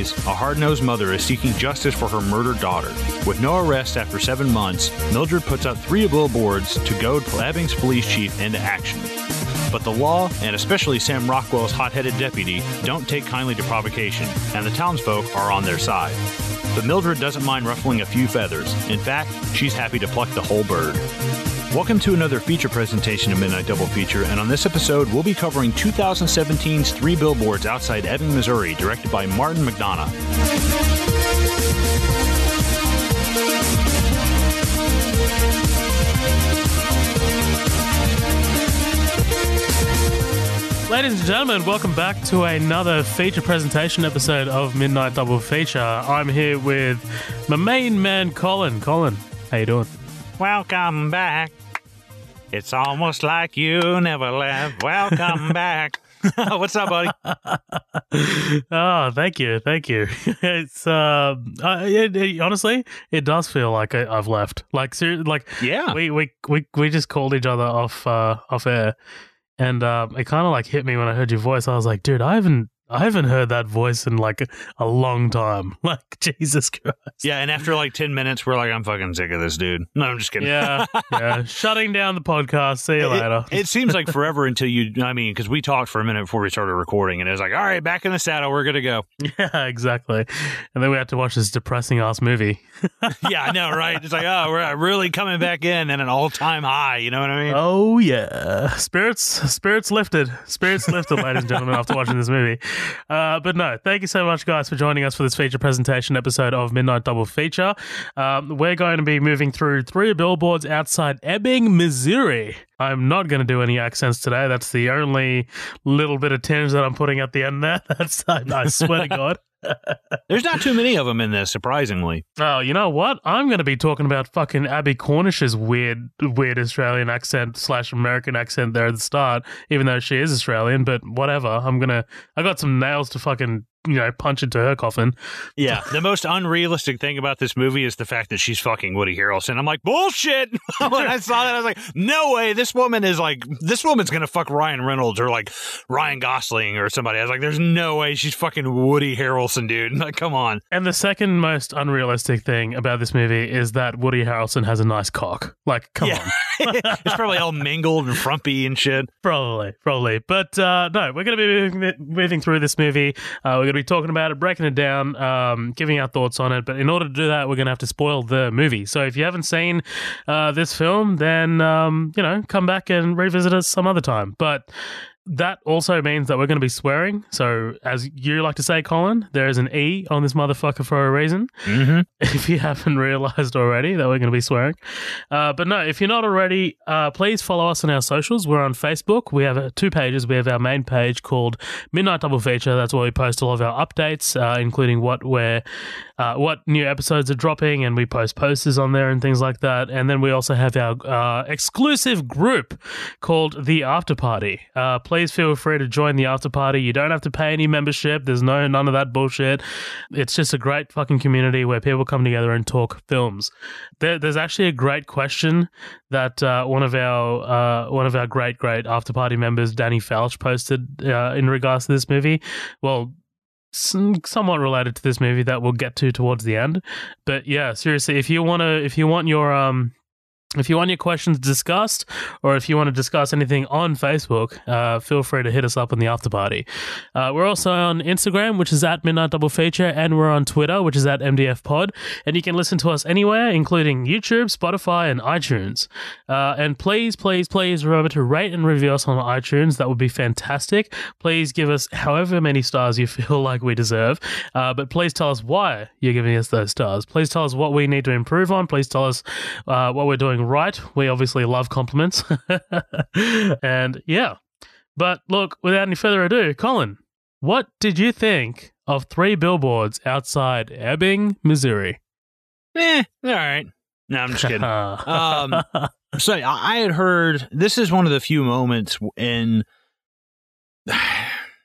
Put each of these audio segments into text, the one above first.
Hayes, a hard nosed mother, is seeking justice for her murdered daughter. With no arrest after seven months, Mildred puts up three billboards to goad Ebbings police chief into action. But the law, and especially Sam Rockwell's hot headed deputy, don't take kindly to provocation, and the townsfolk are on their side. But Mildred doesn't mind ruffling a few feathers. In fact, she's happy to pluck the whole bird. Welcome to another feature presentation of Midnight Double Feature, and on this episode, we'll be covering 2017's Three Billboards Outside Ebbing, Missouri, directed by Martin McDonagh. Ladies and gentlemen, welcome back to another feature presentation episode of Midnight Double Feature. I'm here with my main man, Colin. Colin, how you doing? Welcome back. It's almost like you never left. Welcome back. What's up, buddy? oh, thank you, thank you. It's uh, uh it, it- honestly, it does feel like I, I've left. Like, ser- like Yeah. we we we we just called each other off uh off air, and uh, it kind of like hit me when I heard your voice. I was like, dude, I haven't I haven't heard that voice in like a, a long time. Like, Jesus Christ. Yeah, and after like 10 minutes, we're like, I'm fucking sick of this dude. No, I'm just kidding. Yeah, yeah. Shutting down the podcast. See you later. It, it seems like forever until you, I mean, because we talked for a minute before we started recording, and it was like, all right, back in the saddle, we're gonna go. yeah, exactly. And then we had to watch this depressing ass movie. yeah, I know, right? It's like, oh, we're uh, really coming back in at an all time high. You know what I mean? Oh yeah, spirits, spirits lifted, spirits lifted, ladies and gentlemen, after watching this movie. Uh, but no, thank you so much, guys, for joining us for this feature presentation episode of Midnight Double Feature. Um, we're going to be moving through three billboards outside Ebbing, Missouri. I'm not going to do any accents today. That's the only little bit of tinge that I'm putting at the end there. That's I, I swear to God. There's not too many of them in this, surprisingly. Oh, you know what? I'm going to be talking about fucking Abbie Cornish's weird, weird Australian accent slash American accent there at the start, even though she is Australian. But whatever. I'm gonna. I got some nails to fucking you know punch into her coffin. Yeah. the most unrealistic thing about this movie is the fact that she's fucking Woody Harrelson. I'm like, bullshit. when I saw that, I was like, no way. This woman is like, this woman's going to fuck Ryan Reynolds or like Ryan Gosling or somebody. I was like, there's no way she's fucking Woody Harrelson, dude. Like, come on. And the second most unrealistic thing about this movie is that Woody Harrelson has a nice cock. Like, come Yeah. on. it's probably all mingled and frumpy and shit. Probably, probably. But uh, no, we're going to be moving, moving through this movie. Uh, we're going to be talking about it, breaking it down, um, giving our thoughts on it. But in order to do that, we're going to have to spoil the movie. So if you haven't seen uh, this film, then, um, you know, come back and revisit us some other time. But that also means that we're going to be swearing. So, as you like to say, Colin, there is an E on this motherfucker for a reason Mm-hmm. if you haven't realized already that we're going to be swearing. Uh, but no, if you're not already, uh, please follow us on our socials. We're on Facebook. We have uh, two pages. We have our main page called Midnight Double Feature. That's where we post all of our updates, uh, including what we're, uh, what new episodes are dropping, and we post posters on there and things like that. And then we also have our uh, exclusive group called the After Party. Uh, please feel free to join the After Party. You don't have to pay any membership. There's no none of that bullshit. It's just a great fucking community where people come together and talk films. There, there's actually a great question that uh, one of our uh, one of our great great after party members, Danny Falch, posted uh, in regards to this movie. Well. Some, somewhat related to this movie that we'll get to towards the end, but yeah, seriously, if you want to, if you want your um, if you want your questions discussed, or if you want to discuss anything on Facebook, uh, feel free to hit us up on the after party. Uh, we're also on Instagram, which is at Midnight Double Feature, and we're on Twitter, which is at MDF Pod. And you can listen to us anywhere, including YouTube, Spotify, and iTunes. Uh, and please, please, please remember to rate and review us on iTunes. That would be fantastic. Please give us however many stars you feel like we deserve. Uh, but please tell us why you're giving us those stars. Please tell us what we need to improve on. Please tell us uh, what we're doing right. We obviously love compliments. and yeah. But look, without any further ado, Colin, what did you think of three billboards outside Ebbing, Missouri? Eh, all right. No, I'm just kidding. um, So I I had heard this is one of the few moments in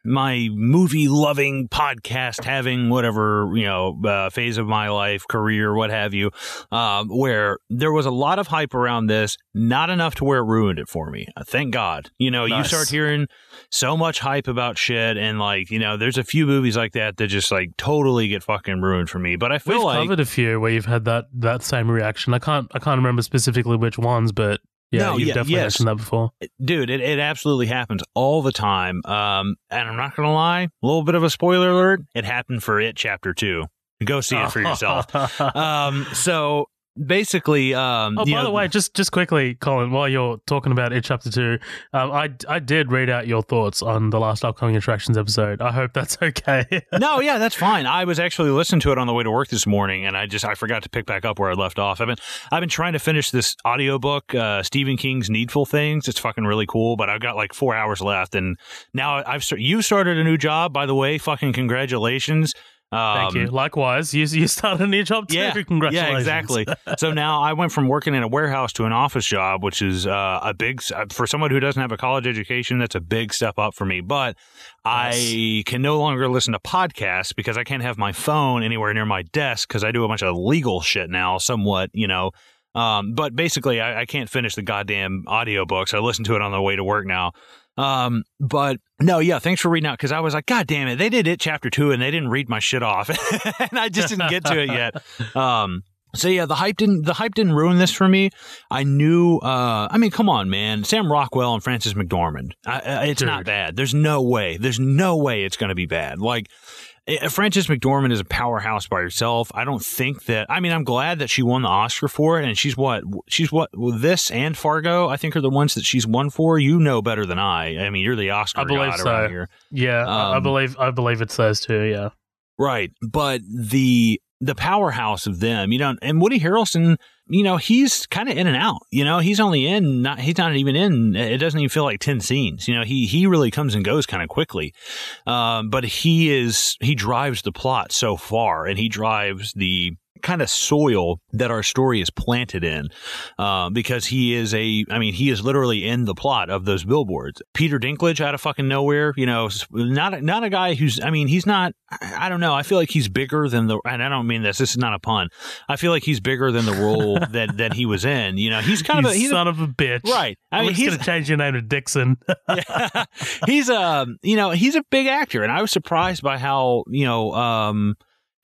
my movie loving podcast having whatever you know uh, phase of my life career what have you um, where there was a lot of hype around this not enough to where it ruined it for me uh, thank god you know Nice. you start hearing so much hype about shit and like you know there's a few movies like that that just like totally get fucking ruined for me but i feel We've like covered a few where you've had that that same reaction. I can't I can't remember specifically which ones, but yeah, No, you've yeah, definitely yes. mentioned that before. dude it, it absolutely happens all the time um and i'm not gonna lie a little bit of a spoiler alert it happened for it chapter two go see it for yourself um so basically um Oh, by know- the way, just just quickly, Colin, while you're talking about it, chapter two, um, I I did read out your thoughts on the last upcoming attractions episode. I hope that's okay. no, yeah, that's fine. I was actually listening to it on the way to work this morning, and I just I forgot to pick back up where I left off. I've been I've been trying to finish this audiobook, uh, Stephen King's Needful Things. It's fucking really cool, but I've got like four hours left, and now I've you started a new job, by the way. Fucking congratulations. Um, Thank you. Likewise, you you started a new job too. Yeah, Congratulations. Yeah, exactly. so now I went from working in a warehouse to an office job, which is uh, a big for someone who doesn't have a college education. That's a big step up for me. But I can no longer listen to podcasts because I can't have my phone anywhere near my desk because I do a bunch of legal shit now. Somewhat, you know. Um, but basically, I, I can't finish the goddamn audiobooks. I listen to it on the way to work now. Um, but no, yeah, thanks for reading out because I was like, God damn it, they did it chapter two and they didn't read my shit off, and I just didn't get to it yet. Um, so yeah, the hype didn't the hype didn't ruin this for me. I knew. Uh, I mean, come on, man, Sam Rockwell and Frances McDormand. I, I, it's not bad. There's no way. There's no way it's going to be bad. Like. Eh, Frances McDormand is a powerhouse by herself. I don't think that. I mean, I'm glad that she won the Oscar for it, and she's what she's what this and Fargo. I think are the ones that she's won for. You know better than I. I mean, you're the Oscar I believe god so. around here. Yeah, I, I Um, believe I believe it's those two. Yeah. Right. But the the powerhouse of them, you know, and Woody Harrelson, you know, he's kind of in and out. You know, he's only in not he's not even in it doesn't even feel like 10 scenes. You know, he he really comes and goes kind of quickly. Um, but he is he drives the plot so far and he drives the kind of soil that our story is planted in uh, because he is a i mean he is literally in the plot of those billboards peter dinklage out of fucking nowhere you know not a, not a guy who's i mean he's not i don't know i feel like he's bigger than the and i don't mean this this is not a pun i feel like he's bigger than the role that that he was in you know he's kind you of a he's a, son of a bitch. right i mean he's gonna change your name to Dixon. yeah. he's a, you know he's a big actor and i was surprised by how you know um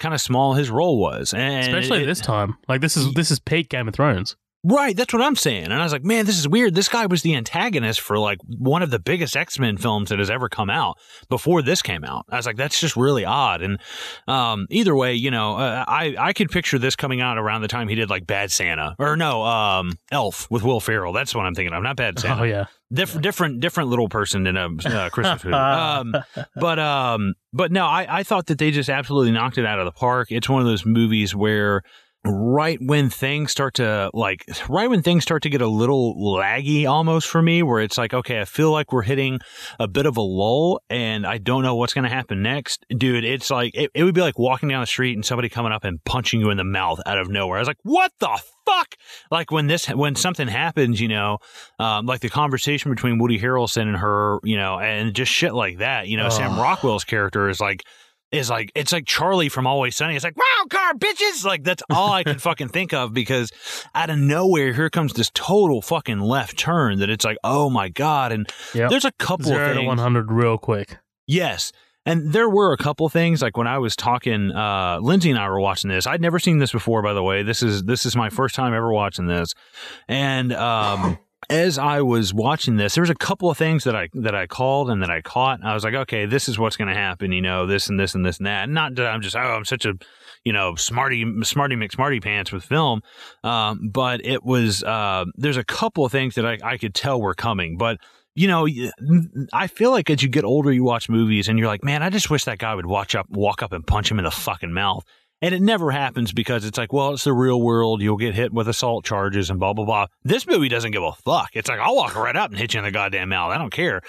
kind of small his role was and Especially it- this time. Like this is this is peak Game of Thrones. Right, that's what I'm saying. And I was like, man, this is weird. This guy was the antagonist for like one of the biggest X Men films that has ever come out before this came out. I was like, that's just really odd. And um, either way, you know, uh, I I could picture this coming out around the time he did like Bad Santa or no, um, Elf with Will Ferrell. That's what I'm thinking of. Not Bad Santa. Oh yeah. Diff- different different little person in a uh, Christmas movie. Um, but um, but no, I I thought that they just absolutely knocked it out of the park. It's one of those movies where right when things start to like right when things start to get a little laggy almost for me where it's like okay i feel like we're hitting a bit of a lull and i don't know what's going to happen next. Dude it's like it, it would be like walking down the street and somebody coming up and punching you in the mouth out of nowhere. I was like what the fuck? Like when this when something happens you know um, like the conversation between woody harrelson and her you know and just shit like that you know sam rockwell's character is like is like it's like Charlie from Always Sunny. It's like wow, car bitches. Like that's all I can fucking think of because out of nowhere here comes this total fucking left turn that it's like oh my god. And Yep. there's a couple Zero of to one hundred real quick. Yes. And there were a couple things like when I was talking, uh, Lindsay and I were watching this. I'd never seen this before, by the way. This is this is my first time ever watching this. And um, as I was watching this, there was a couple of things that I that I called and that I caught. I was like, okay, this is what's going to happen. You know, this and this and this and that. Not that I'm just oh, I'm such a you know smarty smarty McSmarty pants with film, um, but it was uh, there's a couple of things that I, I could tell were coming, but you know, I feel like as you get older, you watch movies and you're like, man, I just wish that guy would watch up, walk up and punch him in the fucking mouth. And it never happens because it's like, well, it's the real world. You'll get hit with assault charges and blah, blah, blah. This movie doesn't give a fuck. It's like, I'll walk right up and hit you in the goddamn mouth. I don't care.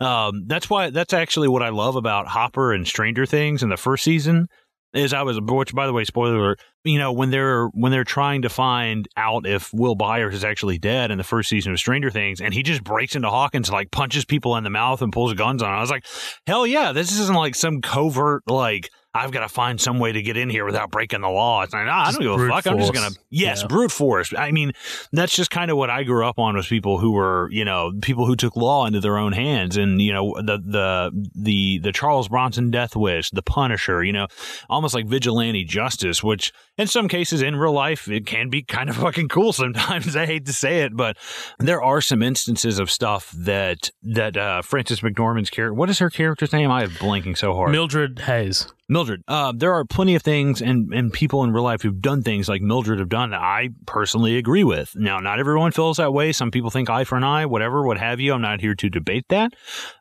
Um, that's why, that's actually what I love about Hopper and Stranger Things in the first season is I was which by the way, spoiler alert, you know, when they're when they're trying to find out if Will Byers is actually dead in the first season of Stranger Things, and he just breaks into Hawkins, like punches people in the mouth and pulls guns on. Him. I was like, hell yeah, this isn't like some covert like I've got to find some way to get in here without breaking the law. It's like, nah, I don't give a fuck. Force. I'm just gonna yes, yeah. brute force. I mean, that's just kind of what I grew up on was people who were, you know, people who took law into their own hands, and you know, the the the the Charles Bronson Death Wish, the Punisher, you know, almost like vigilante justice, which in some cases in real life it can be kind of fucking cool. Sometimes I hate to say it, but there are some instances of stuff that that uh, Frances McDormand's character. What is her character's name? I am blanking so hard. Mildred Hayes. Mildred, uh, there are plenty of things and, and people in real life who've done things like Mildred have done that I personally agree with. Now, not everyone feels that way. Some people think eye for an eye, whatever, what have you. I'm not here to debate that.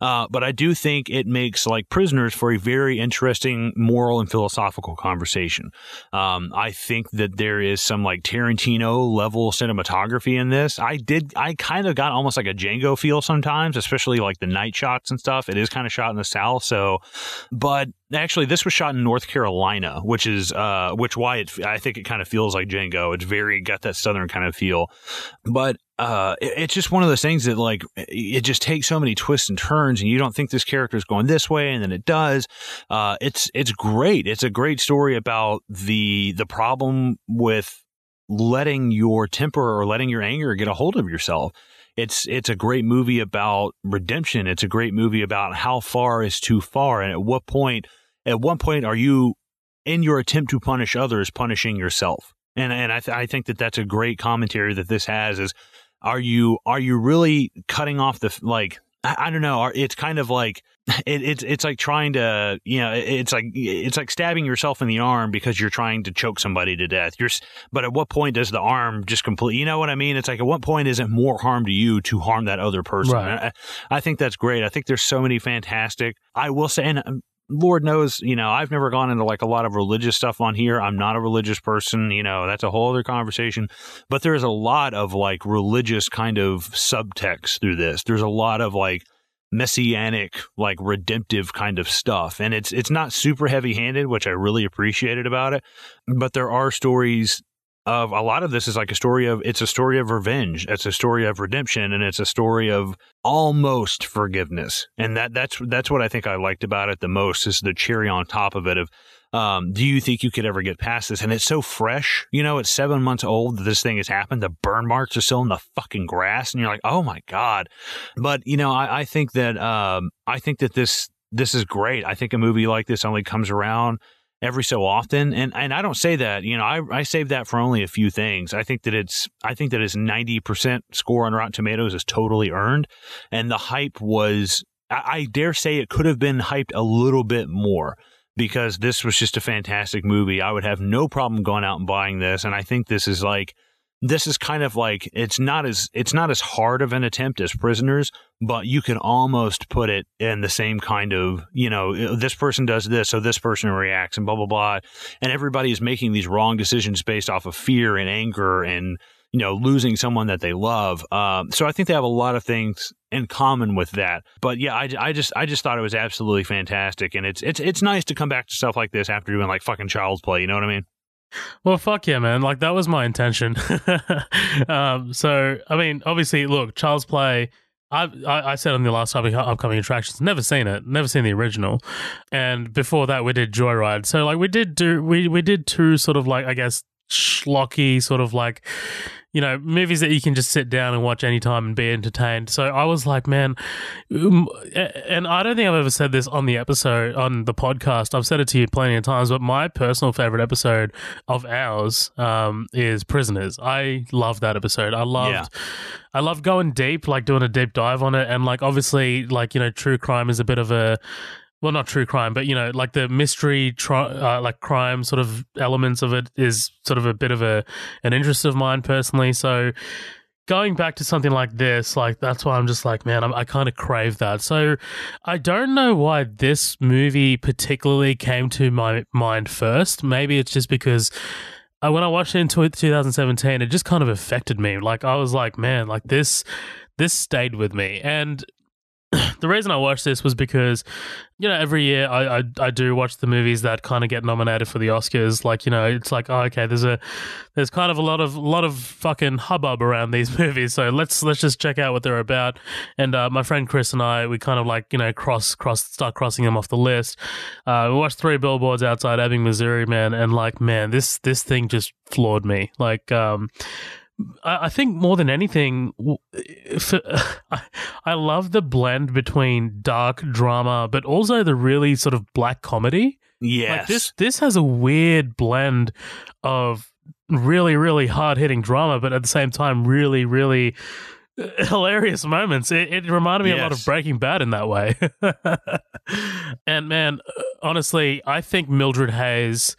Uh, but I do think it makes like prisoners for a very interesting moral and philosophical conversation. Um, I think that there is some like Tarantino level cinematography in this. I did, I kind of got almost like a Django feel sometimes, especially like the night shots and stuff. It is kind of shot in the South. So, but actually this was shot in North Carolina, which is uh which why it I think it kind of feels like Django. It's very got that southern kind of feel. But uh it, it's just one of those things that like it just takes so many twists and turns and you don't think this character is going this way and then it does. Uh it's it's great. It's a great story about the the problem with letting your temper or letting your anger get a hold of yourself it's it's a great movie about redemption. It's a great movie about how far is too far and at what point at one point are you in your attempt to punish others punishing yourself? And and I, th- I think that that's a great commentary that this has is are you are you really cutting off the like I, I don't know it's kind of like it, it's it's like trying to you know it's like it's like stabbing yourself in the arm because you're trying to choke somebody to death. You're but at what point does the arm just complete you know what i mean? It's like at what point is it more harm to you to harm that other person? Right. I, I, think that's great. I think there's so many fantastic i will say and um, Lord knows, you know, I've never gone into like a lot of religious stuff on here. I'm not a religious person, you know, that's a whole other conversation. But there's a lot of like religious kind of subtext through this. There's a lot of like messianic, like redemptive kind of stuff. And it's it's not super heavy handed, which I really appreciated about it. But there are stories of a lot of this is like a story of it's a story of revenge it's a story of redemption and it's a story of almost forgiveness and that that's that's what i think i liked about it the most is the cherry on top of it of um, do you think you could ever get past this? And it's so fresh, you know, it's seven months old that this thing has happened. The burn marks are still in the fucking grass, and you're like, oh my god. But you know, I, I think that um, I think that this this is great. I think a movie like this only comes around every so often. And and I don't say that, you know, I, I save that for only a few things. I think that it's I think that its ninety percent score on Rotten Tomatoes is totally earned. And the hype was I, I dare say it could have been hyped a little bit more because this was just a fantastic movie. I would have no problem going out and buying this. And I think this is like this is kind of like it's not as it's not as hard of an attempt as prisoners but you can almost put it in the same kind of you know this person does this so this person reacts and blah blah blah. And everybody is making these wrong decisions based off of fear and anger and you know losing someone that they love. Um, so i think they have a lot of things in common with that. But yeah I, I just i just thought it was absolutely fantastic and it's it's it's nice to come back to stuff like this after doing like fucking child's play you know what i mean well, fuck yeah, man! Like that was my intention. um, so, I mean, obviously, look, Child's Play. I, I, I said on the last topic, upcoming attractions, never seen it, never seen the original, and before that we did Joyride. So like we did do we we did two sort of like I guess schlocky sort of like you know, movies that you can just sit down and watch anytime and be entertained. So I was like, man, um, and I don't think I've ever said this on the episode, on the podcast. I've said it to you plenty of times, but my personal favorite episode of ours um, is Prisoners. I love that episode. I loved. Yeah. I love going deep, like doing a deep dive on it, and like obviously, like you know, true crime is a bit of a well, not true crime, but you know, like the mystery, tri- uh, like crime sort of elements of it is sort of a bit of a an interest of mine personally. So going back to something like this, like that's why I'm just like, man, I'm, i kind of crave that. So I don't know why this movie particularly came to my mind first. Maybe it's just because. Uh, when I watched it in 2017, it just kind of affected me. Like I was like, man, like this, this stayed with me. And the reason I watched this was because, you know, every year I, I, I do watch the movies that kind of get nominated for the Oscars. Like, you know, it's like, oh, okay, there's a there's kind of a lot of lot of fucking hubbub around these movies. So let's let's just check out what they're about. And uh, my friend Chris and I, we kind of like you know cross cross start crossing them off the list. Uh, we watched three billboards outside Ebbing, Missouri, man, and like, man, this this thing just floored me. Like, um, I think more than anything, for, I love the blend between dark drama, but also the really sort of black comedy. Yes, like this this has a weird blend of really really hard hitting drama, but at the same time, really really uh, hilarious moments. It, it reminded me yes. a lot of Breaking Bad in that way. and man, honestly, I think Mildred Hayes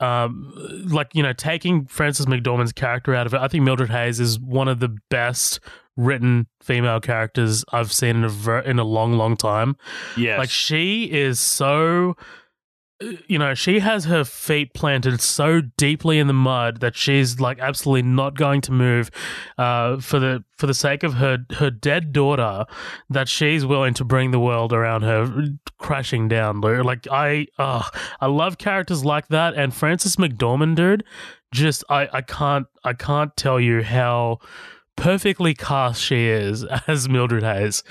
um, like you know, taking Frances McDormand's character out of it, I think Mildred Hayes is one of the best written female characters I've seen in a ver- in a long, long time. Yeah, like she is so you know, she has her feet planted so deeply in the mud that she's like absolutely not going to move uh, for the for the sake of her her dead daughter. That she's willing to bring the world around her crashing down. Like I, I love characters like that. And Frances McDormand, dude, just I I can't I can't tell you how perfectly cast she is as Mildred Hayes.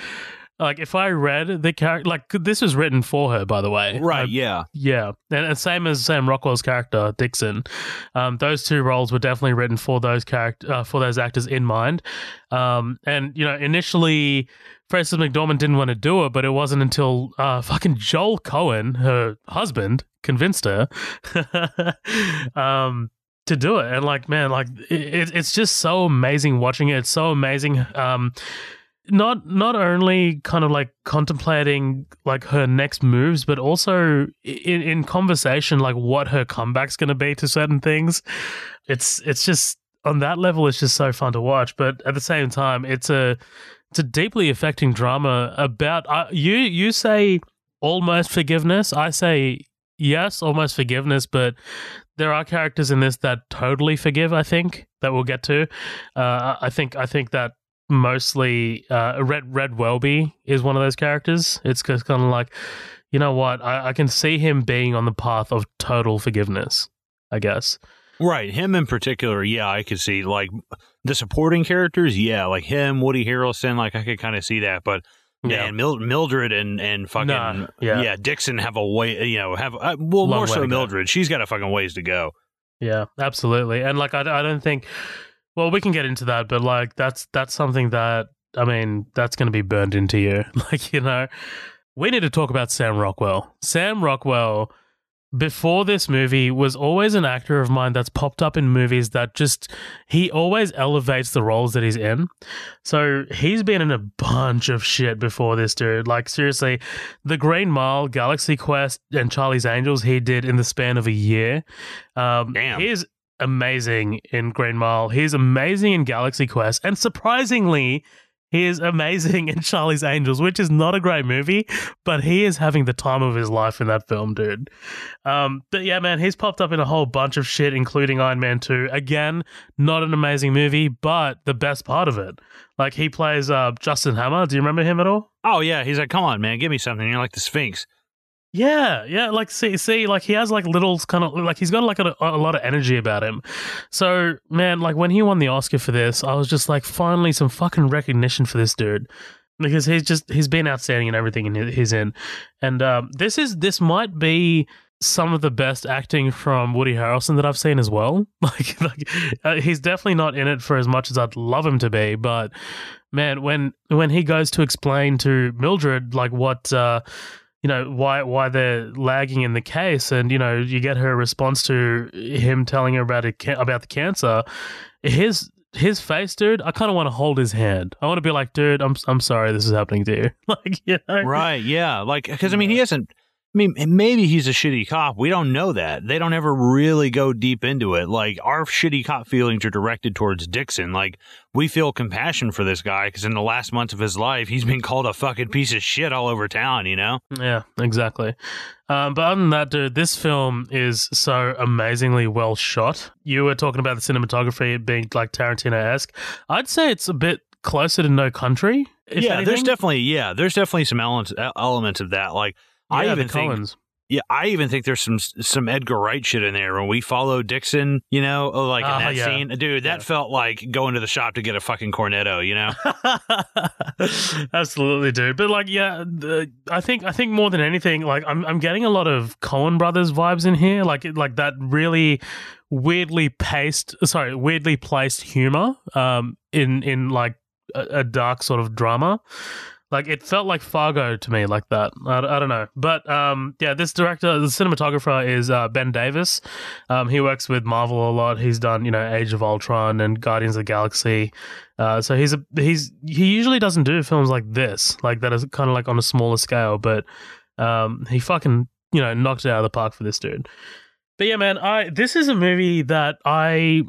Like if I read the character, like this was written for her, by the way. Right. Uh, yeah. Yeah, and, and, same as Sam Rockwell's character Dixon. Um, those two roles were definitely written for those character uh, for those actors in mind. Um, and you know, initially. Frances McDormand didn't want to do it, but it wasn't until uh, fucking Joel Coen, her husband, convinced her um, to do it. And like, man, like it, it's just so amazing watching it. It's so amazing. Um, not not only kind of like contemplating like her next moves, but also in in conversation like what her comeback's going to be to certain things. It's it's just on that level, it's just so fun to watch. But at the same time, it's a it's a deeply affecting drama about uh, you. You say almost forgiveness. I say yes, almost forgiveness, but there are characters in this that totally forgive. I think that we'll get to. Uh, I think I think that mostly uh, Red Red Welby is one of those characters. It's just kind of like, you know what? I, I can see him being on the path of total forgiveness. I guess. Right, him in particular, yeah, I could see like the supporting characters, yeah, like him, Woody Harrelson, like I could kind of see that, but yeah, man, Mil- Mildred and and fucking nah, yeah. yeah. Dixon have a way, you know, have uh, well Long more so Mildred, she's got a fucking ways to go. Yeah, absolutely, and like I, I don't think well, we can get into that, but like that's that's something that I mean that's going to be burned into you. Like you know, we need to talk about Sam Rockwell. Sam Rockwell before this movie was always an actor of mine that's popped up in movies that just he always elevates the roles that he's in. So he's been in a bunch of shit before this dude. Like seriously, The Green Mile, Galaxy Quest, and Charlie's Angels he did in the span of a year. Um, Damn. Amazing in Green Mile. He's amazing in Galaxy Quest, and surprisingly, he is amazing in Charlie's Angels, which is not a great movie, but he is having the time of his life in that film, dude. Um, but yeah, man, he's popped up in a whole bunch of shit, including Iron Man 2. Again, not an amazing movie, but the best part of it. Like, he plays uh, Justin Hammer. Do you remember him at all? Oh, yeah. He's like, come on, man, give me something. You're like the Sphinx. Yeah, yeah, like see, see, like he has like little kind of like he's got like a, a, lot of energy about him. So man, like when he won the Oscar for this, I was just like, finally some fucking recognition for this dude because he's just he's been outstanding in everything he's in, and um, this is this might be some of the best acting from Woody Harrelson that I've seen as well. Like, like uh, he's definitely not in it for as much as I'd love him to be, but man, when when he goes to explain to Mildred like what. Uh, you know why why they're lagging in the case, and you know you get her response to him telling her about it about the cancer. His his face, dude. I kind of want to hold his hand. I want to be like, dude, I'm I'm sorry this is happening to you. like, you know? right? Yeah, like because I mean he hasn't mean, maybe he's a shitty cop. We don't know that. They don't ever really go deep into it. Like, our shitty cop feelings are directed towards Dixon. Like, we feel compassion for this guy because in the last months of his life, he's been called a fucking piece of shit all over town, you know? Yeah, exactly. Um, but other than that, dude, this film is so amazingly well shot. You were talking about the cinematography being like Tarantino esque. I'd say it's a bit closer to No Country. yeah, there's definitely yeah, there's definitely some elements elements of that. Like I Yeah, the even think yeah, I even think there's some some Edgar Wright shit in there when we follow Dixon, you know, oh, like in Oh, that yeah. scene, dude. That Yeah. felt like going to the shop to get a fucking cornetto, you know. Absolutely, dude. But like, yeah, the, I think I think more than anything, like I'm I'm getting a lot of Coen Brothers vibes in here, like like that really weirdly paced, sorry, weirdly placed humor, um, in in like a, a dark sort of drama. Like it felt like Fargo to me, like that. I, I don't know, but um, yeah, this director, the cinematographer is uh, Ben Davis. Um, he works with Marvel a lot. He's done you know Age of Ultron and Guardians of the Galaxy. Uh, so he's a he's he usually doesn't do films like this, like that is kind of like on a smaller scale. But um, he fucking you know knocked it out of the park for this dude. But yeah, man, I this is a movie that I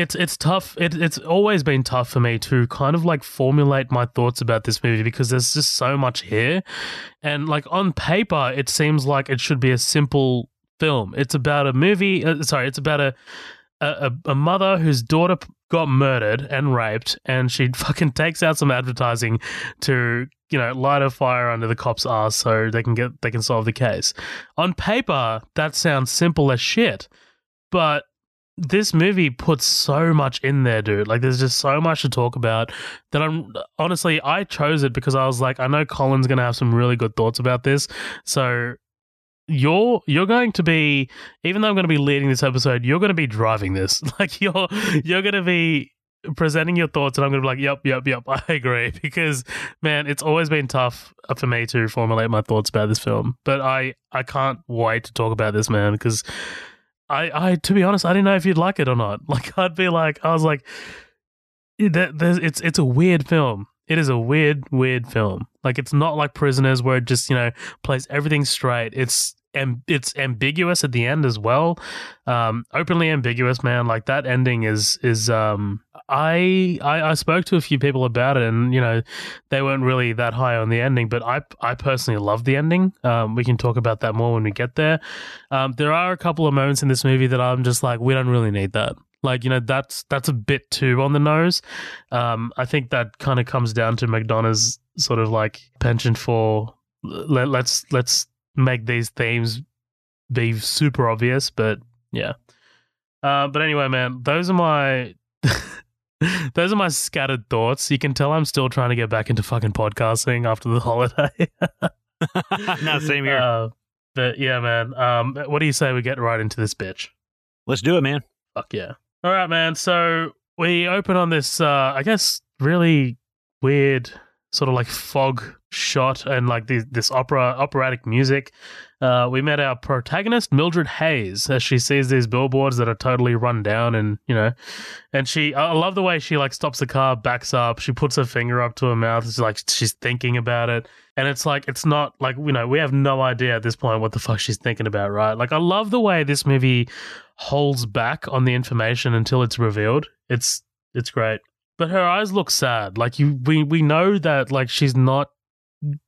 it's it's tough. It, it's always been tough for me to kind of like formulate my thoughts about this movie because there's just so much here, and like on paper, it seems like it should be a simple film. It's about a movie. Uh, sorry, it's about a a, a mother whose daughter got murdered and raped, and she fucking takes out some advertising to you know light a fire under the cops' ass so they can get they can solve the case. On paper, that sounds simple as shit, but this movie puts so much in there, dude. Like, there's just so much to talk about that I'm honestly, I chose it because I was like, I know Colin's gonna have some really good thoughts about this. So you're you're going to be, even though I'm going to be leading this episode, you're going to be driving this. Like, you're you're going to be presenting your thoughts, and I'm going to be like, yep, yep, yep, I agree. Because man, it's always been tough uh, for me to formulate my thoughts about this film, but I I can't wait to talk about this, man, because. I, I, to be honest, I didn't know if you'd like it or not. Like, I'd be like, I was like, there's, it's, it's a weird film. It is a weird, weird film. Like, it's not like Prisoners where it just, you know, plays everything straight. It's, am- it's ambiguous at the end as well. Um, openly ambiguous, man. Like that ending is, is, um, I, I, I spoke to a few people about it and, you know, they weren't really that high on the ending, but I, I personally love the ending. Um, we can talk about that more when we get there. Um, there are a couple of moments in this movie that I'm just like, we don't really need that. Like, you know, that's that's a bit too on the nose. Um, I think that kind of comes down to McDonagh's sort of like penchant for let, let's let's make these themes be super obvious, but yeah. Uh, but anyway, man, those are my those are my scattered thoughts. You can tell I'm still trying to get back into fucking podcasting after the holiday. no, same here. Uh, but yeah, man. Um, what do you say we get right into this bitch? Let's do it, man. Fuck yeah. All right, man. So we open on this, uh, I guess, really weird sort of like fog shot and like this, this opera operatic music. Uh, we met our protagonist Mildred Hayes as she sees these billboards that are totally run down, and you know, and she I love the way she like stops the car, backs up, she puts her finger up to her mouth, it's like she's thinking about it, and it's like it's not like you know we have no idea at this point what the fuck she's thinking about, right? Like I love the way this movie holds back on the information until it's revealed. It's it's great. But her eyes look sad. Like you we we know that like she's not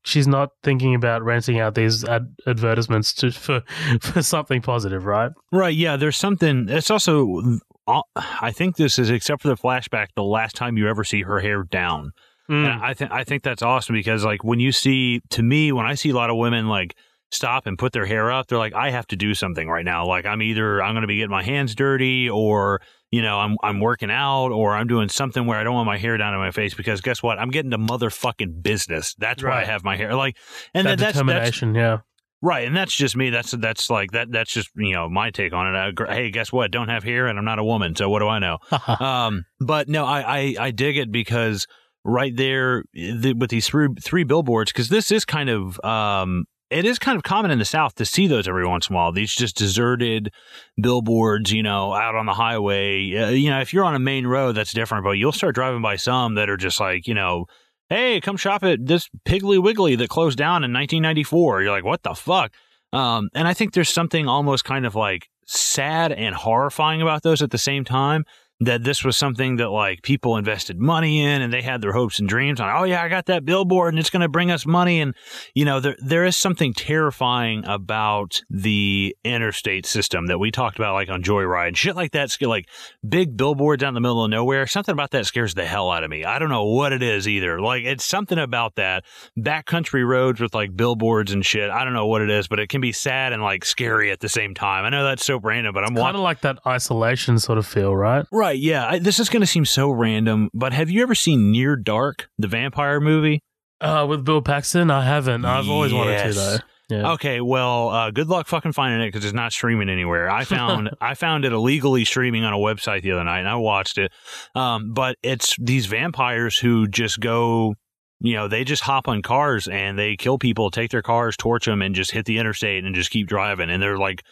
she's not thinking about renting out these ad- advertisements to for for something positive, right? Right. Yeah. There's something. It's also. uh, I think this is, except for the flashback, the last time you ever see her hair down. Mm. And I think I think that's awesome because like when you see to me when I see a lot of women like stop and put their hair up, they're like I have to do something right now. Like I'm either I'm going to be getting my hands dirty or you know I'm I'm working out or I'm doing something where I don't want my hair down in my face because guess what? I'm getting to motherfucking business. That's why I have my hair like and that that's, that's determination, yeah. Right, and that's just me. That's that's like that. That's just you know my take on it. I, hey, guess what? Don't have hair, and I'm not a woman, so what do I know? um, but no, I, I I dig it because right there the, with these three three billboards, because this is kind of um, it is kind of common in the South to see those every once in a while. These just deserted billboards, you know, out on the highway. Uh, you know, if you're on a main road, that's different, but you'll start driving by some that are just like you know hey, come shop at this Piggly Wiggly that closed down in 1994. You're like, what the fuck? Um, and I think there's something almost kind of like sad and horrifying about those at the same time. That this was something that like people invested money in and they had their hopes and dreams on. Oh yeah, I got that billboard and it's going to bring us money. And you know, there there is something terrifying about the interstate system that we talked about, like on Joyride, and shit like that. Like big billboards down in the middle of nowhere. Something about that scares the hell out of me. I don't know what it is either. Like it's something about that backcountry roads with like billboards and shit. I don't know what it is, but it can be sad and like scary at the same time. I know that's so random, but I'm kind of like that isolation sort of feel, right? Right. Yeah. I, this is going to seem so random, but have you ever seen Near Dark, the vampire movie? Uh, with Bill Paxton, I haven't. I've always wanted to though. Yeah. Okay, well, uh, good luck fucking finding it because it's not streaming anywhere. I found I found it illegally streaming on a website the other night, and I watched it. Um, but it's these vampires who just go, you know, they just hop on cars and they kill people, take their cars, torch them, and just hit the interstate and just keep driving. And they're like,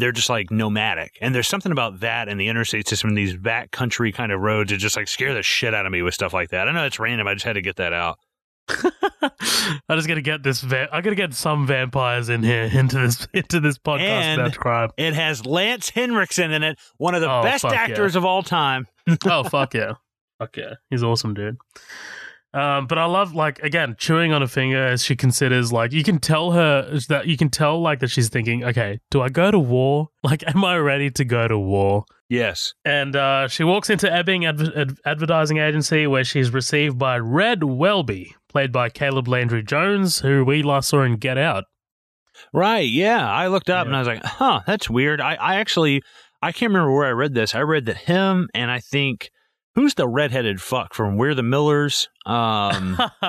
they're just like nomadic. And there's something about that and the interstate system, and these back country kind of roads, that just like scare the shit out of me with stuff like that. I know it's random. I just had to get that out. I just gotta get this. Va- I gotta get some vampires in here into this into this podcast And- about crime. It has Lance Henriksen in it, one of the Oh, best fuck yeah. actors of all time. oh fuck yeah, fuck yeah, he's awesome, dude. Um, but I love like again chewing on a finger as she considers like you can tell her that you can tell like that she's thinking, okay, do I go to war? Like, am I ready to go to war? Yes. And uh, she walks into Ebbing adv- ad- Advertising Agency where she's received by Red Welby, played by Caleb Landry Jones, who we last saw in Get Out. Right. Yeah. I looked up Yeah. and I was like, huh, that's weird. I, I actually, I can't remember where I read this. I read that him and I think, who's the redheaded fuck from We're the Millers? Um,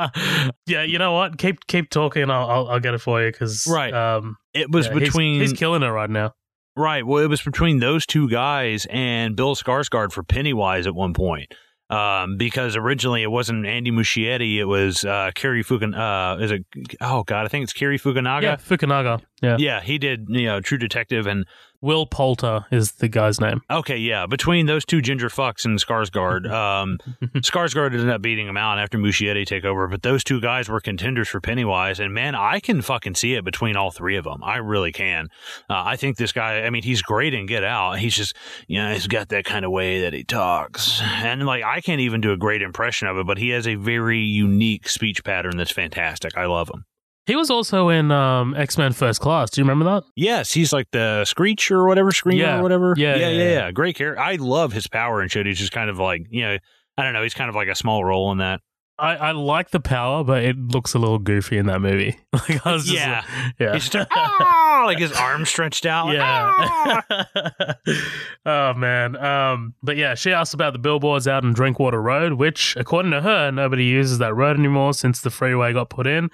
yeah, you know what? Keep keep talking. I'll I'll, I'll get it for you because Right. Um, it was yeah, between, he's, killing it right now. right. Well, it was between those two guys and Bill Skarsgård for Pennywise at one point. Um, because originally it wasn't Andy Muschietti, it was, uh, Cary Fukan, uh, is it, oh God, I think it's Cary Fukunaga. Yeah, Fukunaga. Yeah. Yeah, he did, you know, True Detective and Will Poulter is the guy's name. Okay, yeah. Between those two ginger fucks and Skarsgård, um, Skarsgård ended up beating him out after Muschietti take over. But those two guys were contenders for Pennywise, and man, I can fucking see it between all three of them. I really can. Uh, I think this guy. I mean, he's great in Get Out. He's just, you know, he's got that kind of way that he talks, and like I can't even do a great impression of it, but he has a very unique speech pattern that's fantastic. I love him. He was also in um, X Men First Class. Do you remember that? Yes, he's like the Screech or whatever, Screamer Yeah. or whatever. Yeah, yeah, yeah, yeah, yeah. Great character. I love his power and shit. He's just kind of like, you know, I don't know. He's kind of like a small role in that. I, I like the power, but it looks a little goofy in that movie. Like I was just Yeah. like- yeah. He's just ah, like his arms stretched out. like, "Ah." Yeah. oh man. Um. But yeah, she asked about the billboards out on Drinkwater Road, which, according to her, nobody uses that road anymore since the freeway got put in.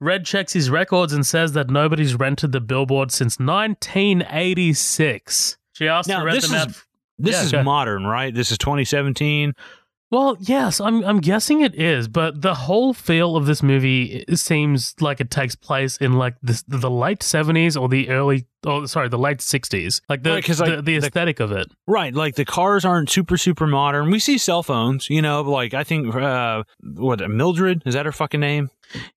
Red checks his records and says that nobody's rented the billboard since 1986. She asked Now, to rent this them is- out. This Yeah, is modern, right? This is 2017. Well, yes, I'm I'm guessing it is, but the whole feel of this movie seems like it takes place in like the the late 70s or the early oh sorry, the late 60s. Like the Right, 'cause, like, the, the the- aesthetic of it. Right, like the cars aren't super super modern. We see cell phones, you know, like I think uh what Mildred is that her fucking name?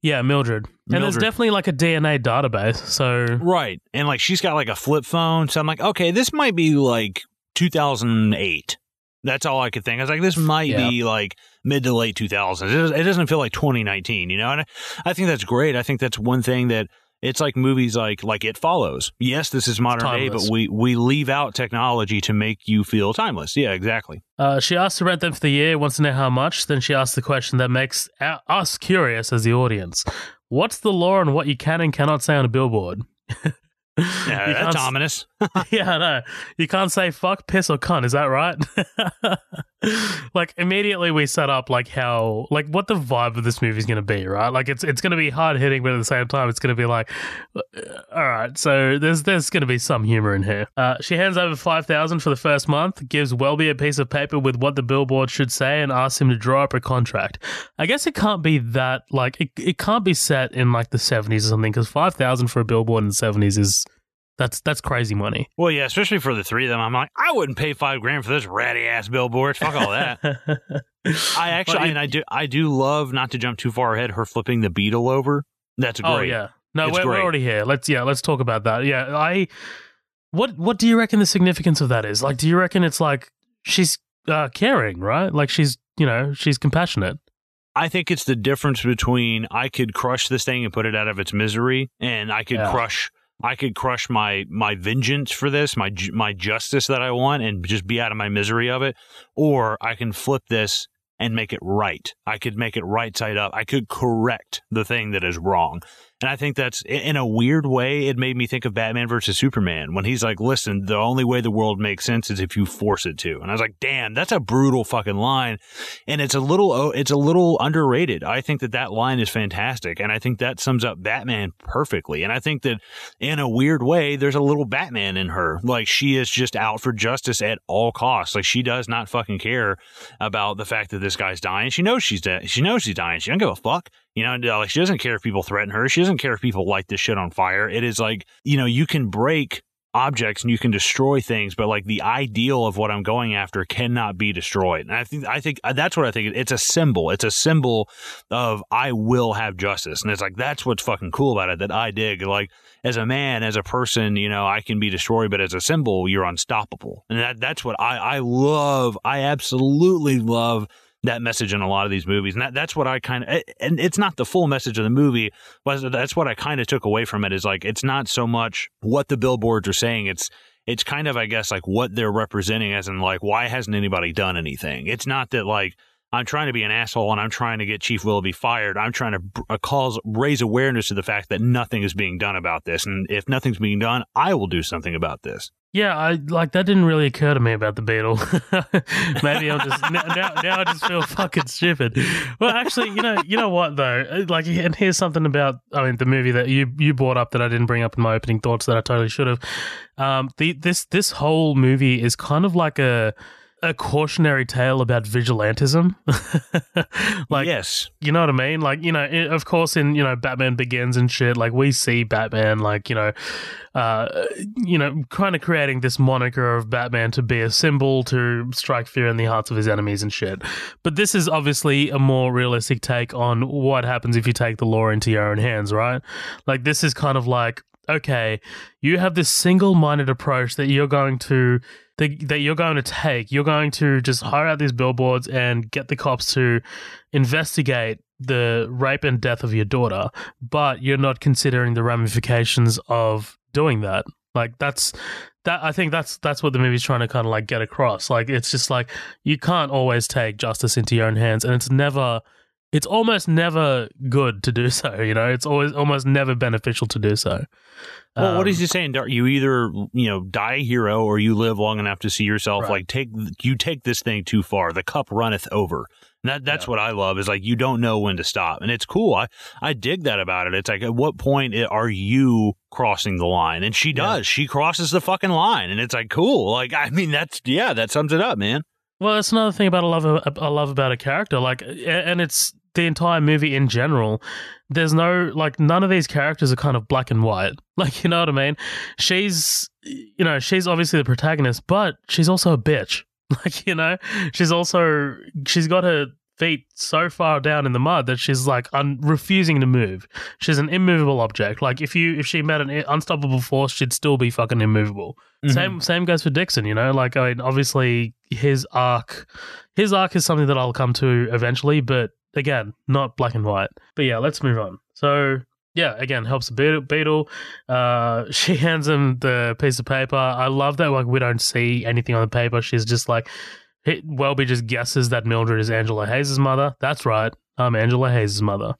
Yeah, Mildred. And there's definitely like a DNA database. So Right. And like she's got like a flip phone, so I'm like, okay, this might be like 2008. That's all I could think. I was like, this might Yeah. be like mid to late 2000s. It doesn't, feel like 2019, you know? And I, think that's great. I think that's one thing that it's like movies like like It Follows. Yes, this is modern day, but we we leave out technology to make you feel timeless. Yeah, exactly. uh, she asked to rent them for the year, wants to know how much. Then she asked the question that makes us curious as the audience. What's the law on what you can and cannot say on a billboard? Yeah, You that's ominous. yeah, no. You can't say fuck, piss, or cunt. Is that right? like immediately we set up like how like what the vibe of this movie is going to be, right? Like it's it's going to be hard hitting, but at the same time it's going to be like, uh, all right. So there's there's going to be some humor in here. Uh, she hands over five thousand for the first month, gives Welby a piece of paper with what the billboard should say, and asks him to draw up a contract. I guess it can't be that like it it can't be set in like the seventies or something because five thousand for a billboard in the seventies is. That's that's crazy money. Well, yeah, especially for the three of them. I'm like, I wouldn't pay five grand for this ratty ass billboard. Fuck all that. I actually, it- and I do, I do love not to jump too far ahead. Her flipping the beetle over. That's great. Oh yeah. No, we're, we're already here. Let's yeah, let's talk about that. Yeah, I what what do you reckon the significance of that is? Like do you reckon it's like she's uh, caring, right? Like she's you know she's compassionate. I think it's the difference between I could crush this thing and put it out of its misery, and I could Yeah. crush. I could crush my my vengeance for this, my my justice that I want, and just be out of my misery of it. Or I can flip this and make it right. I could make it right side up. I could correct the thing that is wrong. And I think that's in a weird way. It made me think of Batman versus Superman when he's like, "Listen, the only way the world makes sense is if you force it to." And I was like, "Damn, that's a brutal fucking line." And it's a little, oh, it's a little underrated. I think that that line is fantastic, and I think that sums up Batman perfectly. And I think that in a weird way, there's a little Batman in her. Like she is just out for justice at all costs. Like she does not fucking care about the fact that this guy's dying. She knows she's dead. She knows she's dying. She don't give a fuck. You know, like she doesn't care if people threaten her. She doesn't care if people light this shit on fire. It is like, you know, you can break objects and you can destroy things, but like the ideal of what I'm going after cannot be destroyed. And I think I think uh, that's what I think. It's a symbol. It's a symbol of I will have justice, and it's like that's what's fucking cool about it that I dig. Like as a man, as a person, you know, I can be destroyed, but as a symbol, you're unstoppable, and that that's what I I love. I absolutely love that message in a lot of these movies. And that, that's what I kind of, and it's not the full message of the movie, but that's what I kind of took away from it is like, it's not so much what the billboards are saying. It's, it's kind of, I guess, like what they're representing as in like, why hasn't anybody done anything? It's not that like, I'm trying to be an asshole and I'm trying to get Chief Willoughby fired. I'm trying to uh, cause raise awareness to the fact that nothing is being done about this, and if nothing's being done, I will do something about this. Yeah, I like that didn't really occur to me about the beetle. Maybe I'll just now, now, now I just feel fucking stupid. Well, actually, you know, you know what though? Like, and here's something about I mean the movie that you you brought up that I didn't bring up in my opening thoughts that I totally should have. Um, the this this whole movie is kind of like a a cautionary tale about vigilantism. like, yes, you know what I mean? Like, you know, of course, in you know, Batman Begins and shit. Like, we see Batman, like, you know, uh, you know, kind of creating this moniker of Batman to be a symbol to strike fear in the hearts of his enemies and shit. But this is obviously a more realistic take on what happens if you take the law into your own hands, right? Like, this is kind of like, okay, you have this single-minded approach that you're going to that, that you're going to take. You're going to just hire out these billboards and get the cops to investigate the rape and death of your daughter, but you're not considering the ramifications of doing that. Like that's that I think that's that's what the movie's trying to kind of like get across. Like it's just like you can't always take justice into your own hands and it's never it's almost never good to do so, you know? It's always almost never beneficial to do so. Well, what Um, is he saying? You either you know die a hero, or you live long enough to see yourself Right. like take you take this thing too far. The cup runneth over. And that that's Yeah. what I love is like you don't know when to stop, and it's cool. I I dig that about it. It's like at what point are you crossing the line? And she Yeah. does. She crosses the fucking line, and it's like cool. Like I mean, that's yeah, that sums it up, man. Well, that's another thing about I love I love about a character, like, and it's the entire movie in general. There's no like none of these characters are kind of black and white. Like, you know what I mean? She's, you know, she's obviously the protagonist, but she's also a bitch. Like, you know, she's also she's got her feet so far down in the mud that she's like un- refusing to move. She's an immovable object. Like, if you if she met an unstoppable force, she'd still be fucking immovable. Mm-hmm. Same same goes for Dixon, you know. Like I mean, obviously his arc, his arc is something that I'll come to eventually, but again, not black and white. But yeah, let's move on. So yeah, again, helps the beetle. Uh, she hands him the piece of paper. I love that. Like we don't see anything on the paper. She's just like, Welby just guesses that Mildred is Angela Hayes' mother. That's right. I'm Angela Hayes' mother.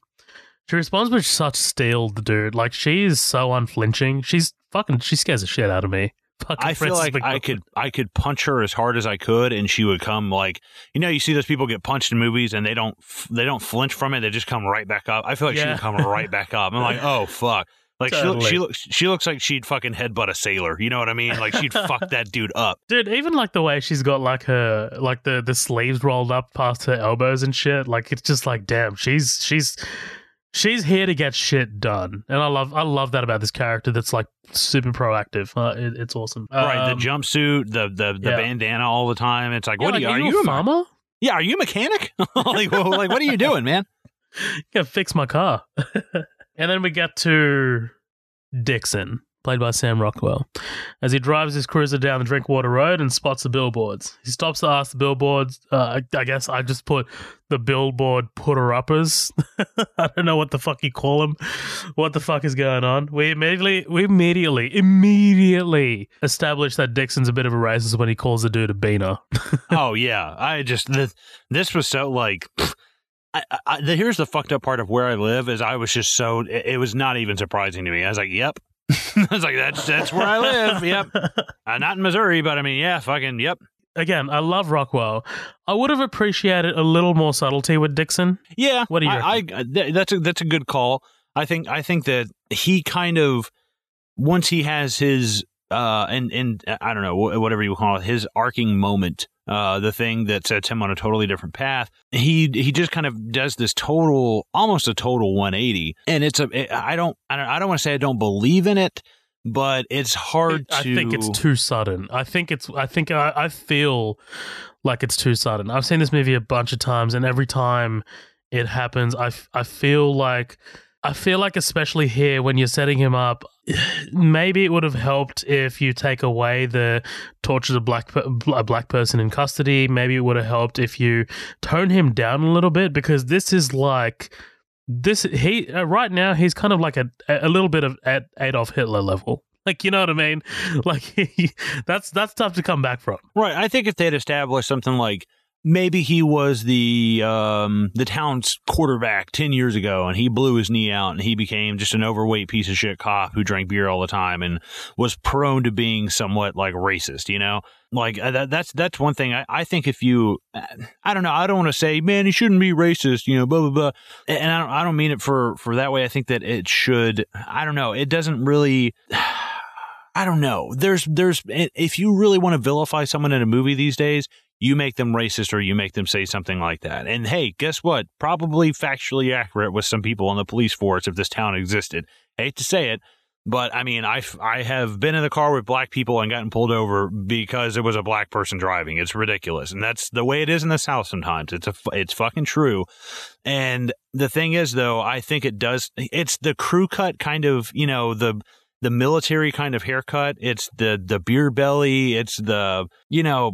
She responds with such steel, the dude. Like she is so unflinching. She's fucking. She scares the shit out of me. Fucking I feel like I could I could punch her as hard as I could, and she would come like you know you see those people get punched in movies and they don't they don't flinch from it they just come right back up. I feel like she would come right back up. I'm like oh fuck. Like Totally. she, she looks she looks like she'd fucking headbutt a sailor. You know what I mean? Like she'd fuck that dude up. Dude, even like the way she's got like her like the the sleeves rolled up past her elbows and shit, like it's just like damn, she's she's she's here to get shit done, and I love I love that about this character. That's like super proactive. Uh, it, it's awesome. right, the Um, jumpsuit, the the the yeah. bandana all the time. It's like yeah, what like, are you? Are you, you a a me- farmer? Yeah, are you a mechanic? like, well, like what are you doing, man? Gotta fix my car. and then we get to Dixon, played by Sam Rockwell, as he drives his cruiser down the Drinkwater Road and spots the billboards. He stops to ask the billboards. Uh, I, guess I just put the billboard putter uppers. I don't know what the fuck you call them. What the fuck is going on? We immediately, we immediately, immediately establish that Dixon's a bit of a racist when he calls the dude a beaner. oh yeah, I just this, this was so like. I, I, the, here's the fucked up part of where I live is I was just so it, it was not even surprising to me. I was like, "Yep," I was like, "That's that's where I live." Yep, uh, not in Missouri, but I mean, yeah, fucking yep. Again, I love Rockwell. I would have appreciated a little more subtlety with Dixon. Yeah, What do you I, I th- that's a that's a good call. I think I think that he kind of once he has his uh and and I don't know whatever you call it his arcing moment uh the thing that sets him on a totally different path he he just kind of does this total almost a total 180 and it's a it, I don't I don't I don't want to say I don't believe in it but it's hard I to I think it's too sudden. I think it's. I think I, I feel like it's too sudden. I've seen this movie a bunch of times, and every time it happens, I I feel like I feel like especially here when you're setting him up, maybe it would have helped if you take away the torture of black a black person in custody. Maybe it would have helped if you tone him down a little bit because this is like this he uh, right now he's kind of like a a little bit of at Adolf Hitler level. Like you know what I mean? Like that's that's tough to come back from. Right. I think if they'd established something like maybe he was the um, the town's quarterback ten years ago, and he blew his knee out, and he became just an overweight piece of shit cop who drank beer all the time and was prone to being somewhat like racist. You know, like uh, that, that's that's one thing. I, I think if you, I don't know, I don't want to say, man, he shouldn't be racist. You know, blah blah blah. And I don't, I don't mean it for for that way. I think that it should. I don't know. It doesn't really. I don't know. There's, there's, if you really want to vilify someone in a movie these days, you make them racist or you make them say something like that. And hey, guess what? Probably factually accurate with some people on the police force if this town existed. hate to say it, but I mean, I, I have been in the car with black people and gotten pulled over because it was a black person driving. It's ridiculous. And that's the way it is in the South sometimes. It's a, it's fucking true. And the thing is though, I think it does, it's the crew cut kind of, you know, the, the military kind of haircut. It's the the beer belly. It's the you know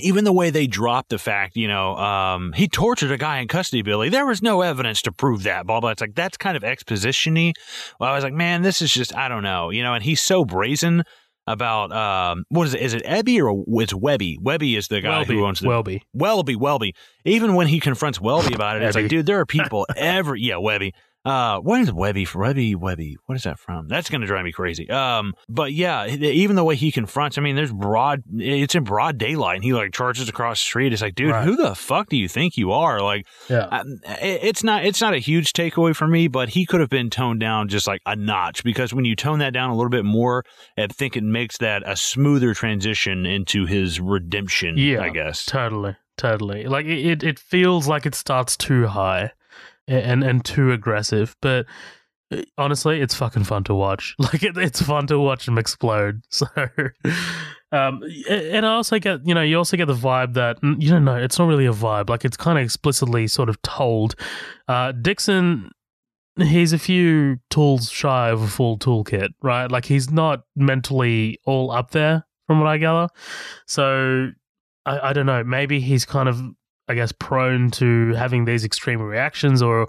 even the way they dropped the fact, you know, um, he tortured a guy in custody, Billy. There was no evidence to prove that. Blah blah. It's like that's kind of expositiony. Well, I was like, man, this is just I don't know, you know. And he's so brazen about um, what is it? Is it Ebby or it's Webby? Webby is the guy Welby, who owns the Welby. Welby. Welby. Even when he confronts Welby about it, it's like, dude, there are people every yeah, Webby. Uh, what is Webby Webby? Webby. What is that from? That's gonna drive me crazy. Um, but yeah, even the way he confronts, I mean, there's broad, it's in broad daylight, and he like charges across the street. It's like, dude, Right. who the fuck do you think you are? Like, Yeah. it- it's not, it's not a huge takeaway for me, but he could have been toned down just like a notch because when you tone that down a little bit more, I think it makes that a smoother transition into his redemption. Yeah. I guess. Totally, totally. Like it, it feels like it starts too high and and too aggressive, but uh, honestly, it's fucking fun to watch. Like it, it's fun to watch him explode. So, um, and I also get you know you also get the vibe that you don't know it's not really a vibe. Like it's kind of explicitly sort of told. Uh, Dixon. He's a few tools shy of a full toolkit, right? Like he's not mentally all up there, from what I gather. So I, I don't know. Maybe he's kind of, I guess, prone to having these extreme reactions. Or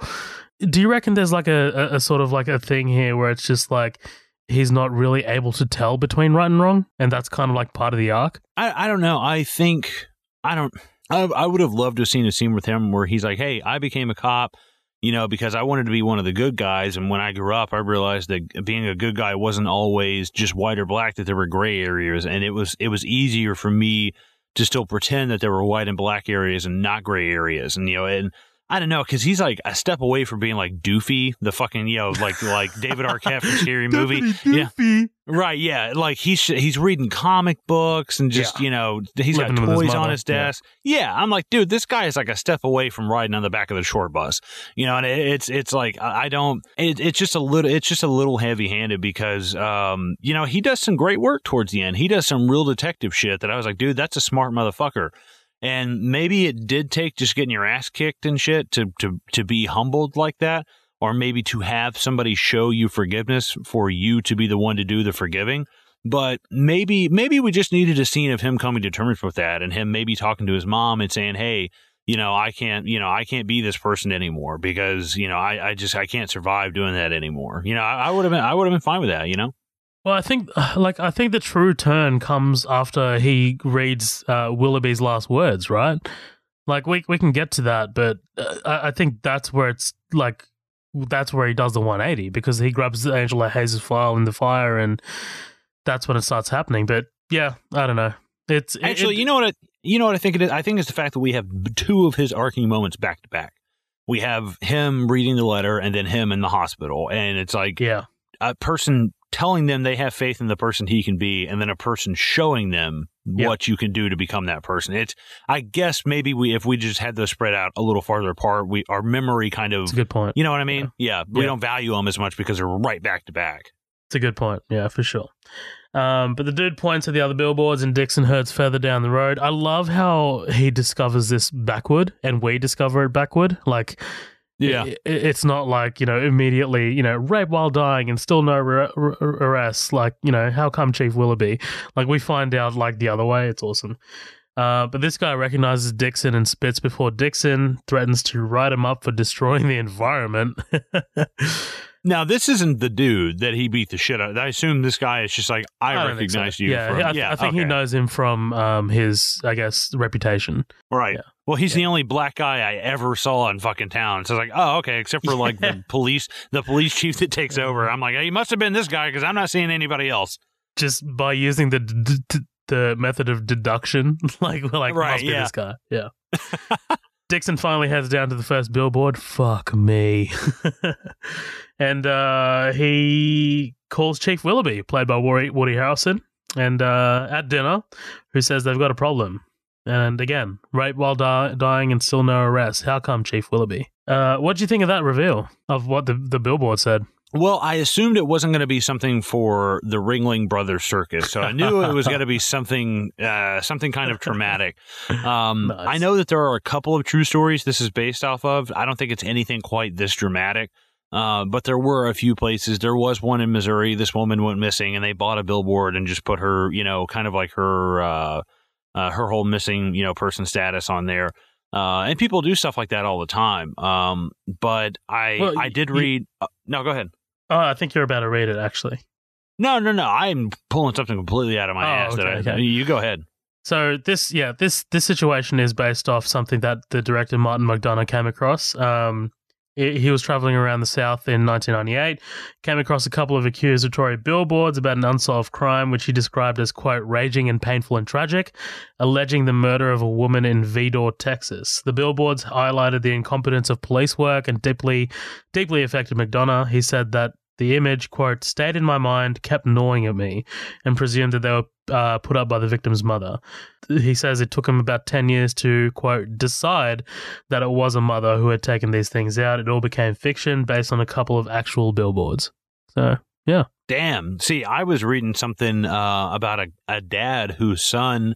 do you reckon there's like a, a, a sort of like a thing here where it's just like he's not really able to tell between right and wrong, and that's kind of like part of the arc? I, I don't know. I think I don't. I, I would have loved to have seen a scene with him where he's like, "Hey, I became a cop, you know, because I wanted to be one of the good guys, and when I grew up, I realized that being a good guy wasn't always just white or black; that there were gray areas, and it was it was easier for me to still pretend that there were white and black areas and not gray areas, and you know, and." I don't know because he's like a step away from being like Doofy, the fucking you know like like David Arquette from Scary Movie. Yeah, Right, yeah, like he's he's reading comic books and just Yeah. you know he's Living got with his toys on his desk. Yeah. I'm like, dude, this guy is like a step away from riding on the back of the short bus, you know. And it, it's it's like I I don't. It, it's just a little. It's just a little heavy handed because um you know he does some great work towards the end. He does some real detective shit that I was like, dude, that's a smart motherfucker. And maybe it did take just getting your ass kicked and shit to to to be humbled like that. or maybe to have somebody show you forgiveness for you to be the one to do the forgiving. But maybe maybe we just needed a scene of him coming to terms with that and him maybe talking to his mom and saying, Hey, you know, I can't, you know, I can't be this person anymore because, you know, I, I just, I can't survive doing that anymore. You know, I, I would have been, I would have been fine with that, you know? Well, I think, like, I think the true turn comes after he reads uh, Willoughby's last words, right? Like, we we can get to that, but uh, I, I think that's where it's like, that's where he does the 180 because he grabs Angela Hayes' file in the fire, and that's when it starts happening. But yeah, I don't know. It's actually, it, you know what? you know what I think it is? I think it's the fact that we have two of his arcing moments back to back. We have him reading the letter and then him in the hospital. And it's like yeah. a person telling them they have faith in the person he can be, and then a person showing them yep. what you can do to become that person. It's, I guess maybe we, if we just had those spread out a little farther apart, we, our memory kind of, It's a good point. You know what I mean? Yeah. yeah we yeah. don't value them as much because they're right back to back. It's a good point. Yeah, for sure. Um, but the dude points at the other billboards and Dixon herds further down the road. I love how he discovers this backward and we discover it backward. Like, yeah, it, it's not like you know immediately you know rape while dying and still no arrest. Like you know how come Chief Willoughby? Like we find out like the other way. It's awesome. Uh, but this guy recognizes Dixon and spits before Dixon threatens to write him up for destroying the environment. Now, this isn't the dude that he beat the shit out. Of. I assume this guy is just like I, I recognize so. you. Yeah, from, I, yeah, I think okay. he knows him from um, his, I guess, reputation. Right. Yeah. Well, he's yeah. the only black guy I ever saw in fucking town. So it's like, oh, okay, except for like the police, the police chief that takes over. I'm like, he must have been this guy because I'm not seeing anybody else. Just by using the d- d- the method of deduction, like, like right, must be this guy. Yeah. Dixon finally heads down to the first billboard. Fuck me. and uh, he calls Chief Willoughby, played by Woody, Woody Harrelson, and uh, at dinner, who says they've got a problem. And again, rape while di- dying and still no arrest. How come, Chief Willoughby? Uh, what do you think of that reveal of what the, the billboard said? Well, I assumed it wasn't going to be something for the Ringling Brothers Circus, so I knew it was going to be something, uh, something kind of traumatic. Um, nice. I know that there are a couple of true stories this is based off of. I don't think it's anything quite this dramatic, uh, but there were a few places. There was one in Missouri. This woman went missing, and they bought a billboard and just put her, you know, kind of like her, uh, uh her whole missing, you know, person status on there. Uh, and people do stuff like that all the time. Um, but I well, I did read. Uh, no, go ahead. Oh, I think you're about to read it actually. No, no, no. I'm pulling something completely out of my oh, ass. Okay, that I, okay. You go ahead. So this, yeah, this this situation is based off something that the director Martin McDonagh came across. Um, he was traveling around the South in 1998, came across a couple of accusatory billboards about an unsolved crime, which he described as, quote, raging and painful and tragic, alleging the murder of a woman in Vidor, Texas. The billboards highlighted the incompetence of police work and deeply, deeply affected McDonagh. He said that the image, quote, stayed in my mind, kept gnawing at me, and presumed that they were uh, put up by the victim's mother. He says it took him about 10 years to, quote, decide that it was a mother who had taken these things out. It all became fiction based on a couple of actual billboards. So, yeah. Damn. See, I was reading something uh, about a, a dad whose son.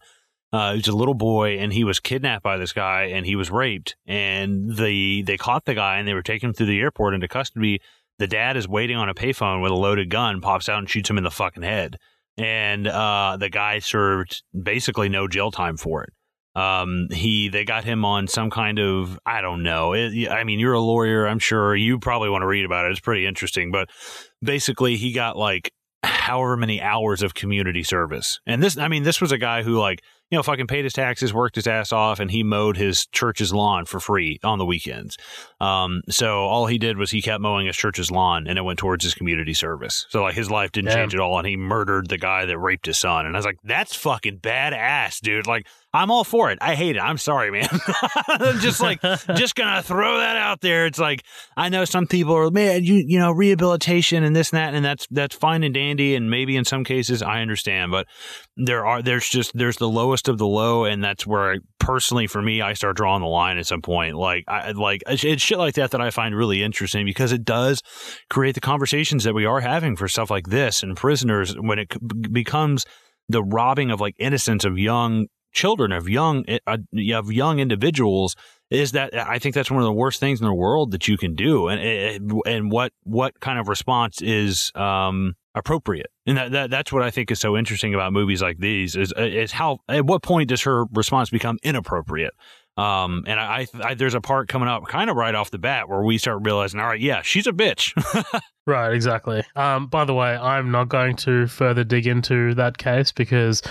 Uh, was a little boy, and he was kidnapped by this guy, and he was raped. And the they caught the guy, and they were taking him through the airport into custody the dad is waiting on a payphone with a loaded gun, pops out and shoots him in the fucking head. And uh, the guy served basically no jail time for it. Um, he they got him on some kind of I don't know. It, I mean, you're a lawyer, I'm sure you probably want to read about it. It's pretty interesting, but basically, he got like however many hours of community service. And this, I mean, this was a guy who like you know, fucking paid his taxes, worked his ass off, and he mowed his church's lawn for free on the weekends. Um, so all he did was he kept mowing his church's lawn, and it went towards his community service. So like his life didn't change at all, and he murdered the guy that raped his son. And I was like, that's fucking badass, dude. Like I'm all for it. I hate it. I'm sorry, man. I'm just like just gonna throw that out there. It's like I know some people are man, you you know, rehabilitation and this and that, and that's that's fine and dandy, and maybe in some cases I understand, but there are there's just there's the lowest of the low, and that's where I, personally for me I start drawing the line at some point. Like I like it's shit like that that I find really interesting because it does create the conversations that we are having for stuff like this and prisoners when it becomes the robbing of like innocence of young children of young eh, uh, of young individuals is that I think that's one of the worst things in the world that you can do, and and what what kind of response is um, appropriate, and that, that that's what I think is so interesting about movies like these is is how at what point does her response become inappropriate? Um, and I, I, there's a part coming up kind of right off the bat where we start realizing, all right, yeah, she's a bitch. right, exactly. Um, by the way, I'm not going to further dig into that case because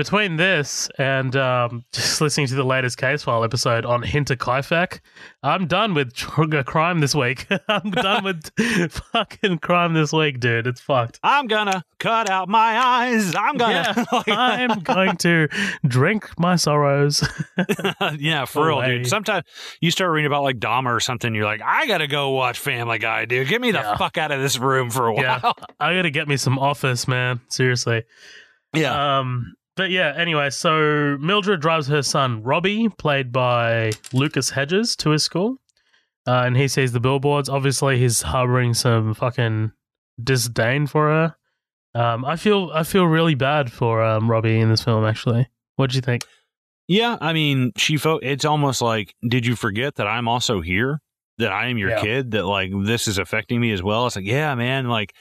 between this and um, just listening to the latest case file episode on Hinterkaifeck, I'm done with crime this week. I'm done with fucking crime this week, dude. It's fucked. I'm gonna cut out my eyes. I'm gonna. Yeah, I'm going to drink my sorrows. yeah, for real, dude. Sometimes you start reading about like Dahmer or something. You're like, I gotta go watch Family Guy, dude. Get me the yeah. fuck out of this room for a while. Yeah, I gotta get me some Office, man. Seriously. Yeah. Um but yeah, anyway, so Mildred drives her son Robbie, played by Lucas Hedges, to his school. Uh, and he sees the billboards. Obviously, he's harboring some fucking disdain for her. Um, I feel I feel really bad for um, Robbie in this film. Actually, what do you think? Yeah, I mean, she. It's almost like, did you forget that I'm also here? That I am your yeah. kid, that like this is affecting me as well. It's like, yeah, man, like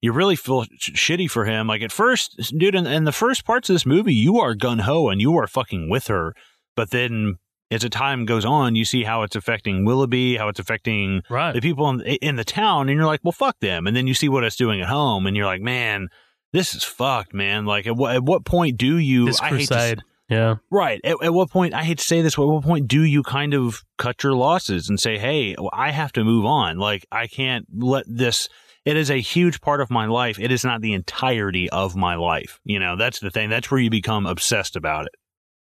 you really feel sh- shitty for him. Like at first, dude, in, in the first parts of this movie, you are gun ho and you are fucking with her. But then as the time goes on, you see how it's affecting Willoughby, how it's affecting right. the people in, in the town, and you're like, well, fuck them. And then you see what it's doing at home, and you're like, man, this is fucked, man. Like, at what at what point do you? This crusade. Yeah. Right. At, at what point, I hate to say this, but at what point do you kind of cut your losses and say, hey, I have to move on? Like, I can't let this. It is a huge part of my life. It is not the entirety of my life. You know, that's the thing. That's where you become obsessed about it.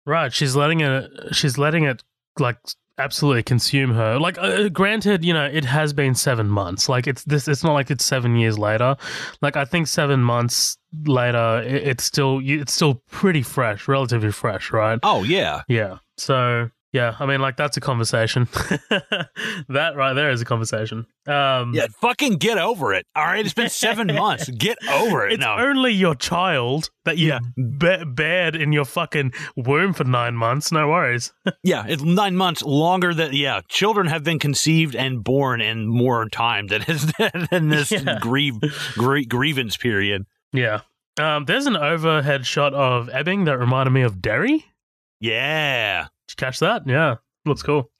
Right. She's letting it, she's letting it like absolutely consume her. Like, uh, granted, you know, it has been seven months. Like, it's this. It's not like it's seven years later. Like, I think seven months later, it, it's still it's still pretty fresh, relatively fresh, right? Oh yeah, yeah. So yeah, I mean, like that's a conversation. that right there is a conversation. Um, yeah, fucking get over it. All right, it's been seven months. Get over it. It's no. only your child that you yeah. b- bared in your fucking womb for nine months. No worries. yeah, it's nine months longer than yeah. Children have been conceived and born in more time than than this yeah. grieve gr- grievance period. Yeah. Um, there's an overhead shot of Ebbing that reminded me of Derry. Yeah. Catch that? Yeah, looks cool.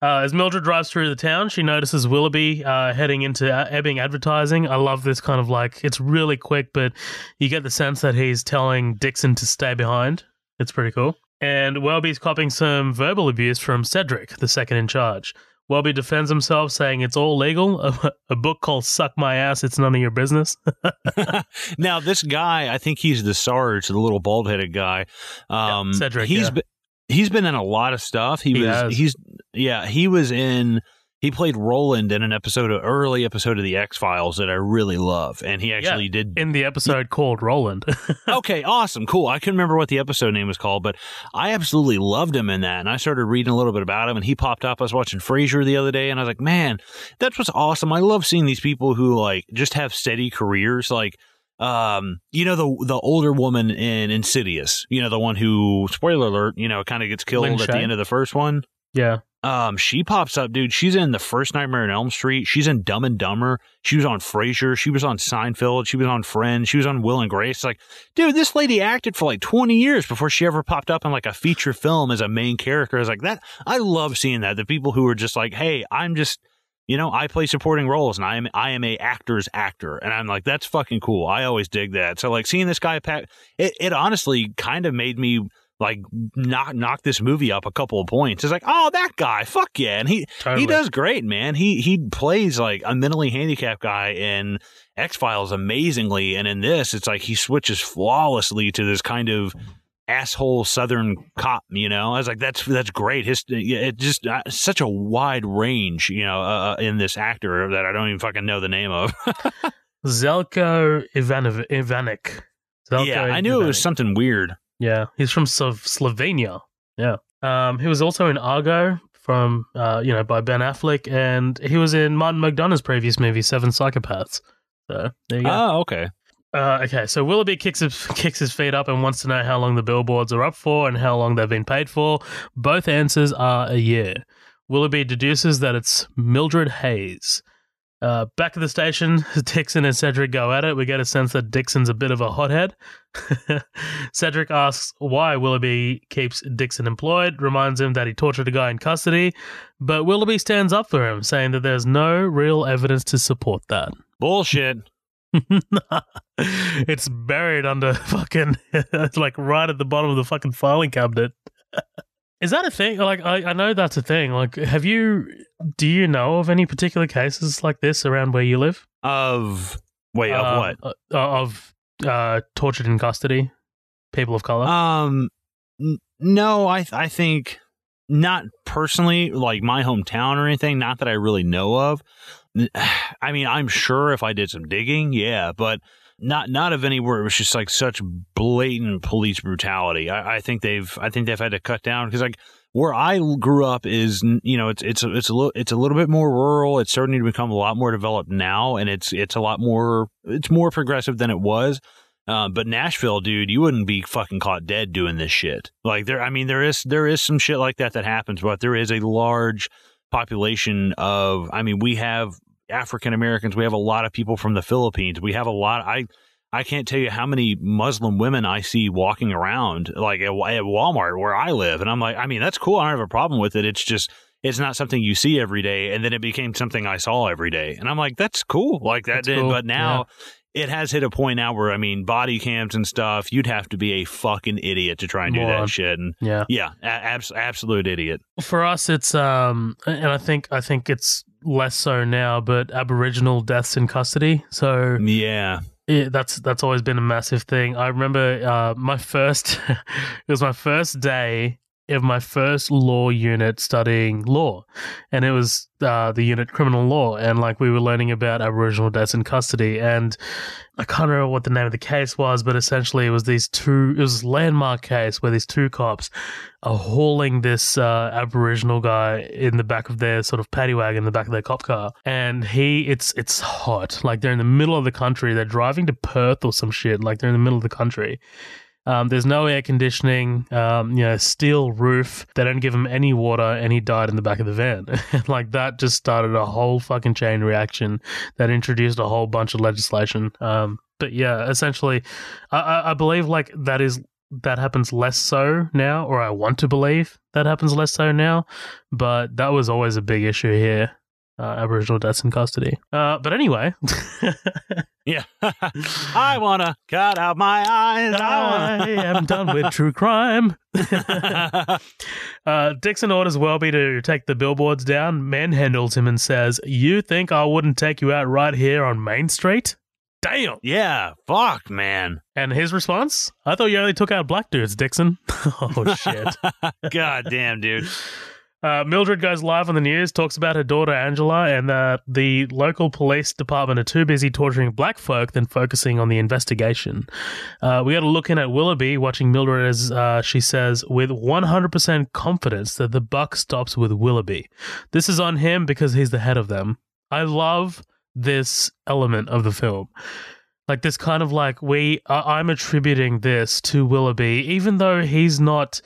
Uh, as Mildred drives through the town, she notices Willoughby uh, heading into Ebbing advertising. I love this kind of like, it's really quick, but you get the sense that he's telling Dixon to stay behind. It's pretty cool. And Welby's copying some verbal abuse from Cedric, the second in charge. Welby defends himself, saying it's all legal. A, a, book called "Suck My Ass." It's none of your business. now, this guy, I think he's the Sarge, the little bald-headed guy. Um, yeah, Cedric. He's yeah. He's been in a lot of stuff. He, he was has. he's yeah he was in he played Roland in an episode of early episode of the X Files that I really love, and he actually yeah, did in the episode he, called Roland. okay, awesome, cool. I couldn't remember what the episode name was called, but I absolutely loved him in that, and I started reading a little bit about him, and he popped up. I was watching Frasier the other day, and I was like, man, that's what's awesome. I love seeing these people who like just have steady careers, like um, you know the the older woman in Insidious, you know the one who spoiler alert, you know, kind of gets killed at the end of the first one. Yeah. Um, she pops up, dude. She's in the first Nightmare on Elm Street. She's in Dumb and Dumber. She was on Frasier. She was on Seinfeld. She was on Friends. She was on Will and Grace. Like, dude, this lady acted for like 20 years before she ever popped up in like a feature film as a main character. I was like, that, I love seeing that. The people who are just like, hey, I'm just, you know, I play supporting roles and I am I am a actor's actor. And I'm like, that's fucking cool. I always dig that. So like seeing this guy pack it, it honestly kind of made me like knock knock this movie up a couple of points. It's like, oh, that guy, fuck yeah, and he totally. he does great, man. He he plays like a mentally handicapped guy in X Files amazingly, and in this, it's like he switches flawlessly to this kind of asshole Southern cop. You know, I was like, that's that's great. His it just uh, such a wide range, you know, uh, uh, in this actor that I don't even fucking know the name of. Zelko Ivanov-. Zelko yeah, I knew it was something weird. Yeah, he's from Slovenia. Yeah, um, he was also in Argo from uh, you know by Ben Affleck, and he was in Martin McDonagh's previous movie Seven Psychopaths. So there you go. Oh, okay. Uh, okay, so Willoughby kicks his, kicks his feet up and wants to know how long the billboards are up for and how long they've been paid for. Both answers are a year. Willoughby deduces that it's Mildred Hayes. Uh, back at the station, Dixon and Cedric go at it. We get a sense that Dixon's a bit of a hothead. Cedric asks why Willoughby keeps Dixon employed, reminds him that he tortured a guy in custody, but Willoughby stands up for him, saying that there's no real evidence to support that. Bullshit. it's buried under fucking, it's like right at the bottom of the fucking filing cabinet. Is that a thing? Like, I, I know that's a thing. Like, have you, do you know of any particular cases like this around where you live? Of wait, of Um, what? uh, of uh, tortured in custody, people of color. Um, n- no, I I think not personally, like my hometown or anything. Not that I really know of. I mean, I'm sure if I did some digging, yeah, but not not of anywhere. It was just like such blatant police brutality. I, I think they've I think they've had to cut down because like where I grew up is you know it's it's it's a little it's a little bit more rural. It's starting to become a lot more developed now, and it's it's a lot more it's more progressive than it was. Uh, but Nashville, dude, you wouldn't be fucking caught dead doing this shit. Like there, I mean, there is there is some shit like that that happens, but there is a large population of. I mean, we have African Americans. We have a lot of people from the Philippines. We have a lot. I I can't tell you how many Muslim women I see walking around like at, at Walmart where I live, and I'm like, I mean, that's cool. I don't have a problem with it. It's just it's not something you see every day, and then it became something I saw every day, and I'm like, that's cool. Like that, That's cool. but now. It has hit a point now where I mean, body cams and stuff. You'd have to be a fucking idiot to try and do that shit. And yeah. yeah, a- abs- absolute idiot. For us, it's um, and I think I think it's less so now, but Aboriginal deaths in custody. So Yeah, Yeah, that's that's always been a massive thing. I remember uh, my first it was my first day of my first law unit studying law, and it was uh, the unit criminal law, and like we were learning about Aboriginal deaths in custody, and I can't remember what the name of the case was, but essentially it was these two it was landmark case where these two cops are hauling this uh, Aboriginal guy in the back of their sort of paddy wagon in the back of their cop car, and he it's it's hot. Like they're in the middle of the country. They're driving to Perth or some shit. Like they're in the middle of the country. Um, there's no air conditioning. Um, you know, steel roof. They don't give him any water, and he died in the back of the van. like that just started a whole fucking chain reaction that introduced a whole bunch of legislation. Um, but yeah, essentially, I, I, I believe like that is that happens less so now, or I want to believe that happens less so now. But that was always a big issue here. Uh, Aboriginal deaths in custody. Uh, but anyway, yeah. I wanna cut out my eyes. I I am done with true crime. Uh, Dixon orders Welby to take the billboards down, manhandles him, and says, You think I wouldn't take you out right here on Main Street? Damn. yeah, fuck, man. And his response, I thought you only took out black dudes, Dixon. oh, shit. God damn, dude. Uh, Mildred goes live on the news, talks about her daughter Angela, and that the local police department are too busy torturing black folk than focusing on the investigation. Uh, we got to look in at Willoughby, watching Mildred as uh, she says, with 100% confidence that the buck stops with Willoughby. This is on him because he's the head of them. I love this element of the film. Like this kind of like we, I'm attributing this to Willoughby, even though he's not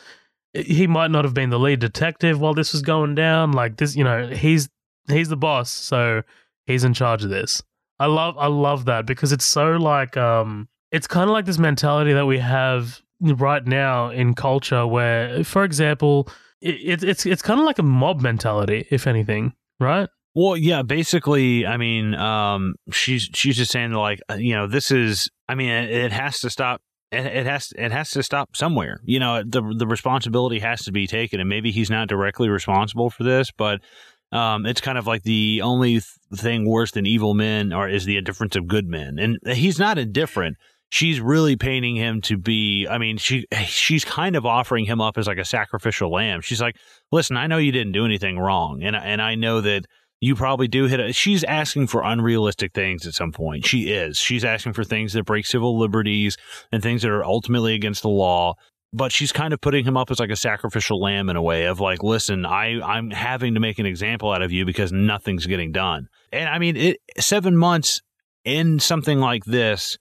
he might not have been the lead detective while this was going down. Like this, you know, he's he's the boss, so he's in charge of this. I love I love that because it's so like um it's kind of like this mentality that we have right now in culture where for example it, it's it's kind of like a mob mentality if anything right Well, yeah, basically, I mean, um, she's she's just saying like, you know, this is, I mean, it, it has to stop. It, it has it has to stop somewhere. You know, the the responsibility has to be taken, and maybe he's not directly responsible for this, but um, it's kind of like the only th- thing worse than evil men are is the indifference of good men, and he's not indifferent. She's really painting him to be. I mean, she she's kind of offering him up as like a sacrificial lamb. She's like, listen, I know you didn't do anything wrong, and and I know that you probably do hit a she's asking for unrealistic things at some point she is she's asking for things that break civil liberties and things that are ultimately against the law but she's kind of putting him up as like a sacrificial lamb in a way of like listen i i'm having to make an example out of you because nothing's getting done and i mean it seven months in something like this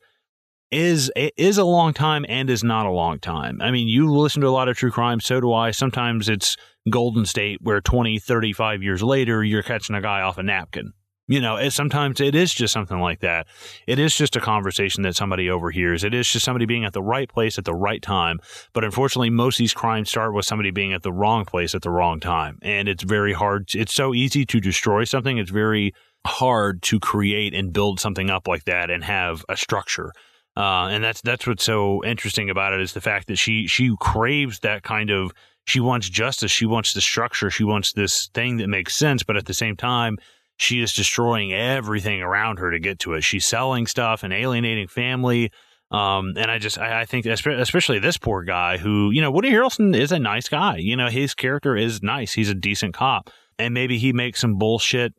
is is a long time and is not a long time. I mean, you listen to a lot of true crime, so do I. Sometimes it's Golden State where 20, 35 years later you're catching a guy off a napkin. You know, it, sometimes it is just something like that. It is just a conversation that somebody overhears. It is just somebody being at the right place at the right time. But unfortunately, most of these crimes start with somebody being at the wrong place at the wrong time. And it's very hard. It's so easy to destroy something. It's very hard to create and build something up like that and have a structure. Uh, and that's that's what's so interesting about it is the fact that she she craves that kind of she wants justice, she wants the structure, she wants this thing that makes sense, but at the same time, she is destroying everything around her to get to it. She's selling stuff and alienating family. Um, and I just, I, I, think, especially this poor guy who, you know, Woody Harrelson is a nice guy. You know, his character is nice. He's a decent cop. And maybe he makes some bullshit,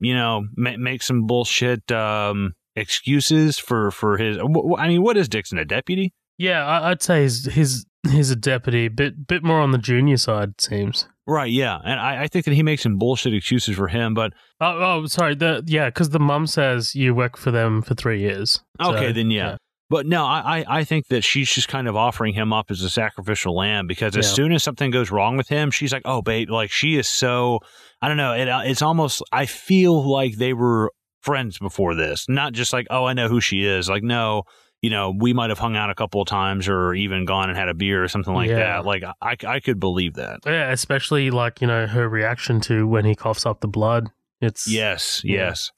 you know, ma- make some bullshit, um, excuses for, for his, I mean, what is Dixon, a deputy? Yeah, I'd say he's, he's, he's a deputy, bit, bit more on the junior side, it seems. Right, yeah, and I, I, think that he makes some bullshit excuses for him, but oh, oh sorry, the yeah, because the mom says you work for them for three years. Okay, then yeah. yeah. But no, I, I think that she's just kind of offering him up as a sacrificial lamb because as yeah. soon as something goes wrong with him, she's like, "Oh, babe, like she is so." I don't know. It, uh, it's almost. I feel like they were friends before this, not just like, "Oh, I know who she is." Like, no, you know, we might have hung out a couple of times or even gone and had a beer or something like yeah. that. Like, I, I could believe that. Yeah, especially like, you know, her reaction to when he coughs up the blood. It's. Yes, yeah. yes.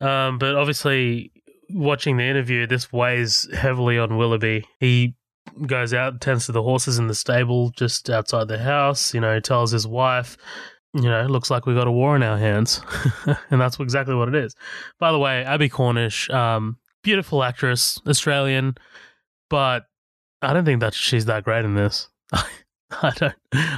Um, but obviously, watching the interview, this weighs heavily on Willoughby. He goes out, tends to the horses in the stable just outside the house, you know, tells his wife, you know, looks like we got a war in our hands. and that's exactly what it is. By the way, Abbie Cornish, um, beautiful actress, Australian, but I don't think that she's that great in this. I don't.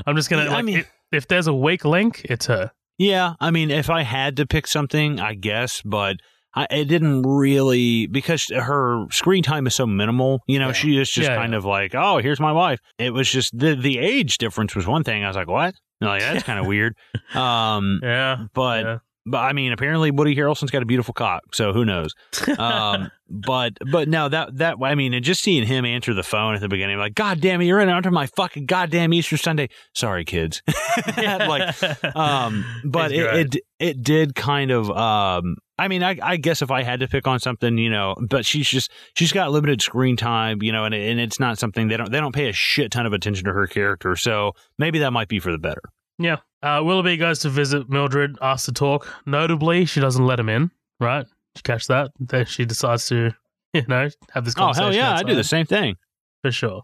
I'm just gonna. Like, I mean, if, if there's a weak link, it's her. Yeah, I mean, if I had to pick something, I guess, but I, it didn't really because her screen time is so minimal. You know, yeah. she is just yeah, kind yeah. of like, oh, here's my wife. It was just the the age difference was one thing. I was like, what? like that's kind of weird. Um, yeah, but but I mean, apparently Woody Harrelson's got a beautiful cock, so who knows? Um, but but no, that that I mean, and just seeing him answer the phone at the beginning, like, God damn it, you're in under my fucking goddamn Easter Sunday. Sorry, kids. like, um, but it, it it did kind of um. I mean, I, I guess if I had to pick on something, you know, but she's just she's got limited screen time, you know, and and it's not something they don't they don't pay a shit ton of attention to her character, so maybe that might be for the better. Yeah. Uh, Willoughby goes to visit Mildred, asks to talk. Notably, she doesn't let him in, right? Did you catch that? Then she decides to, you know, have this conversation. Oh, hell yeah, outside. I do the same thing. For sure.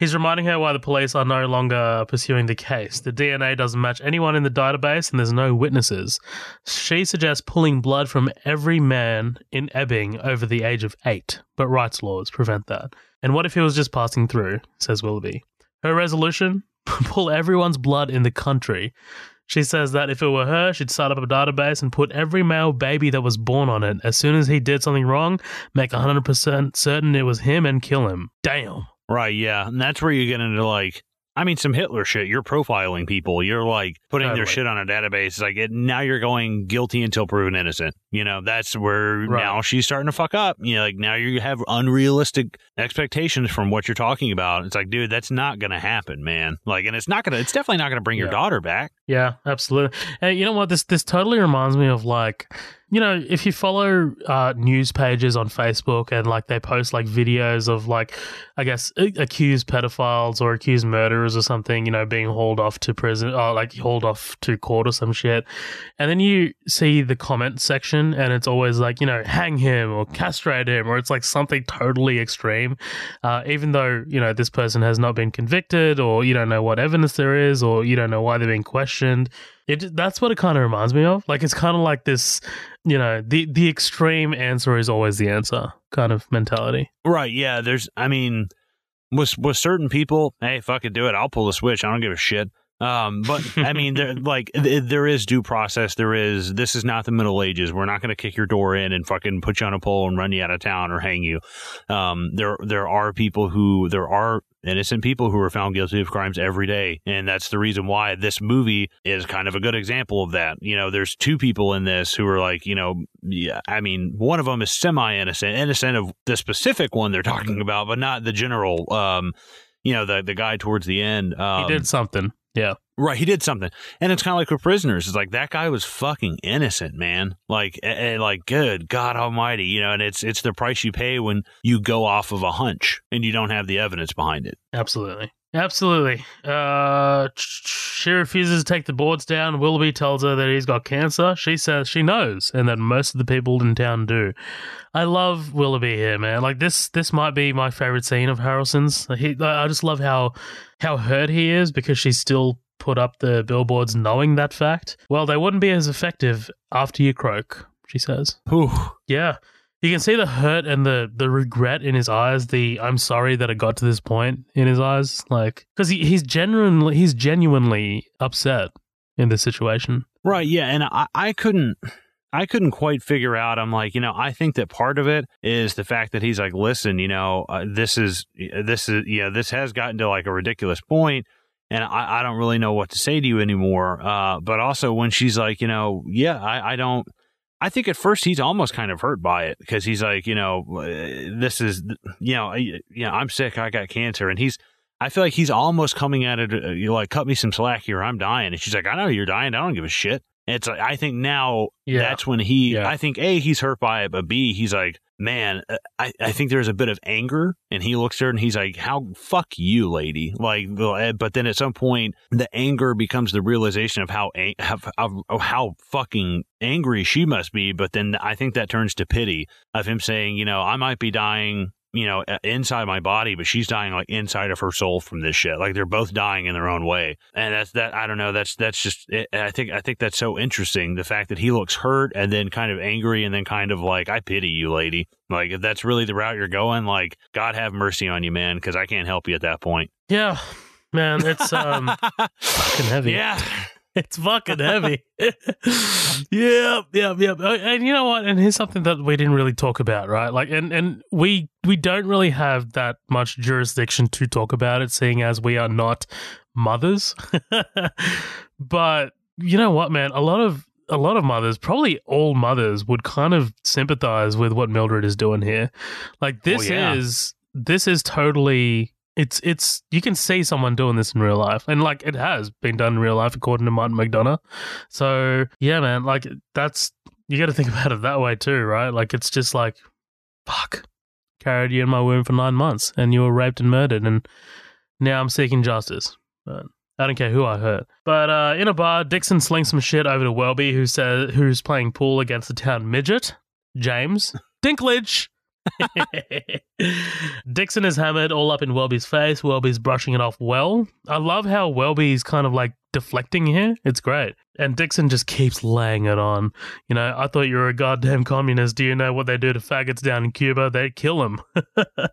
He's reminding her why the police are no longer pursuing the case. The DNA doesn't match anyone in the database and there's no witnesses. She suggests pulling blood from every man in Ebbing over the age of eight, but rights laws prevent that. And what if he was just passing through, says Willoughby. Her resolution? pull everyone's blood in the country. She says that if it were her, she'd start up a database and put every male baby that was born on it. As soon as he did something wrong, make 100% certain it was him and kill him. Damn. Right, yeah. And that's where you get into like I mean, some Hitler shit. You're profiling people. You're like putting totally. their shit on a database. Like it, now you're going guilty until proven innocent. You know, that's where right. now she's starting to fuck up. You know, like now you have unrealistic expectations from what you're talking about. It's like, dude, that's not going to happen, man. Like, and it's not going to, it's definitely not going to bring yeah. your daughter back. Yeah, absolutely. And you know what? This, this totally reminds me of like, you know, if you follow uh, news pages on Facebook and like they post like videos of like, I guess, accused pedophiles or accused murderers or something, you know, being hauled off to prison or like hauled off to court or some shit. And then you see the comment section and it's always like, you know, hang him or castrate him or it's like something totally extreme. Uh, even though, you know, this person has not been convicted or you don't know what evidence there is or you don't know why they're being questioned. It, that's what it kind of reminds me of. Like it's kind of like this you know, the the extreme answer is always the answer kind of mentality. Right. Yeah. There's, I mean, with with certain people, hey, fuck it, do it. I'll pull the switch. I don't give a shit. Um, but I mean, there like th- there is due process. There is. This is not the Middle Ages. We're not going to kick your door in and fucking put you on a pole and run you out of town or hang you. Um, there there are people who there are innocent people who are found guilty of crimes every day, and that's the reason why this movie is kind of a good example of that. You know, there's two people in this who are like, you know, yeah, I mean, one of them is semi innocent, innocent of the specific one they're talking about, but not the general. Um, you know, the the guy towards the end. Um, he did something. Yeah. Right, he did something, and it's kind of like with prisoners. It's like that guy was fucking innocent, man. Like, like, good God Almighty, you know. And it's it's the price you pay when you go off of a hunch and you don't have the evidence behind it. Absolutely. Absolutely. Uh, she refuses to take the boards down. Willoughby tells her that he's got cancer. She says she knows, and that most of the people in town do. I love Willoughby here, man. Like this, this might be my favorite scene of Harrelson's. He, I just love how how hurt he is because she's still put up the billboards knowing that fact. Well, they wouldn't be as effective after you croak. She says. Whew. Yeah. You can see the hurt and the the regret in his eyes. The I'm sorry that it got to this point in his eyes, like because he, he's genuinely he's genuinely upset in this situation. Right. Yeah. And I, I couldn't. I couldn't quite figure out. I'm like, you know, I think that part of it is the fact that he's like, listen, you know, uh, this is, this is, know, this has gotten to like a ridiculous point, and I, I don't really know what to say to you anymore. Uh, but also when she's like, you know, yeah, I, I don't, I think at first he's almost kind of hurt by it because he's like, you know, uh, this is, you know, you know, I'm sick, I got cancer, and he's, I feel like he's almost coming at it, uh, you like, cut me some slack here, I'm dying, and she's like, I know you're dying, I don't give a shit. And it's like, I think now Yeah. that's when he, Yeah. I think a he's hurt by it, but b he's like, man, uh, I, I think there's a bit of anger, and he looks at her and he's like, how fuck you, lady, like, uh, but then at some point the anger becomes the realization of how of, of how fucking angry she must be. But then I think that turns to pity of him saying, you know, I might be dying, you know, uh, inside my body, but she's dying like inside of her soul from this shit. Like they're both dying in their own way, and that's that. I don't know. That's that's just. It, I think I think that's so interesting. The fact that he looks hurt and then kind of angry and then kind of like, I pity you, lady. Like if that's really the route you're going, like God have mercy on you, man, because I can't help you at that point. Yeah, man, it's um fucking heavy. yeah. It's fucking heavy. yeah, yeah, yeah. Oh, and you know what? And here's something that we didn't really talk about, right? Like, and and we we don't really have that much jurisdiction to talk about it, seeing as we are not mothers. but you know what, man? A lot of a lot of mothers, probably all mothers, would kind of sympathize with what Mildred is doing here. Like, this oh, yeah. is this is totally it's it's you can see someone doing this in real life and like it has been done in real life according to martin McDonagh so yeah man like that's you got to think about it that way too right like it's just like fuck carried you in my womb for nine months and you were raped and murdered and now i'm seeking justice but I don't care who I hurt. But uh, in a bar, Dixon slings some shit over to Welby, who says who's playing pool against the town midget, James Dinklage. Dixon is hammered all up in Welby's face. Welby's brushing it off well. I love how Welby's kind of like deflecting here. It's great. And Dixon just keeps laying it on. You know, I thought you were a goddamn communist. Do you know what they do to faggots down in Cuba? They kill them.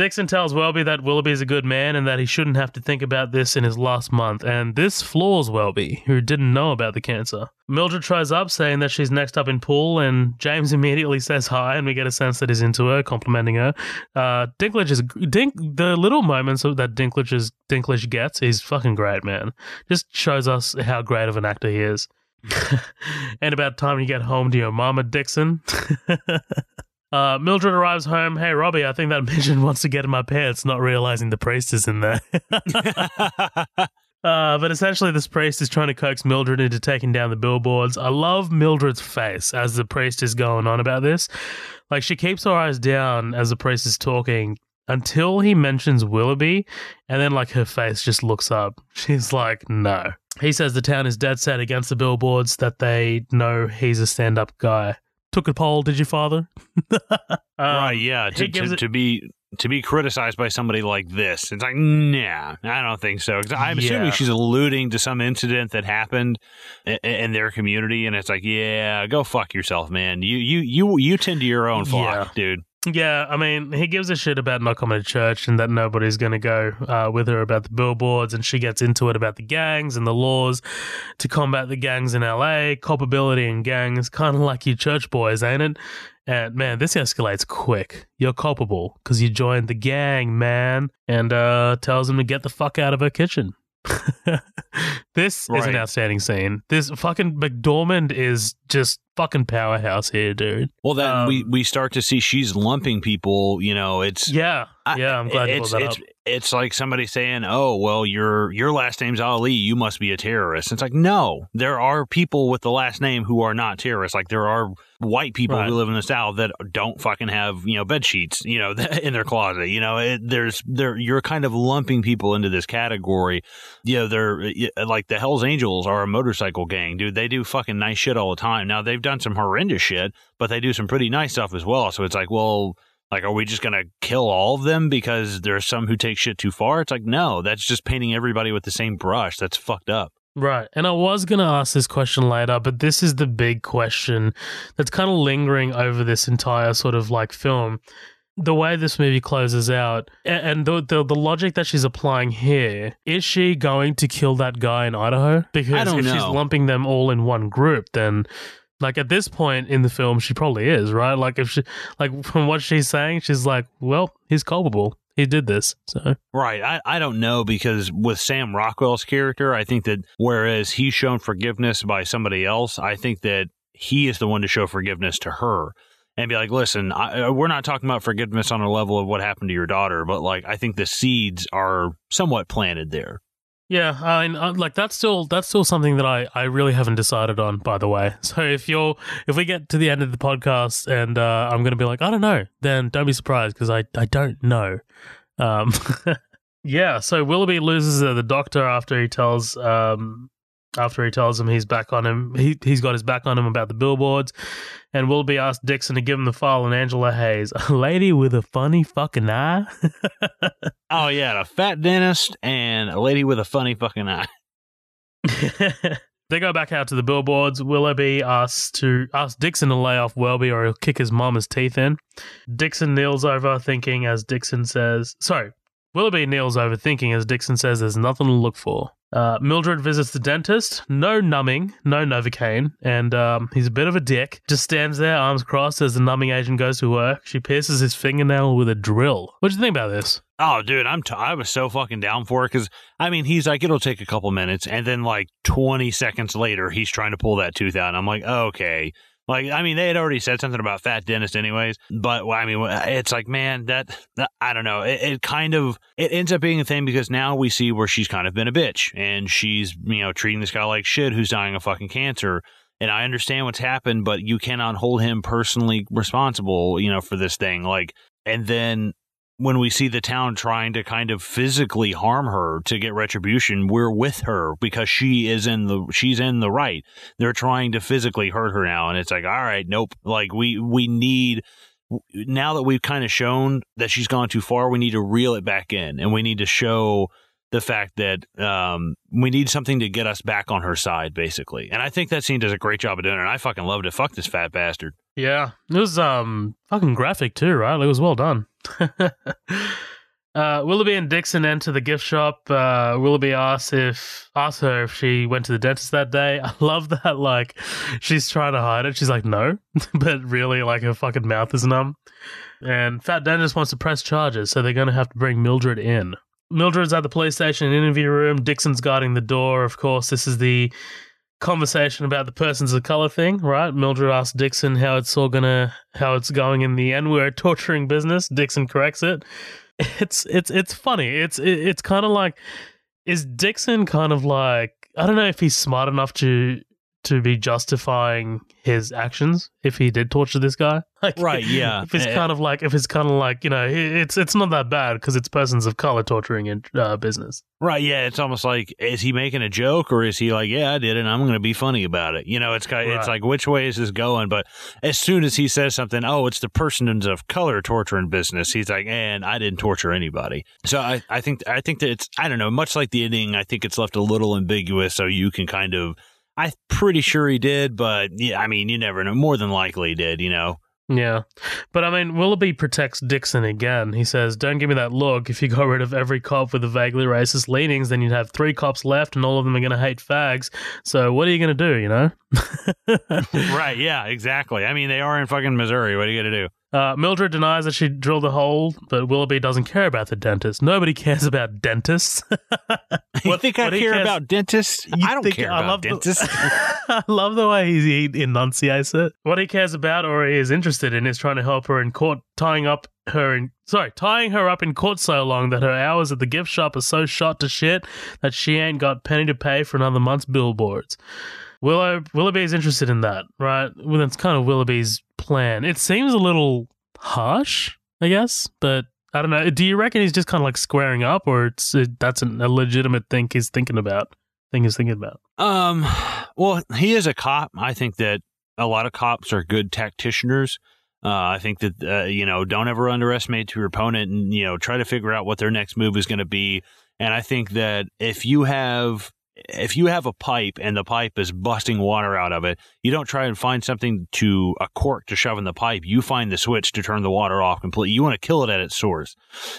Dixon tells Welby that Willoughby is a good man and that he shouldn't have to think about this in his last month, and this floors Welby, who didn't know about the cancer. Mildred tries up, saying that she's next up in pool, and James immediately says hi, and we get a sense that he's into her, complimenting her. Uh, Dinklage is Dink. The little moments that Dinklage is Dinklage gets he's fucking great, man. Just shows us how great of an actor he is. and about time you get home to your mama, Dixon. Uh, Mildred arrives home. Hey, Robbie, I think that midget wants to get in my pants, not realizing the priest is in there. Uh, but essentially, this priest is trying to coax Mildred into taking down the billboards. I love Mildred's face as the priest is going on about this. Like, she keeps her eyes down as the priest is talking until he mentions Willoughby, and then, like, her face just looks up. She's like, no. He says the town is dead set against the billboards, that they know he's a stand up guy. Took a poll, did you, father? Um, right, yeah. To, to, it- to be to be criticized by somebody like this, it's like, nah, I don't think so. 'Cause I'm assuming she's alluding to some incident that happened in, in their community, and it's like, yeah, go fuck yourself, man. You you you you tend to your own flock, Yeah. dude. Yeah, I mean, he gives a shit about not coming to church and that nobody's going to go uh, with her about the billboards, and she gets into it about the gangs and the laws to combat the gangs in LA, culpability in gangs, kind of like you church boys, ain't it? And man, this escalates quick. You're culpable because you joined the gang, man, and uh, tells him to get the fuck out of her kitchen. this is an outstanding scene. This fucking McDormand is just fucking powerhouse here, dude. Well, then Um, we we start to see she's lumping people. You know, it's Yeah, I- yeah. I'm glad you it's brought that it's up. It's like somebody saying, "Oh, well, your your last name's Ali. You must be a terrorist." It's like, no, there are people with the last name who are not terrorists. Like there are white people Right. who live in the South that don't fucking have you know bed sheets, you know, in their closet. You know, it, there's there you're kind of lumping people into this category. You know, they're like the Hell's Angels are a motorcycle gang, dude. They do fucking nice shit all the time. Now they've done some horrendous shit, but they do some pretty nice stuff as well. So it's like, well. Like, are we just going to kill all of them because there's some who take shit too far? It's like, no, that's just painting everybody with the same brush. That's fucked up. Right. And I was going to ask this question later, but this is the big question that's kind of lingering over this entire sort of like film. The way this movie closes out and the, the the logic that she's applying here, is she going to kill that guy in Idaho? Because if she's lumping them all in one group, then like at this point in the film, she probably is, right? Like if she like from what she's saying, she's like, Well, he's culpable. He did this. So Right. I, I don't know because with Sam Rockwell's character, I think that whereas he's shown forgiveness by somebody else, I think that he is the one to show forgiveness to her and be like, listen, I, uh, we're not talking about forgiveness on a level of what happened to your daughter, but like, I think the seeds are somewhat planted there. Yeah, I mean, uh, like that's still that's still something that I, I really haven't decided on. By the way, so if you're if we get to the end of the podcast and uh, I'm going to be like I don't know, then don't be surprised because I I don't know. Um, yeah, so Willoughby loses uh, the doctor after he tells um after he tells him he's back on him. He he's got his back on him about the billboards, and Willoughby asks Dixon to give him the file and Angela Hayes, a lady with a funny fucking eye. Oh, yeah. A fat dentist and a lady with a funny fucking eye. they go back out to the billboards. Willoughby asks to ask Dixon to lay off Welby or he'll kick his mama's teeth in. Dixon kneels over, thinking as Dixon says, sorry, Willoughby kneels over, thinking as Dixon says there's nothing to look for. Uh, Mildred visits the dentist. No numbing, no Novocaine, and um, he's a bit of a dick. Just stands there, arms crossed, as the numbing agent goes to work. She pierces his fingernail with a drill. What do you think about this? Oh, dude, I'm t- I was so fucking down for it because I mean he's like it'll take a couple minutes, and then like 20 seconds later he's trying to pull that tooth out, and I'm like, okay, like I mean they had already said something about fat dentist anyways, but I mean it's like man that, that I don't know, it, it kind of it ends up being a thing because now we see where she's kind of been a bitch and she's you know treating this guy like shit who's dying of fucking cancer. And I understand what's happened, but you cannot hold him personally responsible, you know, for this thing. Like, and then when we see the town trying to kind of physically harm her to get retribution, we're with her because she is in the she's in the right. They're trying to physically hurt her now, and it's like, all right, nope. Like we we need now that we've kind of shown that she's gone too far, we need to reel it back in, and we need to show the fact that um, we need something to get us back on her side, basically. And I think that scene does a great job of doing it. And I fucking loved it. Fuck this fat bastard. Yeah, it was um fucking graphic too, right? It was well done. uh, Willoughby and Dixon enter the gift shop. Uh, Willoughby asks if asks her if she went to the dentist that day. I love that. Like she's trying to hide it. She's like, no, but really, like her fucking mouth is numb. And Fat Dentist wants to press charges, so they're going to have to bring Mildred in. Mildred's at the police station interview room. Dixon's guarding the door. Of course, this is the conversation about the persons of color thing, right? Mildred asks Dixon how it's all gonna how it's going in the N word torturing business. Dixon corrects it. It's it's it's funny. It's it, it's kind of like is Dixon kind of like I don't know if he's smart enough to to be justifying his actions if he did torture this guy. Like, Right, yeah. If it's Eh, kind of like if it's kind of like you know it's it's not that bad because it's persons of color torturing in uh, business. Right, yeah, it's almost like is he making a joke or is he like, yeah, I did it, and I'm going to be funny about it. You know, it's kind, it's Right. like which way is this going? But as soon as he says something, oh, it's the persons of color torturing business, he's like, and I didn't torture anybody. So I, I think, I think that it's, I don't know, much like the ending, I think it's left a little ambiguous, so you can kind of. I'm pretty sure he did, but yeah, I mean, you never know. More than likely, he did. You know, Yeah. But I mean, Willoughby protects Dixon again. He says, Don't give me that look. If you got rid of every cop with the vaguely racist leanings, then you'd have three cops left and all of them are going to hate fags. So what are you going to do, you know? right. Yeah, exactly. I mean, they are in fucking Missouri. What are you going to do? Uh, Mildred denies that she drilled a hole, but Willoughby doesn't care about the dentist. Nobody cares about dentists. you think I care cares, about dentists? I don't care I about dentists. The, I love the way he, he enunciates it. What he cares about or he is interested in is trying to help her in court, tying up her in sorry, tying her up in court so long that her hours at the gift shop are so shot to shit that she ain't got penny to pay for another month's billboards. Willow Willoughby is interested in that, right? Well, that's kind of Willoughby's plan. It seems a little harsh, I guess, but I don't know. Do you reckon he's just kind of like squaring up, or it's it, that's an, a legitimate thing he's thinking about? Thing he's thinking about. Um, well, he is a cop. I think that a lot of cops are good tacticians. Uh, I think that uh, you know, don't ever underestimate your opponent, and you know, try to figure out what their next move is going to be. And I think that if you have if you have a pipe and the pipe is busting water out of it, you don't try and find something to a cork to shove in the pipe. You find the switch to turn the water off completely. You want to kill it at its source.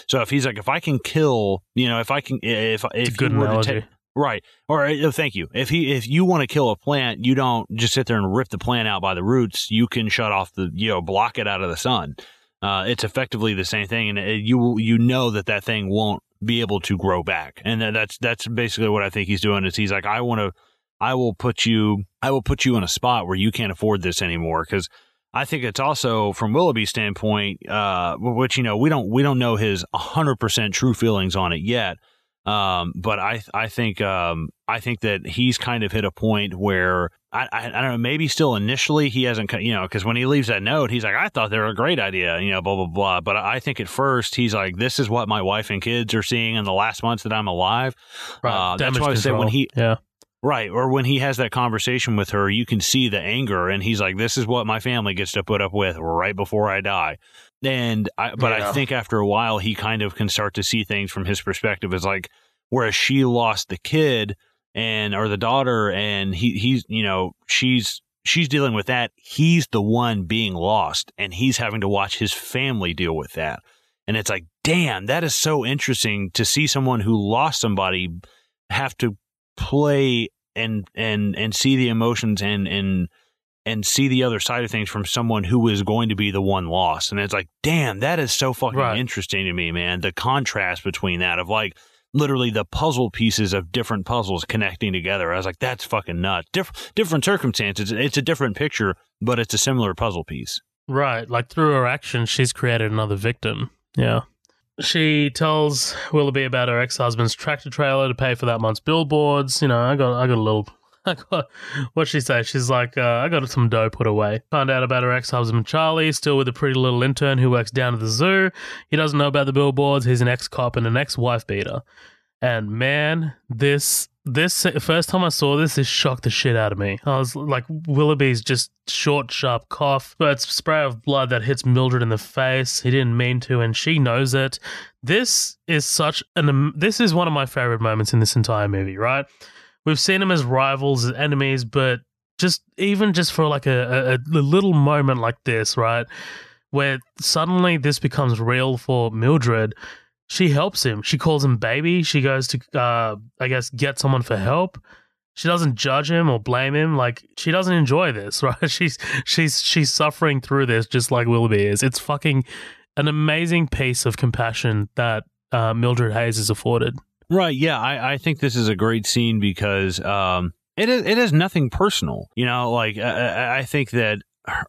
So if he's like, if I can kill, you know, if I can, if if good analogy. Right. Or uh, thank you. If he if you want to kill a plant, you don't just sit there and rip the plant out by the roots. You can shut off the you know block it out of the sun. Uh, it's effectively the same thing, and uh, you you know that that thing won't be able to grow back. And that's that's basically what I think he's doing. Is he's like, I want to, I will put you, I will put you in a spot where you can't afford this anymore because. I think it's also from Willoughby's standpoint, uh, which you know we don't we don't know his hundred percent true feelings on it yet. Um, but I I think um, I think that he's kind of hit a point where I, I, I, don't know, maybe still initially he hasn't, you know, because when he leaves that note, he's like, I thought they were a great idea, you know, blah, blah, blah. But I think at first he's like, this is what my wife and kids are seeing in the last months that I'm alive. Right. Uh, that's why I said when he, yeah. Right. Or when he has that conversation with her, you can see the anger and he's like, this is what my family gets to put up with right before I die. And I, but yeah. I think after a while, he kind of can start to see things from his perspective as like, whereas she lost the kid, and or the daughter and he he's you know she's she's dealing with that. He's the one being lost and he's having to watch his family deal with that. And it's like damn that is so interesting to see someone who lost somebody have to play and and and see the emotions and and and see the other side of things from someone who is going to be the one lost. And it's like damn that is so fucking right. interesting to me man. The contrast between that of like literally the puzzle pieces of different puzzles connecting together. I was like, that's fucking nuts. Dif- different circumstances. It's a different picture, but it's a similar puzzle piece. Right. Like through her actions, she's created another victim. Yeah. She tells Willoughby about her ex husband's tractor trailer to pay for that month's billboards. You know, I got I got a little what she say? She's like, uh, I got some dough put away. Find out about her ex-husband Charlie, still with a pretty little intern who works down at the zoo. He doesn't know about the billboards. He's an ex-cop and an ex-wife beater. And man, this this first time I saw this, this shocked the shit out of me. I was like, Willoughby's just short, sharp cough, but it's spray of blood that hits Mildred in the face. He didn't mean to, and she knows it. This is such an. This is one of my favorite moments in this entire movie. Right? We've seen them as rivals, as enemies, but just even just for like a, a, a little moment like this, right, where suddenly this becomes real for Mildred she helps him. She calls him baby. She goes to, uh, I guess, get someone for help. She doesn't judge him or blame him. Like she doesn't enjoy this, right? She's she's she's suffering through this just like Willoughby is. It's fucking an amazing piece of compassion that uh, Mildred Hayes is afforded. Right. Yeah. I, I think this is a great scene because um, it is it is nothing personal. You know, like I, I think that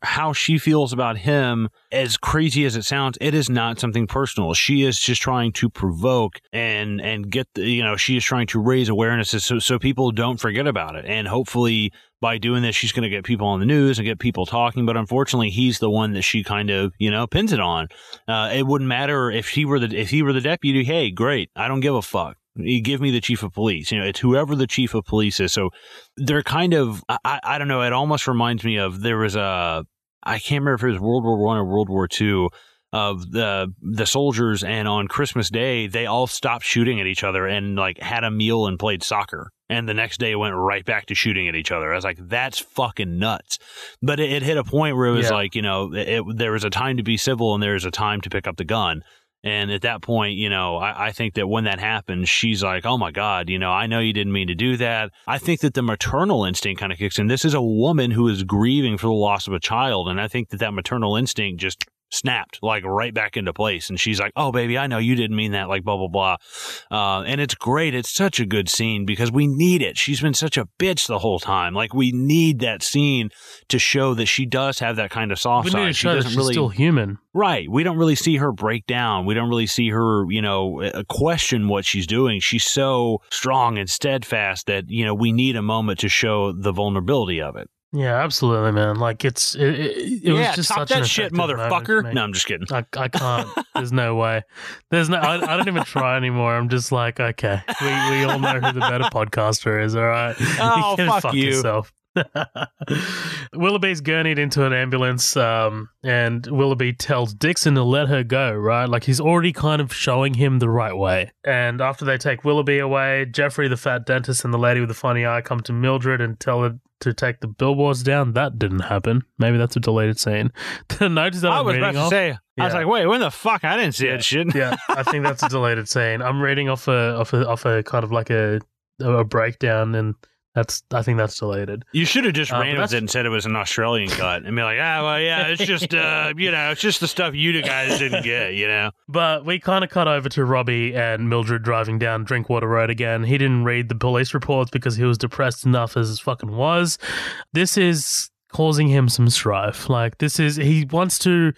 how she feels about him, as crazy as it sounds, it is not something personal. She is just trying to provoke and and get the, you know she is trying to raise awareness so so people don't forget about it. And hopefully by doing this, she's going to get people on the news and get people talking. But unfortunately, he's the one that she kind of you know pins it on. Uh, it wouldn't matter if he were the if he were the deputy. Hey, great, I don't give a fuck. You give me the chief of police. You know, it's whoever the chief of police is. So they're kind of, I, I don't know. It almost reminds me of there was a, I can't remember if it was World War One or World War Two. of the the soldiers, and on Christmas Day they all stopped shooting at each other and like had a meal and played soccer. And the next day went right back to shooting at each other. I was like, that's fucking nuts. But it, it hit a point where it was Yeah. like, you know, it, there was a time to be civil and there was a time to pick up the gun. And at that point, you know, I, I think that when that happens, she's like, oh my God, you know, I know you didn't mean to do that. I think that the maternal instinct kind of kicks in. This is a woman who is grieving for the loss of a child. And I think that that maternal instinct just snapped like right back into place. And she's like, oh, baby, I know you didn't mean that, like, blah, blah, blah. Uh, and it's great. It's such a good scene because we need it. She's been such a bitch the whole time. Like, we need that scene to show that she does have that kind of soft We side. she doesn't she's really. still human. Right. We don't really see her break down. We don't really see her, you know, question what she's doing. She's so strong and steadfast that, you know, we need a moment to show the vulnerability of it. Yeah, absolutely, man. Like it's it, it, it yeah, was just top such that shit, effective moment for motherfucker. No, I'm just kidding. I, I can't. There's no way. There's no. I, I don't even try anymore. I'm just like, okay, we, we all know who the better podcaster is. All right. Oh, can fuck you. yourself. Willoughby's gurneyed into an ambulance, um, and Willoughby tells Dixon to let her go. Right, like he's already kind of showing him the right way. And after they take Willoughby away, Jeffrey, the fat dentist, and the lady with the funny eye come to Mildred and tell her to take the billboards down. That didn't happen. Maybe that's a deleted scene. The notice that I I'm was reading about to off, say, I was like, wait, when the fuck? I didn't see Yeah. that shit. yeah, I think that's a deleted scene. I'm reading off a off a off a kind of like a a breakdown, and that's I think that's deleted. You should have just Uh, ran with it and said it was an Australian cut and be like, ah, well, yeah, it's just, uh, you know, it's just the stuff you guys didn't get, you know? But we kind of cut over to Robbie and Mildred driving down Drinkwater Road again. He didn't read the police reports because he was depressed enough as fucking was. This is causing him some strife. Like this is he wants to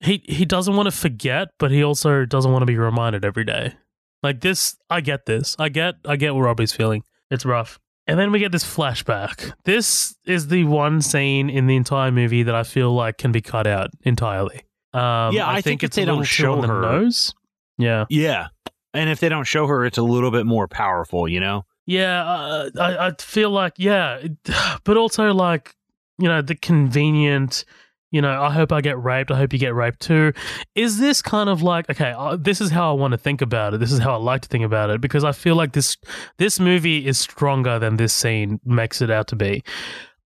he he doesn't want to forget, but he also doesn't want to be reminded every day. Like this, I get this. I get I get what Robbie's feeling. It's rough. And then we get this flashback. This is the one scene in the entire movie that I feel like can be cut out entirely. Um, Yeah, I think if it's they a don't little show her- nose. Yeah, Yeah. And if they don't show her, it's a little bit more powerful, you know? yeah. Uh, I I feel like yeah, but also like you know the convenient. You know, I hope I get raped. I hope you get raped too. Is this kind of like okay? Uh, this is how I want to think about it. This is how I like to think about it because I feel like this this movie is stronger than this scene makes it out to be.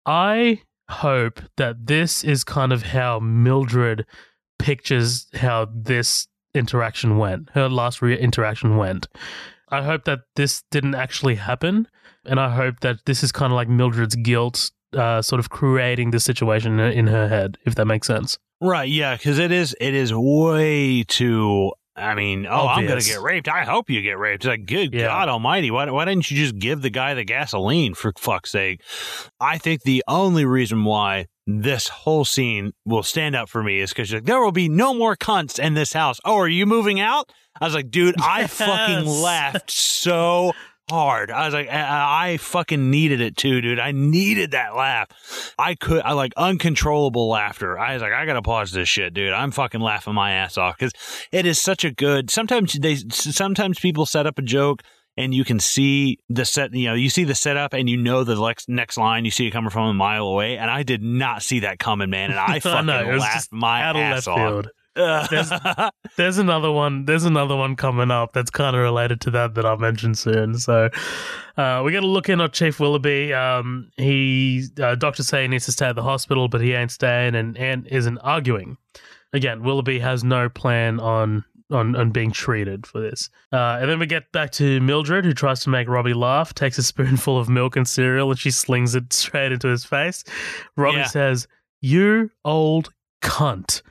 I hope that this is kind of how Mildred pictures how this interaction went, her last re- interaction went. I hope that this didn't actually happen, and I hope that this is kind of like Mildred's guilt, uh, sort of creating the situation in her head, if that makes sense. Right, yeah, because it is it is way too. I mean, oh, I'm gonna get raped. I hope you get raped. It's like, good Yeah. God Almighty, why why didn't you just give the guy the gasoline for fuck's sake? I think the only reason why this whole scene will stand up for me is because like, there will be no more cunts in this house. Oh, are you moving out? I was like, dude, I fucking laughed so hard. I was like, I, I fucking needed it too, dude. I needed that laugh. I could, I like uncontrollable laughter. I was like, I gotta pause this shit, dude. I'm fucking laughing my ass off because it is such a good. Sometimes they, sometimes people set up a joke. And you can see the set, you know, you see the setup and you know the next, next line, you see it coming from a mile away. And I did not see that coming, man. And I fucking was laughed my ass off. There's- There's another one. There's another one coming up that's kind of related to that that I'll mention soon. So, uh, we got to look in on Chief Willoughby. Um, he uh, doctors say he needs to stay at the hospital, but he ain't staying, and isn't arguing. Again, Willoughby has no plan on on, on being treated for this. Uh, and then we get back to Mildred, who tries to make Robbie laugh, takes a spoonful of milk and cereal, and she slings it straight into his face. Robbie Yeah. says, "You old cunt."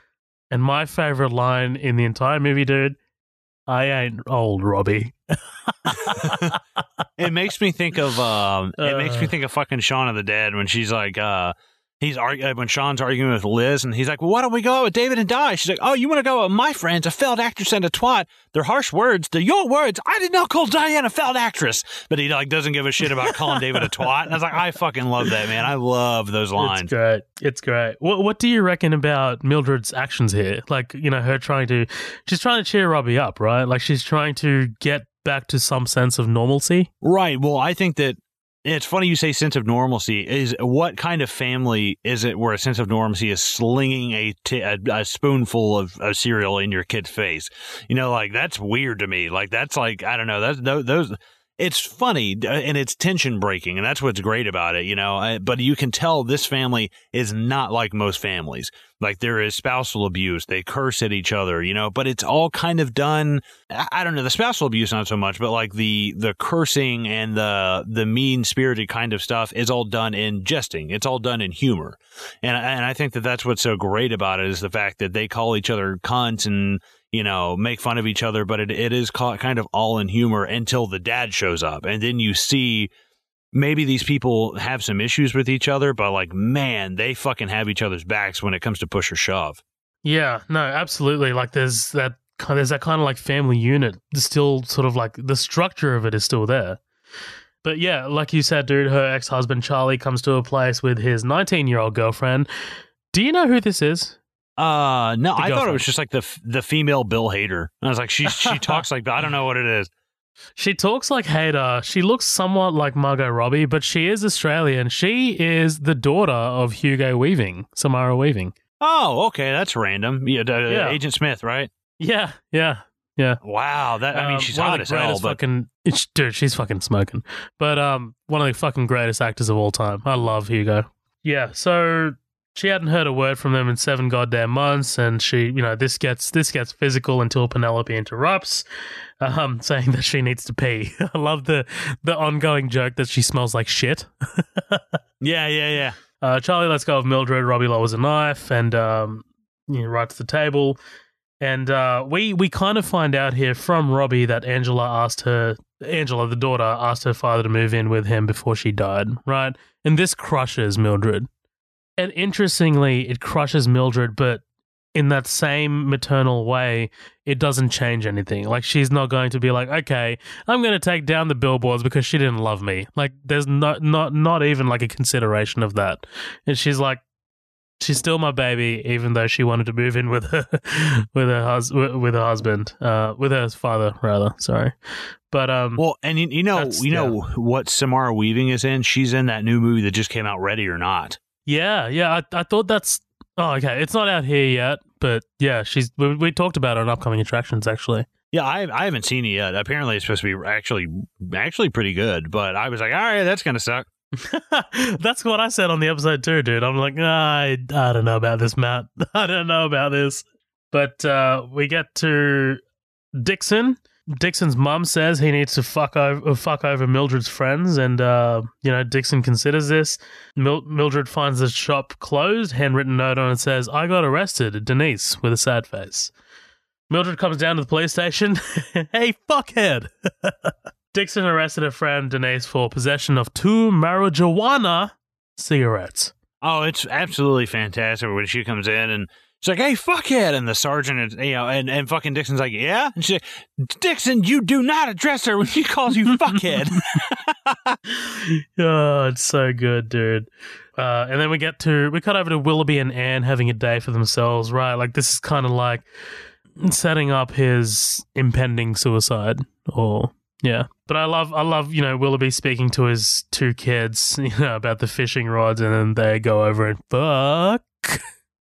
And my favorite line in the entire movie, dude, I ain't old, Robbie. it makes me think of um it makes me Uh. think of fucking Shaun of the Dead when she's like uh he's argu- uh, when Shaun's arguing with Liz and he's like, well, why don't we go out with David and die? She's like, oh, you want to go with my friends, a failed actress and a twat. They're harsh words. They're your words. I did not call Diane a failed actress, but he like doesn't give a shit about calling David a twat. And I was like, I fucking love that man. I love those It's lines. great. It's great. What What do you reckon about Mildred's actions here? Like, you know, her trying to, she's trying to cheer Robbie up, right? Like, she's trying to get back to some sense of normalcy. Right. Well, I think that it's funny you say sense of normalcy. Is what kind of family is it where a sense of normalcy is slinging a, t- a, a spoonful of, of cereal in your kid's face? You know, like that's weird to me. Like that's like I don't know. That's those. It's funny uh, and it's tension breaking, and that's what's great about it, you know. But you can tell this family is not like most families. Like there is spousal abuse, they curse at each other, you know. But it's all kind of done. I don't know the spousal abuse not so much, but like the the cursing and the the mean spirited kind of stuff is all done in jesting. It's all done in humor, and and I think that that's what's so great about it is the fact that they call each other cunts and you know, make fun of each other, but it, it is kind of all in humor until the dad shows up. And then you see maybe these people have some issues with each other, but like, man, they fucking have each other's backs when it comes to push or shove. Yeah, no, absolutely. Like, there's that there's that kind of like family unit still sort of like the structure of it is still there. But yeah, like you said, dude, her ex husband Charlie comes to a place with his 19 year old girlfriend. Do you know who this is? Uh, no, I thought it was just like the the female Bill Hader. I was like, she she talks like I don't know what it is. She talks like Hader. She looks somewhat like Margot Robbie, but she is Australian. She is the daughter of Hugo Weaving, Samara Weaving. Oh, okay, that's random. Yeah, uh, yeah. Agent Smith, right? Yeah, yeah, yeah. Wow, that I mean, um, she's hot as hell. But... Fucking, dude, she's fucking smoking. But um, one of the fucking greatest actors of all time. I love Hugo. Yeah, so she hadn't heard a word from them in seven goddamn months, and she, you know, this gets this gets physical until Penelope interrupts, um, saying that she needs to pee. I love the the ongoing joke that she smells like shit. yeah, yeah, yeah. Uh, Charlie lets go of Mildred. Robbie lowers a knife and um, you know, right to the table. And uh, we we kind of find out here from Robbie that Angela asked her Angela, the daughter, asked her father to move in with him before she died, right? And this crushes Mildred. And interestingly, it crushes Mildred, but in that same maternal way, it doesn't change anything. Like she's not going to be like, okay, I'm going to take down the billboards because she didn't love me. Like there's not not not even like a consideration of that. And she's like, she's still my baby, even though she wanted to move in with her with her hus- with her husband, uh, with her father rather. Sorry, but um, well, and you, you know, you know yeah. what Samara Weaving is in. She's in that new movie that just came out, Ready or Not. Yeah, yeah. I, I thought that's. Oh, okay. It's not out here yet, but yeah, she's. We, we talked about it on upcoming attractions actually. Yeah, I I haven't seen it yet. Apparently, it's supposed to be actually actually pretty good. But I was like, all right, that's gonna suck. that's what I said on the episode too, dude. I'm like, I I don't know about this, Matt. I don't know about this. But uh, we get to Dixon Dixon's mum says he needs to fuck over fuck over Mildred's friends, and uh, you know Dixon considers this. Mil- Mildred finds the shop closed, handwritten note on it says, "I got arrested." Denise with a sad face. Mildred comes down to the police station. hey, fuckhead! Dixon arrested her friend Denise for possession of two marijuana cigarettes. Oh, it's absolutely fantastic when she comes in and She's like, "Hey, fuckhead!" And the sergeant, is, you know, and, and fucking Dixon's like, "Yeah." And she's like, "Dixon, you do not address her when she calls you fuckhead." oh, it's so good, dude. Uh, and then we get to we cut over to Willoughby and Anne having a day for themselves, right? Like this is kind of like setting up his impending suicide, or yeah. But I love I love you know Willoughby speaking to his two kids you know, about the fishing rods, and then they go over and fuck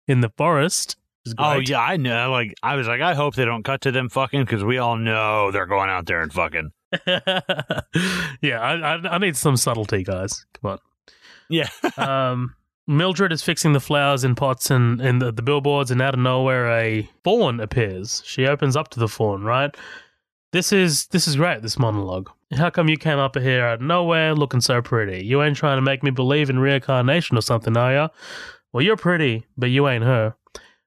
in the forest. Oh yeah, I know. Like I was like, I hope they don't cut to them fucking because we all know they're going out there and fucking. yeah, I, I, I need some subtlety, guys. Come on. Yeah. um, Mildred is fixing the flowers in pots and in the, the billboards, and out of nowhere, a fawn appears. She opens up to the fawn, right? This is this is great. This monologue. How come you came up here out of nowhere, looking so pretty? You ain't trying to make me believe in reincarnation or something, are ya? Well, you're pretty, but you ain't her.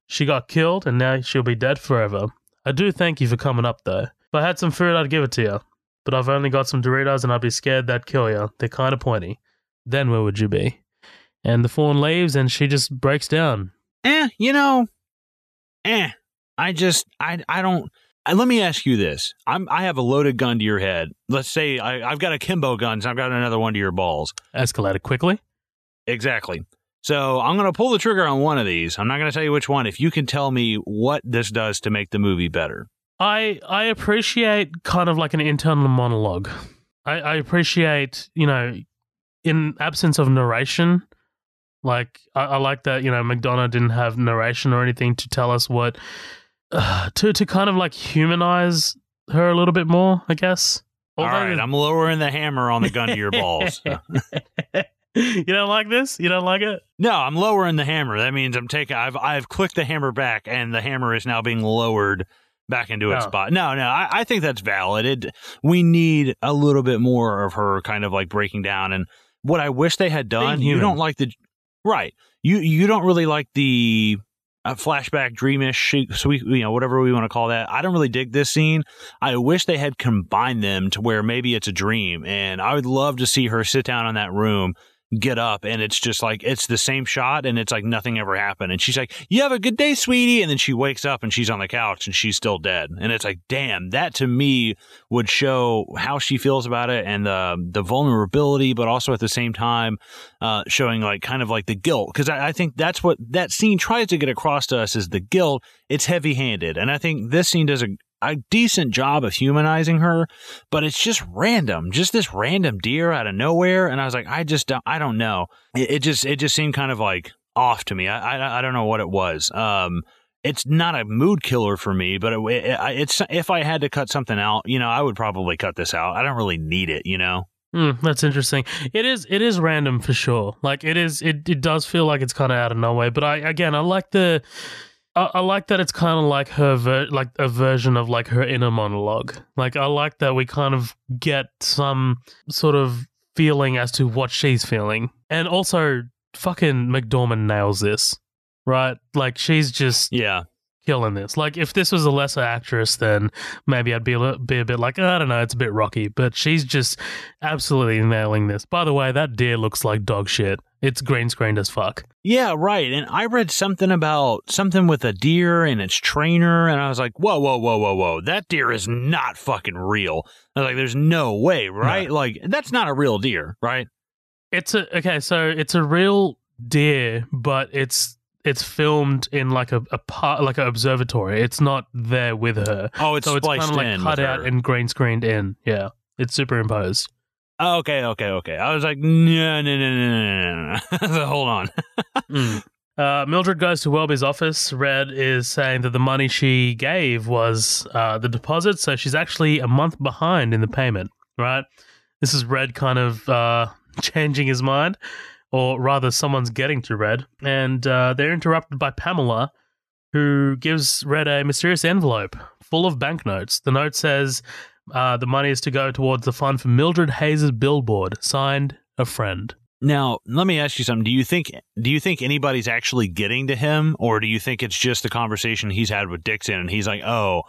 She got killed, and now she'll be dead forever. I do thank you for coming up, though. If I had some food, I'd give it to you. But I've only got some Doritos, and I'd be scared they'd kill you. They're kind of pointy. Then where would you be? And the fawn leaves, and she just breaks down. Eh, you know, eh. I just, I, I don't. let me ask you this: I'm, I have a loaded gun to your head. Let's say I, I've got a Kimbo gun, so I've got another one to your balls. Escalated quickly. Exactly. So I'm going to pull the trigger on one of these. I'm not going to tell you which one. If you can tell me what this does to make the movie better. I I appreciate kind of like an internal monologue. I, I appreciate you know in absence of narration, like I, I like that you know McDonagh didn't have narration or anything to tell us what uh, to to kind of like humanize her a little bit more, I guess. All right, I'm lowering the hammer on the gun to your balls. you don't like this? You don't like it? No, I'm lowering the hammer. That means I'm taking. I've I've clicked the hammer back, and the hammer is now being lowered back into its oh. spot. No, no, I, I think that's valid. It, we need a little bit more of her kind of like breaking down. And what I wish they had done, you don't like the right. You you don't really like the uh, flashback dreamish sweet you know whatever we want to call that i don't really dig this scene i wish they had combined them to where maybe it's a dream and i would love to see her sit down in that room get up and it's just like it's the same shot and it's like nothing ever happened. And she's like you have a good day sweetie. And then she wakes up and she's on the couch and she's still dead. And it's like damn that to me would show how she feels about it and the the vulnerability but also at the same time uh, showing like kind of like the guilt. Because I, I think that's what that scene tries to get across to us is the guilt. It's heavy handed and I think this scene does a a decent job of humanizing her, but it's just random, just this random deer out of nowhere. And I was like, I just don't, I don't know. It, it just, it just seemed kind of like off to me. I, I, I don't know what it was. Um, it's not a mood killer for me, but it, it, it's if I had to cut something out, you know, I would probably cut this out. I don't really need it, you know. Mm, that's interesting. It is it is random for sure. Like it is it, it does feel like it's kind of out of nowhere. But I again I like the I, I like that it's kind of like her, ver- like a version of like her inner monologue. Like I like that we kind of get some sort of feeling as to what she's feeling, and also fucking McDormand nails this, right? Like she's just yeah killing this. Like if this was a lesser actress, then maybe I'd be a, be a bit like I don't know, it's a bit rocky. But she's just absolutely nailing this. By the way, that deer looks like dog shit. It's green screened as fuck. Yeah, right. And I read something about something with a deer and its trainer, and I was like, whoa, whoa, whoa, whoa, whoa. That deer is not fucking real. I was like, there's no way, right? No. Like, that's not a real deer, right? It's a okay, so it's a real deer, but it's it's filmed in like a, a part like an observatory. It's not there with her. Oh, it's so it's kind of like cut out and green screened in. Yeah, it's superimposed. Okay, okay, okay. I was like, no, no, no, no, no, no. Hold on. mm. uh, Mildred goes to Welby's office. Red is saying that the money she gave was uh, the deposit, so she's actually a month behind in the payment. Right? This is Red kind of uh, changing his mind or rather, someone's getting to Red, and uh, they're interrupted by Pamela, who gives Red a mysterious envelope full of banknotes. The note says uh, the money is to go towards the fund for Mildred Hayes' billboard, signed a friend. Now, let me ask you something. Do you think do you think anybody's actually getting to him, or do you think it's just a conversation he's had with Dixon, and he's like, "Oh,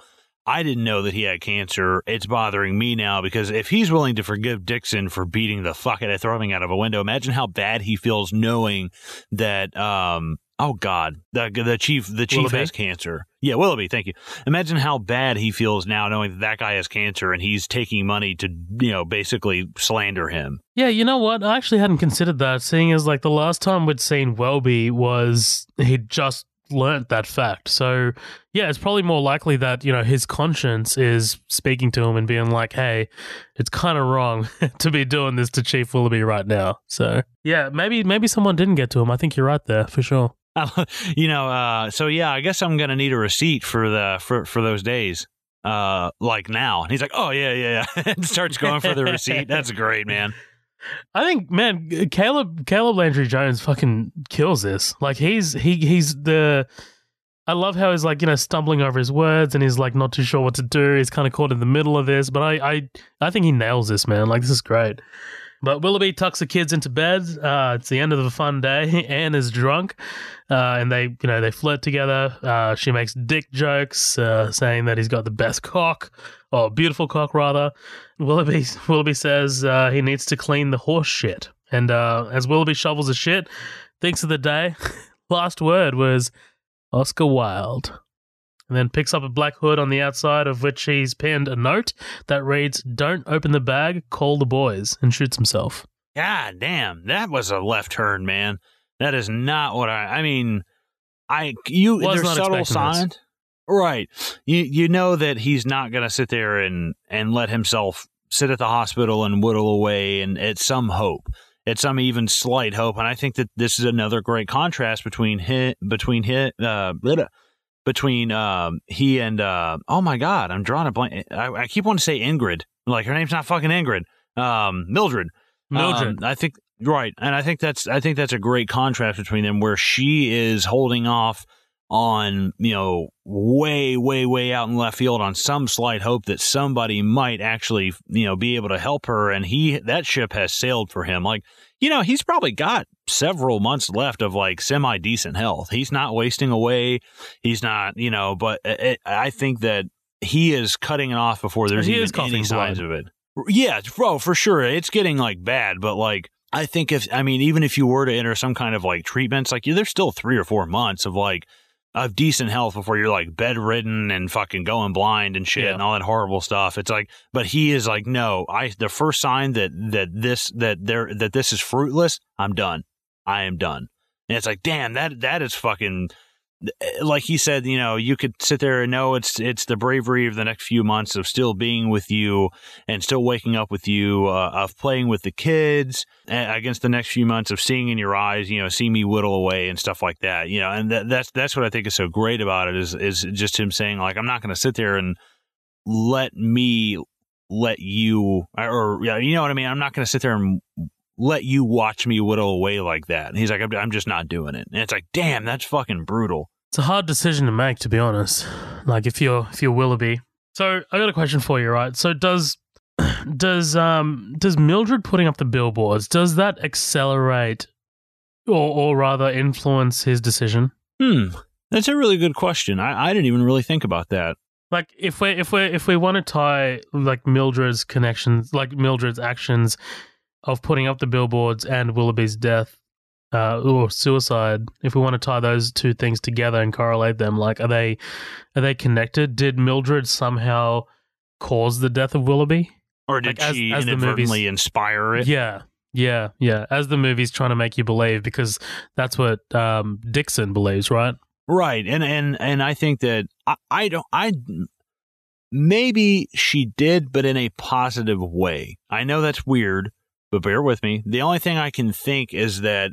I didn't know that he had cancer. It's bothering me now because if he's willing to forgive Dixon for beating the fuck out of throwing out of a window, imagine how bad he feels knowing that um oh god, the the chief the chief Willoughby? has cancer. Yeah, Willoughby, thank you. Imagine how bad he feels now knowing that that guy has cancer and he's taking money to, you know, basically slander him. Yeah, you know what? I actually hadn't considered that, seeing as like the last time we'd seen Welby was he just learnt that fact. So yeah, it's probably more likely that you know his conscience is speaking to him and being like, "Hey, it's kind of wrong to be doing this to Chief Willoughby right now." So yeah, maybe maybe someone didn't get to him. I think you're right there for sure. you know, uh, so yeah, I guess I'm gonna need a receipt for the for for those days. Uh, like now, and he's like, "Oh yeah, yeah," yeah. and starts going for the receipt. That's great, man. I think, man, Caleb Caleb Landry Jones fucking kills this. Like he's he he's the. I love how he's like you know stumbling over his words and he's like not too sure what to do. He's kind of caught in the middle of this, but I I I think he nails this man. Like this is great. But Willoughby tucks the kids into bed. Uh, it's the end of a fun day. Anne is drunk, uh, and they, you know, they flirt together. Uh, she makes dick jokes, uh, saying that he's got the best cock, or beautiful cock rather. Willoughby Willoughby says uh, he needs to clean the horse shit, and uh, as Willoughby shovels the shit, thinks of the day. Last word was Oscar Wilde and then picks up a black hood on the outside of which he's pinned a note that reads, Don't open the bag, call the boys, and shoots himself. God damn, that was a left turn, man. That is not what I. I mean, I you was there's subtle signs, right? You you know that he's not going to sit there and and let himself sit at the hospital and whittle away and at some hope. at some even slight hope. And I think that this is another great contrast between he, between he, uh, between um, he and uh, oh my god, I'm drawing a blank. I, I, keep wanting to say Ingrid, like her name's not fucking Ingrid. Um, Mildred. Mildred. Um, I think right, and I think that's I think that's a great contrast between them, where she is holding off on you know way way way out in left field on some slight hope that somebody might actually you know be able to help her. And he that ship has sailed for him. Like you know he's probably got several months left of like semi decent health. He's not wasting away. He's not you know but it, i think that he is cutting it off before there's he even any signs of it. Yeah bro for sure. It's getting like bad but like I think if I mean even if you were to enter some kind of like treatments, like there's still three or four months of like of decent health before you're like bedridden and fucking going blind and shit yeah. and all that horrible stuff. It's like, but he is like, no, I, the first sign that, that this, that there, that this is fruitless, I'm done. I am done. And it's like, damn, that, that is fucking, like he said, you know, you could sit there and know it's it's the bravery of the next few months of still being with you and still waking up with you, uh, of playing with the kids against the next few months of seeing in your eyes, you know, see me whittle away and stuff like that, you know, and that, that's that's what I think is so great about it is is just him saying like I'm not going to sit there and let me let you or you know what I mean. I'm not going to sit there and let you watch me whittle away like that. And he's like, I'm, I'm just not doing it. And it's like, damn, that's fucking brutal. It's a hard decision to make, to be honest. Like if you're if you're Willoughby. So I got a question for you, right? So does does um does Mildred putting up the billboards does that accelerate or or rather influence his decision? Hmm, that's a really good question. I I didn't even really think about that. Like if we if we if we want to tie like Mildred's connections, like Mildred's actions of putting up the billboards and Willoughby's death uh, or suicide, if we want to tie those two things together and correlate them, like are they are they connected? Did Mildred somehow cause the death of Willoughby, or did like, she as, as inadvertently inspire it? Yeah, yeah, yeah. As the movie's trying to make you believe, because that's what um, Dixon believes, right? Right, and and and I think that I, I don't I maybe she did, but in a positive way. I know that's weird, but bear with me. The only thing I can think is that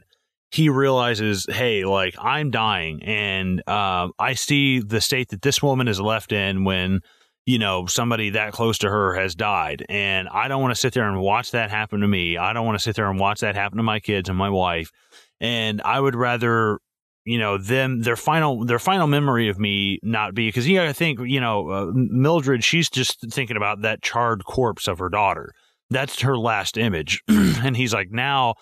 he realizes, hey, like I'm dying, and uh, I see the state that this woman is left in when you know somebody that close to her has died, and I don't want to sit there and watch that happen to me. I don't want to sit there and watch that happen to my kids and my wife, and I would rather you know them their final their final memory of me not be because you I think you know uh, Mildred she's just thinking about that charred corpse of her daughter that's her last image. And he's like now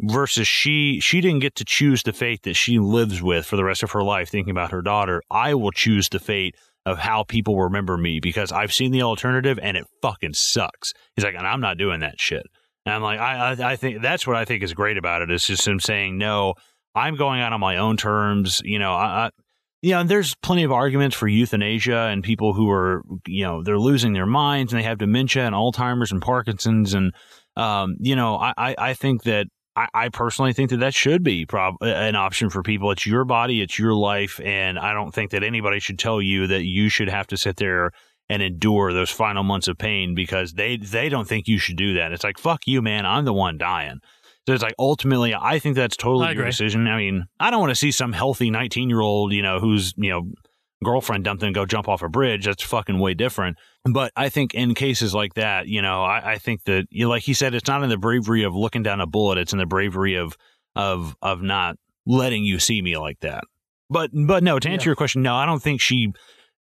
versus she she didn't get to choose the fate that she lives with for the rest of her life thinking about her daughter. I will choose the fate of how people remember me because i've seen the alternative and it fucking sucks. He's like and i'm not doing that shit. And i'm like i i, I think that's what i think is great about it. it is just him saying no i'm going out on my own terms. You know i, I you know, there's plenty of arguments for euthanasia and people who are, you know, they're losing their minds and they have dementia and Alzheimer's and Parkinson's. And, um, you know, I, I think that I, I personally think that that should be prob- an option for people. It's your body, it's your life, and I don't think that anybody should tell you that you should have to sit there and endure those final months of pain because they they don't think you should do that. It's like fuck you, man. I'm the one dying. So it's like ultimately, I think that's totally your decision. I mean, I don't want to see some healthy 19 year old, you know, who's you know girlfriend dumped and go jump off a bridge. That's fucking way different. But I think in cases like that, you know, I, I think that, you know, like he said, it's not in the bravery of looking down a bullet. It's in the bravery of, of, of not letting you see me like that. But, but no, to answer yeah. your question, no, I don't think she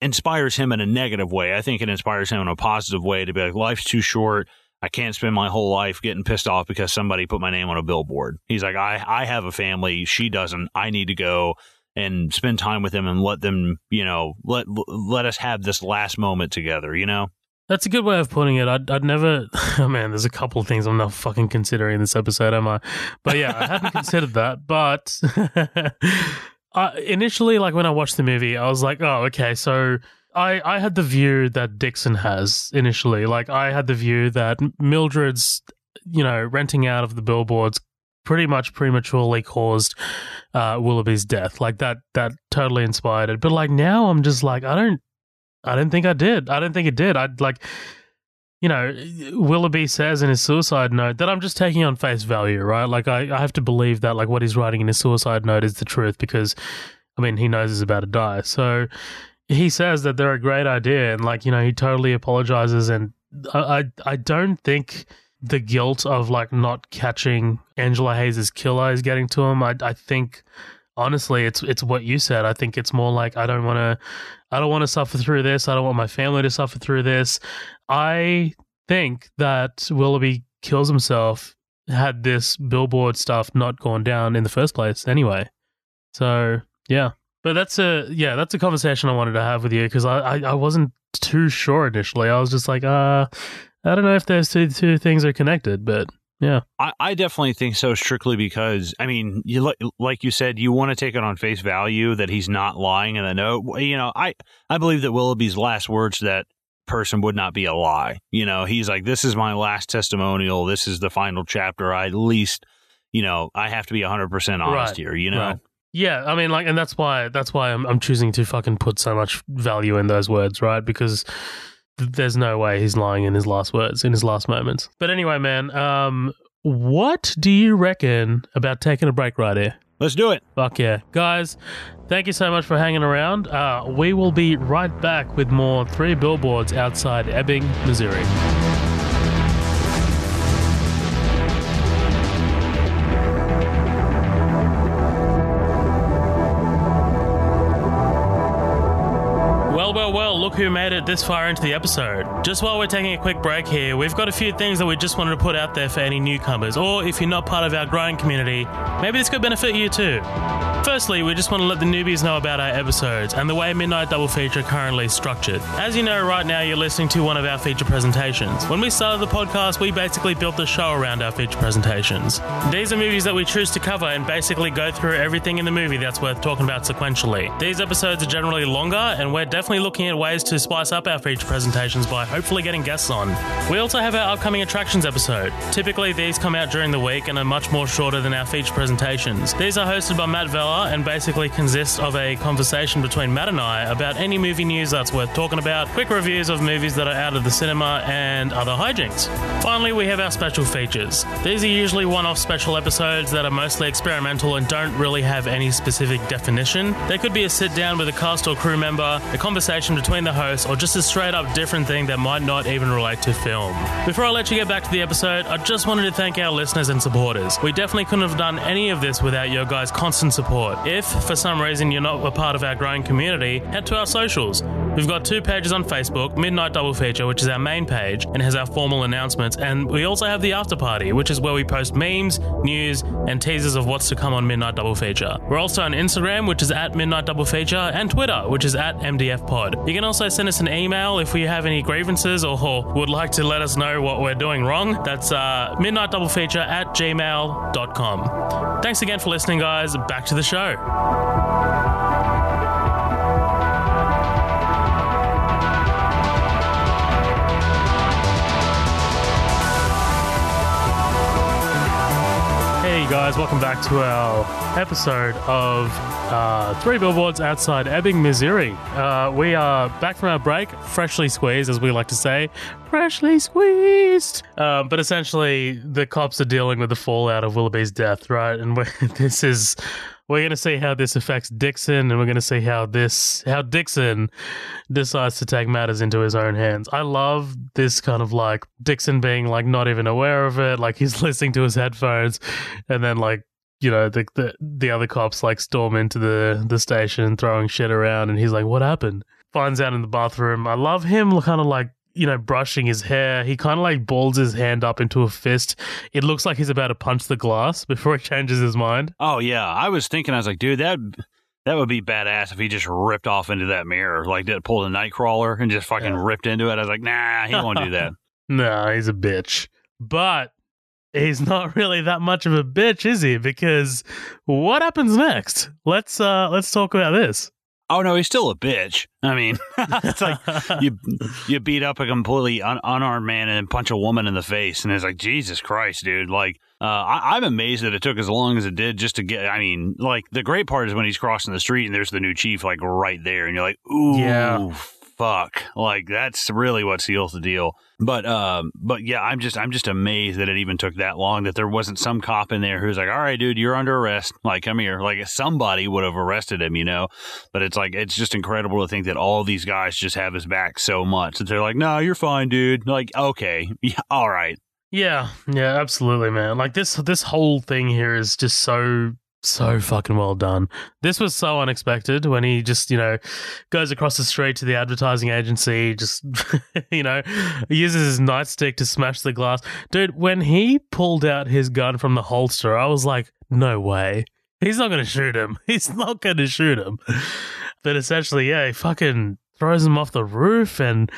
inspires him in a negative way. I think it inspires him in a positive way to be like, life's too short. I can't spend my whole life getting pissed off because somebody put my name on a billboard. He's like, I, I have a family. She doesn't. I need to go and spend time with them and let them, you know, let let us have this last moment together, you know? That's a good way of putting it. I'd, I'd never, oh man, there's a couple of things I'm not fucking considering this episode, am I? But yeah, I hadn't considered that. But I, initially, like when I watched the movie, I was like, oh, okay, so I, I had the view that Dixon has initially. Like, I had the view that Mildred's, you know, renting out of the billboards pretty much prematurely caused uh, Willoughby's death. Like that that totally inspired it. But like now I'm just like I don't I don't think I did. I don't think it did. I'd like you know, Willoughby says in his suicide note that I'm just taking on face value, right? Like, I, I have to believe that, like, what he's writing in his suicide note is the truth because, I mean, he knows he's about to die. So he says that they're a great idea and, like, you know, he totally apologizes. And I, I, I don't think the guilt of, like, not catching Angela Hayes' killer is getting to him. I, I think honestly it's it's what you said i think it's more like i don't want to i don't want to suffer through this i don't want my family to suffer through this i think that willoughby kills himself had this billboard stuff not gone down in the first place anyway so yeah but that's a yeah that's a conversation i wanted to have with you because I, I i wasn't too sure initially i was just like uh i don't know if those two two things are connected but yeah, I, I definitely think so. Strictly because I mean, you like you said, you want to take it on face value that he's not lying in the note. You know, I I believe that Willoughby's last words to that person would not be a lie. You know, he's like, "This is my last testimonial. This is the final chapter. I at least, you know, I have to be hundred percent honest right. here. You know." Right. Yeah, I mean, like, and that's why that's why I'm I'm choosing to fucking put so much value in those words, right? Because there's no way he's lying in his last words, in his last moments. But anyway, man, um, what do you reckon about taking a break right here? Let's do it. Fuck yeah. Guys, thank you so much for hanging around. Uh, we will be right back with more Three Billboards outside Ebbing, Missouri. Elbow well look who made it this far into the episode. Just while we're taking a quick break here, we've got a few things that we just wanted to put out there for any newcomers, or if you're not part of our growing community, maybe this could benefit you too. Firstly, we just want to let the newbies know about our episodes and the way Midnight Double Feature currently is structured. As you know, right now you're listening to one of our feature presentations. When we started the podcast, we basically built the show around our feature presentations. These are movies that we choose to cover and basically go through everything in the movie that's worth talking about sequentially. These episodes are generally longer, and we're definitely looking at ways to spice up our feature presentations by hopefully getting guests on. We also have our upcoming attractions episode. Typically, these come out during the week and are much more shorter than our feature presentations. These are hosted by Matt Vella and basically consist of a conversation between Matt and I about any movie news that's worth talking about, quick reviews of movies that are out of the cinema, and other hijinks. Finally, we have our special features. These are usually one off special episodes that are mostly experimental and don't really have any specific definition. They could be a sit down with a cast or crew member, a conversation between the hosts, or just a straight up different thing that might not even relate to film. Before I let you get back to the episode, I just wanted to thank our listeners and supporters. We definitely couldn't have done any of this without your guys' constant support. If for some reason you're not a part of our growing community, head to our socials. We've got two pages on Facebook Midnight Double Feature, which is our main page and has our formal announcements, and we also have the After Party, which is where we post memes, news, and teasers of what's to come on Midnight Double Feature. We're also on Instagram, which is at Midnight Double Feature, and Twitter, which is at MDF Pod. You can also send us an email if we have any grievances or would like to let us know what we're doing wrong. That's uh, Midnight Double Feature at gmail.com. Thanks again for listening, guys. Back to the show Hey guys, welcome back to our episode of uh, Three Billboards Outside Ebbing, Missouri. Uh, we are back from our break, freshly squeezed, as we like to say. Freshly squeezed! Uh, but essentially, the cops are dealing with the fallout of Willoughby's death, right? And this is we're going to see how this affects Dixon, and we're going to see how this how Dixon decides to take matters into his own hands. I love this kind of like Dixon being like not even aware of it, like he's listening to his headphones, and then like you know the the, the other cops like storm into the the station throwing shit around, and he's like, "What happened?" Finds out in the bathroom. I love him kind of like you know, brushing his hair. He kind of like balls his hand up into a fist. It looks like he's about to punch the glass before he changes his mind. Oh yeah, I was thinking, I was like, dude, that that would be badass if he just ripped off into that mirror, like did pulled a nightcrawler and just fucking yeah. ripped into it. I was like, nah, he won't do that. nah, he's a bitch. But he's not really that much of a bitch, is he? Because what happens next? Let's uh let's talk about this. Oh no, he's still a bitch. I mean, it's like you you beat up a completely un- unarmed man and punch a woman in the face, and it's like Jesus Christ, dude. Like, uh, I- am amazed that it took as long as it did just to get. I mean, like the great part is when he's crossing the street and there's the new chief like right there, and you're like, ooh, yeah. Fuck. Like that's really what seals the deal. But um, but yeah, I'm just I'm just amazed that it even took that long. That there wasn't some cop in there who's like, "All right, dude, you're under arrest. Like, come here." Like somebody would have arrested him, you know. But it's like it's just incredible to think that all these guys just have his back so much that they're like, "No, you're fine, dude." Like, okay, yeah, all right. Yeah, yeah, absolutely, man. Like this this whole thing here is just so so fucking well done. This was so unexpected when he just, you know, goes across the street to the advertising agency, just, you know, uses his nightstick to smash the glass. Dude, when he pulled out his gun from the holster, I was like, no way. He's not going to shoot him. He's not going to shoot him. But essentially, yeah, he fucking throws him off the roof and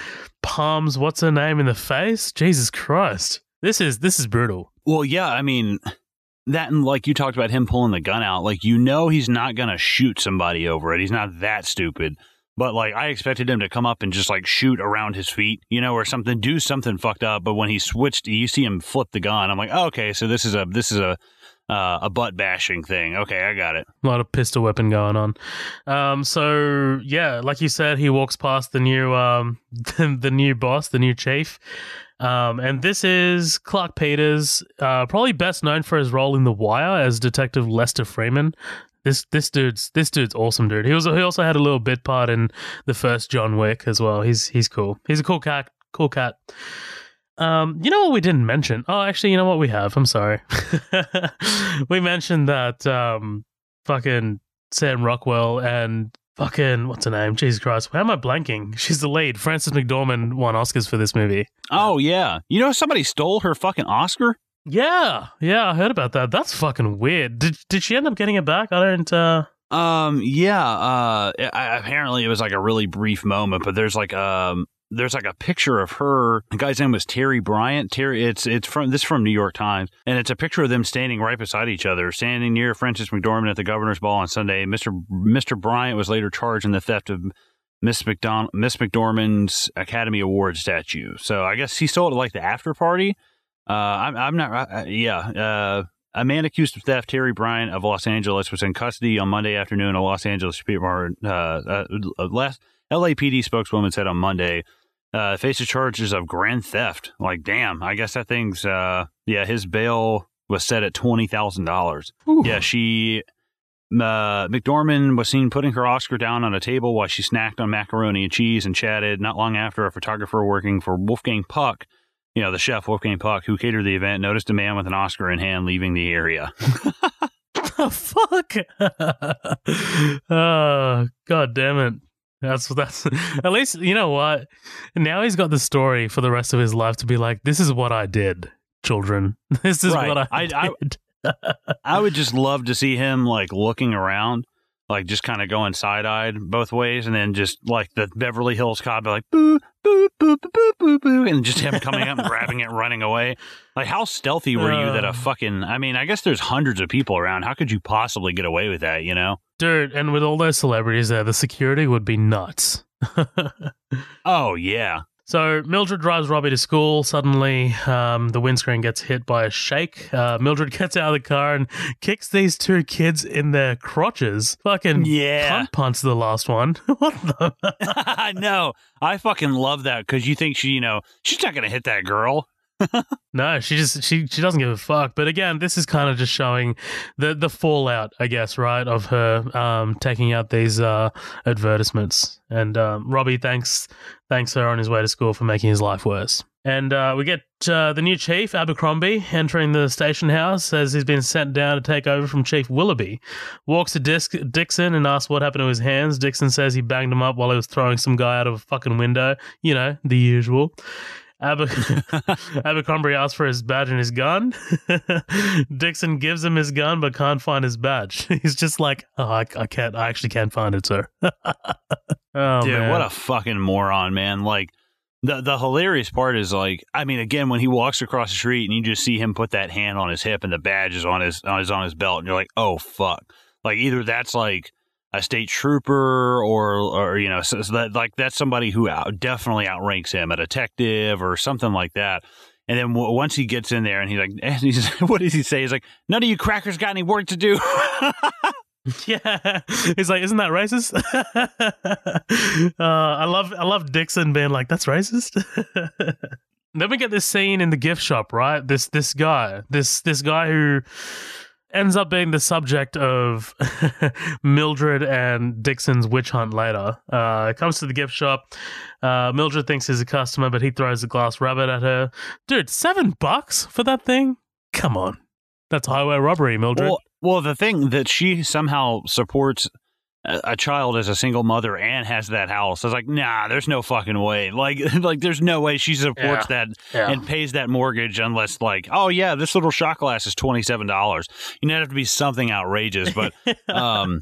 palms what's her name in the face. Jesus Christ. This is this is brutal. Well, yeah, I mean, that and like you talked about him pulling the gun out, like you know he's not gonna shoot somebody over it. He's not that stupid. But like I expected him to come up and just like shoot around his feet, you know, or something, do something fucked up. But when he switched, you see him flip the gun. I'm like, oh, okay, so this is a this is a uh, a butt bashing thing. Okay, I got it. A lot of pistol weapon going on. Um, so yeah, like you said, he walks past the new um the, the new boss, the new chief, um, and this is Clarke Peters, uh, probably best known for his role in The Wire as Detective Lester Freamon. This this dude's this dude's awesome, dude. He was he also had a little bit part in the first John Wick as well. He's he's cool. He's a cool cat. Cool cat. Um, you know what we didn't mention? Oh, actually, you know what we have. I'm sorry. we mentioned that um, fucking Sam Rockwell and fucking what's her name? Jesus Christ, why am I blanking? She's the lead. Frances McDormand won Oscars for this movie. Oh yeah, you know somebody stole her fucking Oscar. Yeah, yeah, I heard about that. That's fucking weird. Did did she end up getting it back? I don't. uh Um, yeah. Uh, I, apparently it was like a really brief moment, but there's like um there's like a picture of her. The guy's name was Terry Bryant. Terry, it's it's from this from New York Times, and it's a picture of them standing right beside each other, standing near Frances McDormand at the governor's ball on Sunday. Mister Mister Bryant was later charged in the theft of Miss McDon- Miss McDormand's Academy Award statue. So I guess he stole it like the after party. Uh, I'm I'm not. Uh, yeah. Uh, a man accused of theft, Terry Bryant of Los Angeles, was in custody on Monday afternoon. A Los Angeles uh, uh, last LAPD spokeswoman said on Monday uh, faces charges of grand theft. Like, damn, I guess that thing's, uh, yeah, his bail was set at $20,000. Yeah, she, uh, McDormand was seen putting her Oscar down on a table while she snacked on macaroni and cheese and chatted. Not long after, a photographer working for Wolfgang Puck, you know, the chef Wolfgang Puck, who catered the event, noticed a man with an Oscar in hand leaving the area. the fuck? oh, God damn it. That's that's at least you know what. Now he's got the story for the rest of his life to be like, this is what I did, children. This is right. what I, I did. I, I would just love to see him like looking around, like just kind of going side eyed both ways, and then just like the Beverly Hills Cop, like boo boo boo boo boo boo boo, and just him coming up and grabbing it, running away. Like how stealthy were uh, you that a fucking? I mean, I guess there's hundreds of people around. How could you possibly get away with that? You know? Dude, and with all those celebrities there, the security would be nuts. oh, yeah. So Mildred drives Robbie to school. Suddenly, um, the windscreen gets hit by a shake. Uh, Mildred gets out of the car and kicks these two kids in their crotches. Fucking yeah, punt punts the last one. what the? I know. I fucking love that because you think she, you know, she's not gonna hit that girl no, she just she she doesn't give a fuck. But again, this is kind of just showing the the fallout, I guess, right, of her um, taking out these uh, advertisements. And um, Robbie thanks thanks her on his way to school for making his life worse. And uh, we get uh, the new chief, Abercrombie, entering the station house, as he's been sent down to take over from Chief Willoughby. Walks to Disc- Dixon and asks what happened to his hands. Dixon says he banged him up while he was throwing some guy out of a fucking window. You know, the usual. Abercrombie asks for his badge and his gun. Dixon gives him his gun but can't find his badge. He's just like, oh, I, I can't, I actually can't find it, sir. oh, Dude, man. what a fucking moron, man. Like, the the hilarious part is like, I mean, again, when he walks across the street and you just see him put that hand on his hip and the badge is on his on his on his belt, and you're like, oh fuck. Like either that's like a state trooper or or you know so, so that like that's somebody who out, definitely outranks him a detective or something like that and then w- once he gets in there and he's like and he's, what does he say he's like none of you crackers got any work to do Yeah, he's like, isn't that racist? uh, I love, I love Dixon being like, that's racist. then we get this scene in the gift shop, right? This this guy, this this guy who ends up being the subject of Mildred and Dixon's witch hunt later. Uh, comes to the gift shop. Uh, Mildred thinks he's a customer, but he throws a glass rabbit at her. Dude, seven bucks for that thing? Come on. That's highway robbery, Mildred. Well, well, the thing that she somehow supports a, child as a single mother and has that house. I was like, nah, there's no fucking way. Like, like there's no way she supports Yeah. that Yeah. and pays that mortgage unless, like, oh yeah, this little shot glass is twenty seven dollars. You know, it'd have to be something outrageous. But um,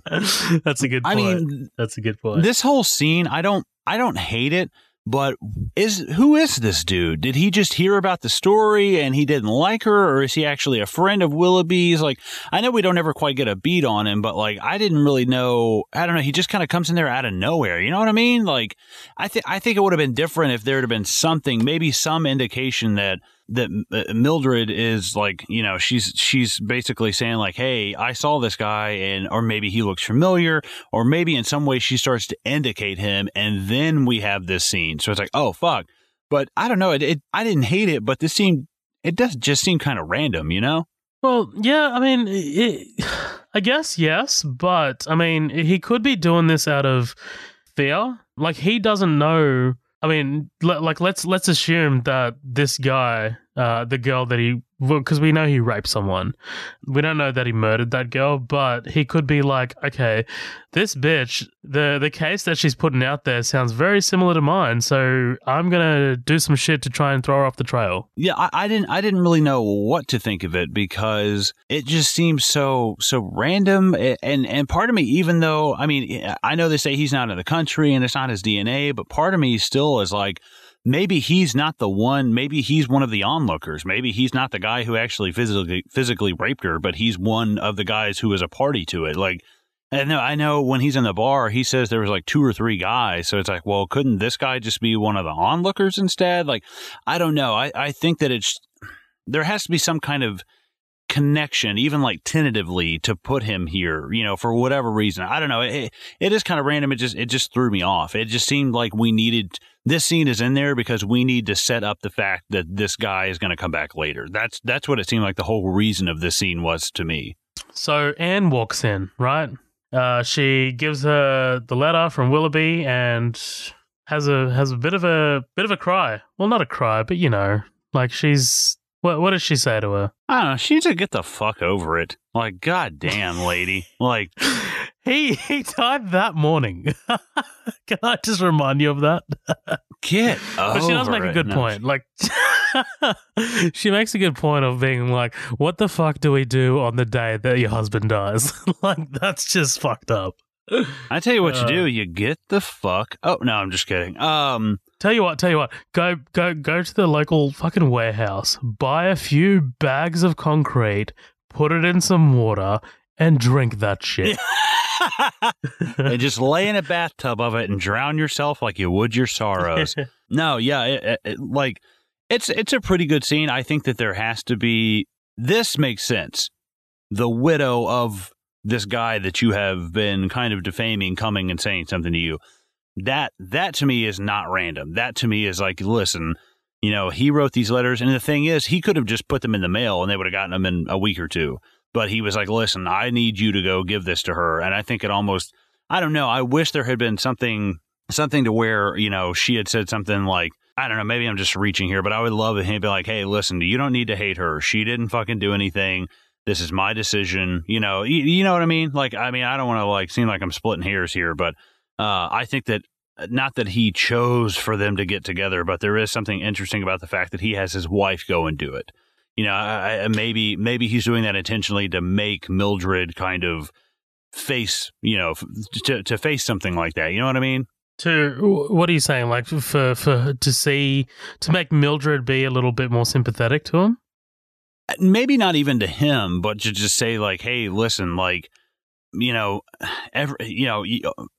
That's a good I point. mean, That's a good point. this whole scene, I don't, I don't hate it. But is who is this dude? Did he just hear about the story and he didn't like her, or is he actually a friend of Willoughby's? Like, I know we don't ever quite get a beat on him, but like, I didn't really know. I don't know. He just kind of comes in there out of nowhere. You know what I mean? Like, I think I think it would have been different if there had been something, maybe some indication that that uh, Mildred is like, you know, she's she's basically saying like, "Hey, I saw this guy, and or maybe he looks familiar, or maybe in some way she starts to indicate him, and then we have this scene. So it's like, oh fuck. But I don't know. It, it I didn't hate it, but this seemed it does just seem kind of random, you know? Well, yeah, I mean, it, I guess yes, but I mean, he could be doing this out of fear. Like he doesn't know. I mean, like let's let's assume that this guy, uh, the girl that he, because we know he raped someone, we don't know that he murdered that girl, but he could be like, okay, this bitch, the the case that she's putting out there sounds very similar to mine, so I'm gonna do some shit to try and throw her off the trail. Yeah, I, I didn't I didn't really know what to think of it because it just seems so so random and and part of me even though I mean I know they say he's not in the country and it's not his DNA, but part of me still is like maybe he's not the one maybe he's one of the onlookers maybe he's not the guy who actually physically physically raped her but he's one of the guys who was a party to it like know, I know when he's in the bar, he says there was like two or three guys. So it's like, well, couldn't this guy just be one of the onlookers instead? Like, I don't know. I, I think that it's, there has to be some kind of connection, even like tentatively to put him here, you know, for whatever reason. I don't know. It, it is kind of random. It just, it just threw me off. It just seemed like we needed, this scene is in there because we need to set up the fact that this guy is going to come back later. That's, that's what it seemed like the whole reason of this scene was to me. So Anne walks in, right? Uh, she gives her the letter from Willoughby and has a has a bit of a bit of a cry. Well, not a cry, but you know, like she's what what does she say to her? I don't know. She needs to get the fuck over it. Like, goddamn, lady. Like, He he died that morning. Can I just remind you of that? get But she does make a it. good No. point. Like she makes a good point of being like, "What the fuck do we do on the day that your husband dies?" like that's just fucked up. I tell you what Uh, you do. You get the fuck. Oh no, I'm just kidding. Um, Tell you what, tell you what, go go go to the local fucking warehouse, buy a few bags of concrete, put it in some water, and drink that shit. and just lay in a bathtub of it and drown yourself like you would your sorrows. no, yeah, it, it- it- like it's it's a pretty good scene. I think that there has to be. This makes sense. The widow of this guy that you have been kind of defaming coming and saying something to you. That that to me is not random. That to me is like, listen, you know, he wrote these letters, and the thing is, he could have just put them in the mail and they would have gotten them in a week or two. But he was like, listen, I need you to go give this to her. And I think it almost, I don't know. I wish there had been something, something to where, you know, she had said something like, I don't know, maybe I'm just reaching here, but I would love it. He'd be like, hey, listen, you don't need to hate her. She didn't fucking do anything. This is my decision. You know, you, you know what I mean? Like, I mean, I don't want to like seem like I'm splitting hairs here, but uh, I think that not that he chose for them to get together, but there is something interesting about the fact that he has his wife go and do it. You know, I, I, maybe maybe he's doing that intentionally to make Mildred kind of face, you know, to to face something like that. You know what I mean? to what are you saying? Like for for to see to make Mildred be a little bit more sympathetic to him? Maybe not even to him, but to just say like, "Hey, listen, like, you know, every, you know,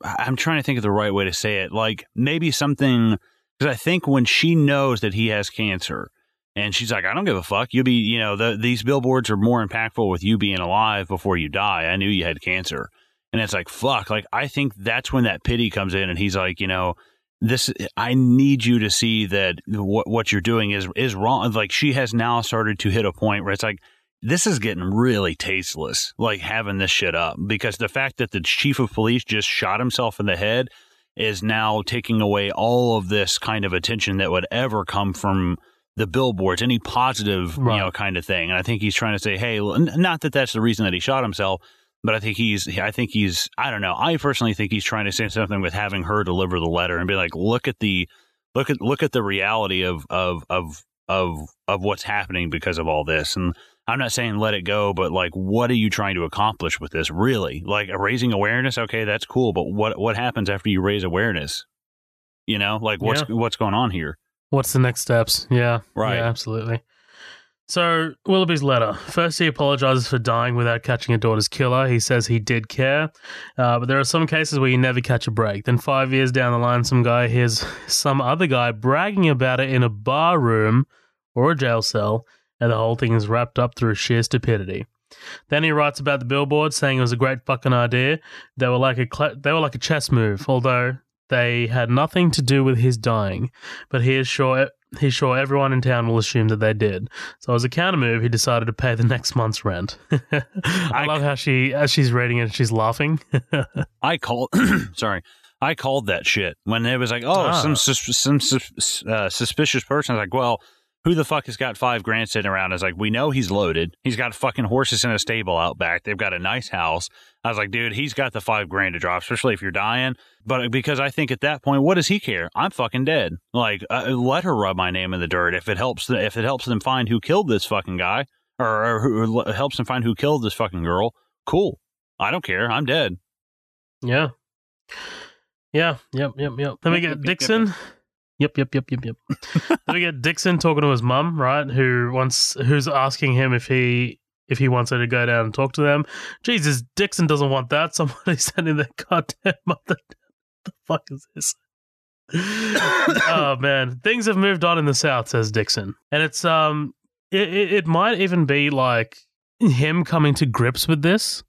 I'm trying to think of the right way to say it. Like, maybe something because I think when she knows that he has cancer, and she's like, "I don't give a fuck. You'll be, you know, the, these billboards are more impactful with you being alive before you die. I knew you had cancer." And it's like, fuck. Like, I think that's when that pity comes in and he's like, you know, this, I need you to see that what, what you're doing is, is wrong. Like, she has now started to hit a point where it's like, this is getting really tasteless, like having this shit up because the fact that the chief of police just shot himself in the head is now taking away all of this kind of attention that would ever come from the billboards, any positive, Right. you know, kind of thing. And I think he's trying to say, hey, not that that's the reason that he shot himself, but I think he's, I think he's, I don't know. I personally think he's trying to say something with having her deliver the letter and be like, look at the, look at, look at the reality of, of, of, of, of what's happening because of all this. And I'm not saying let it go, but like, what are you trying to accomplish with this? Really, like raising awareness. Okay, that's cool, but what what happens after you raise awareness? You know, like what's what's going on here? What's the next steps? Yeah. Right. Yeah, absolutely. So, Willoughby's letter. First, he apologizes for dying without catching a daughter's killer. He says he did care, uh, but there are some cases where you never catch a break. Then, five years down the line, some guy hears some other guy bragging about it in a bar room or a jail cell, and the whole thing is wrapped up through sheer stupidity. Then he writes about the billboard, saying it was a great fucking idea. They were like a cl- they were like a chess move, although they had nothing to do with his dying. But he is sure he's sure everyone in town will assume that they did. So as a counter move, he decided to pay the next month's rent. I, I- love how she as she's reading it, she's laughing. I called, sorry, I called that shit when it was like, oh, Ah. some sus- some sus- uh, suspicious person. I was like, well, who the fuck has got five grand sitting around? I was like, we know he's loaded. He's got fucking horses in a stable out back. They've got a nice house. I was like, dude, he's got the five grand to drop, especially if you're dying. But because I think at that point, what does he care? I'm fucking dead. Like, uh, let her rub my name in the dirt if it helps. The, if it helps them find who killed this fucking guy, or, or who who helps them find who killed this fucking girl. Cool. I don't care. I'm dead. yeah. Yeah, yep, yep, yep. Then we get yep, yep, Dixon. Yep, yep, yep, yep, yep. then we get Dixon talking to his mum, right? Who wants who's asking him if he if he wants her to go down and talk to them. Jesus, Dixon doesn't want that. Somebody's sending their goddamn mother. The fuck is this? oh man, things have moved on in the South, says Dixon, and it's um, it, it, it might even be like him coming to grips with this,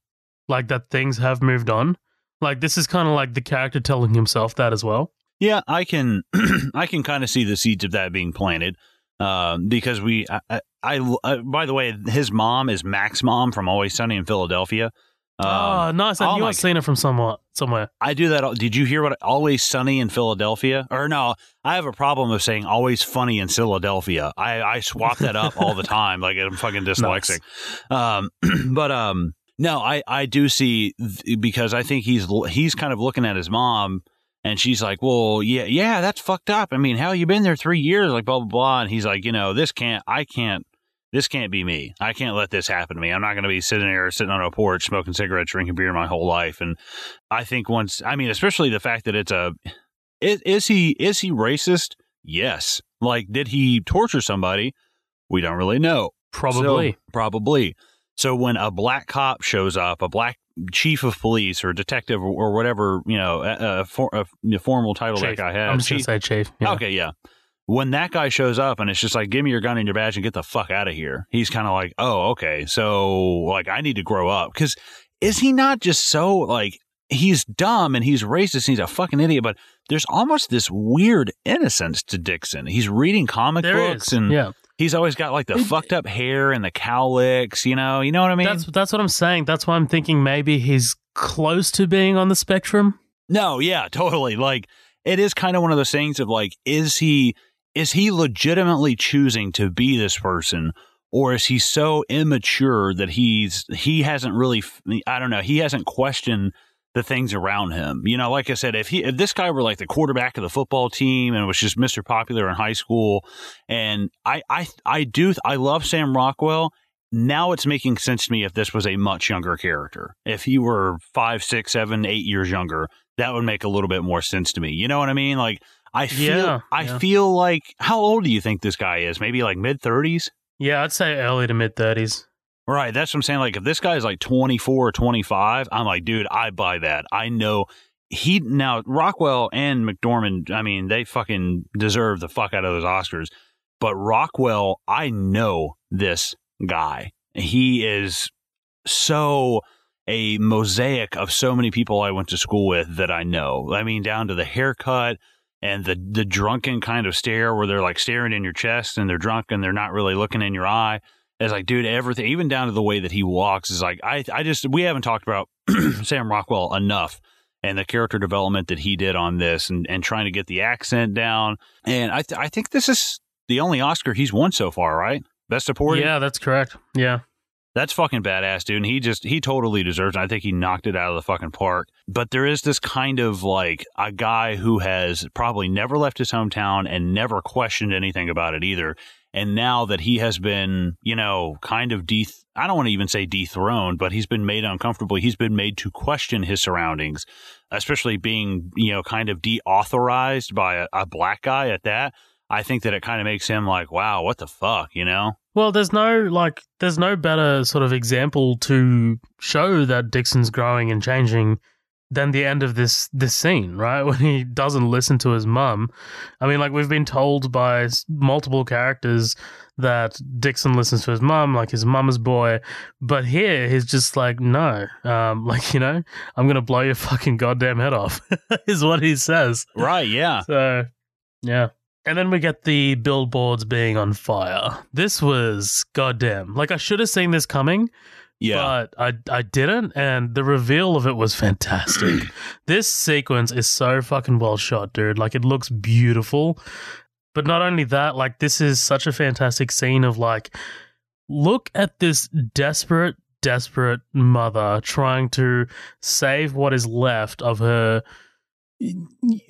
like that things have moved on. Like this is kind of like the character telling himself that as well. Yeah, I can I can kind of see the seeds of that being planted. Um, because we, I, I, I, uh, by the way, his mom is Mac's mom from Always Sunny in Philadelphia. Um, oh, nice! I oh knew I'd seen it from somewhere. Somewhere. I do that. Did you hear what Always Sunny in Philadelphia? Or no, I have a problem of saying Always Funny in Philadelphia. I, I swap that up all the time. Like I'm fucking dyslexic. Um, but um, no, I I do see th- because I think he's he's kind of looking at his mom. And she's like, well, yeah, yeah, that's fucked up. I mean, hell, you've been there three years, like blah blah blah. And he's like, you know, this can't, I can't, this can't be me. I can't let this happen to me. I'm not going to be sitting here, sitting on a porch, smoking cigarettes, drinking beer my whole life. And I think once, I mean, especially the fact that it's a, is, is he is he racist? Yes. Like, did he torture somebody? We don't really know. Probably. So- probably. So when a black cop shows up, a black chief of police or detective or, or whatever, you know, a, a, for, a formal title that Chief. guy has. I'm just gonna chief- say chief. Yeah. Okay, yeah. When that guy shows up and it's just like, give me your gun and your badge and get the fuck out of here. He's kind of like, oh, okay. So, like, I need to grow up. Because is he not just so, like, he's dumb and he's racist and he's a fucking idiot, but there's almost this weird innocence to Dixon. He's reading comic There books is. and yeah, he's always got, like, the It- fucked up hair and the cowlicks, you know? You know what I mean? that's that's what I'm saying. That's why I'm thinking maybe he's close to being on the spectrum. No, yeah, totally. Like it is kind of one of those things of like, is he is he legitimately choosing to be this person, or is he so immature that he's he hasn't really I don't know he hasn't questioned the things around him. You know, like I said, if he if this guy were like the quarterback of the football team and was just Mr. Popular in high school, and I I I do I love Sam Rockwell. Now it's making sense to me if this was a much younger character. If he were five, six, seven, eight years younger, that would make a little bit more sense to me. You know what I mean? Like I feel Yeah, I yeah. feel like how old do you think this guy is? Maybe like mid thirties? Yeah, I'd say early to mid thirties. Right. That's what I'm saying. Like, if this guy is like 24 or 25, I'm like, dude, I buy that. I know he now Rockwell and McDormand. I mean, they fucking deserve the fuck out of those Oscars. But Rockwell, I know this guy. He is so a mosaic of so many people I went to school with that I know. I mean, down to the haircut and the the drunken kind of stare where they're like staring in your chest and they're drunk and they're not really looking in your eye. It's like, dude, everything, even down to the way that he walks, is like, I, I just, we haven't talked about Sam Rockwell enough and the character development that he did on this and, and trying to get the accent down. And I, th- I think this is the only Oscar he's won so far, right? Best supporting? Yeah, that's correct. Yeah. That's fucking badass, dude. And he just, he totally deserves it. I think he knocked it out of the fucking park. But there is this kind of like a guy who has probably never left his hometown and never questioned anything about it either. And now that he has been, you know, kind of de, I don't want to even say dethroned, but he's been made uncomfortable. He's been made to question his surroundings, especially being, you know, kind of deauthorized by a, a black guy at that. I think that it kind of makes him like, wow, what the fuck, you know? Well, there's no like, there's no better sort of example to show that Dixon's growing and changing than the end of this this scene, right? When he doesn't listen to his mum. I mean, like we've been told by multiple characters that Dixon listens to his mum, like his mama's boy, but here he's just like, no, um, like you know, I'm gonna blow your fucking goddamn head off, is what he says. Right? Yeah. So, yeah. And then we get the billboards being on fire. This was goddamn. Like I should have seen this coming Yeah. but I I didn't, and the reveal of it was fantastic. this sequence is so fucking well shot, dude. Like it looks beautiful. But not only that, like this is such a fantastic scene of like, look at this desperate, desperate mother trying to save what is left of her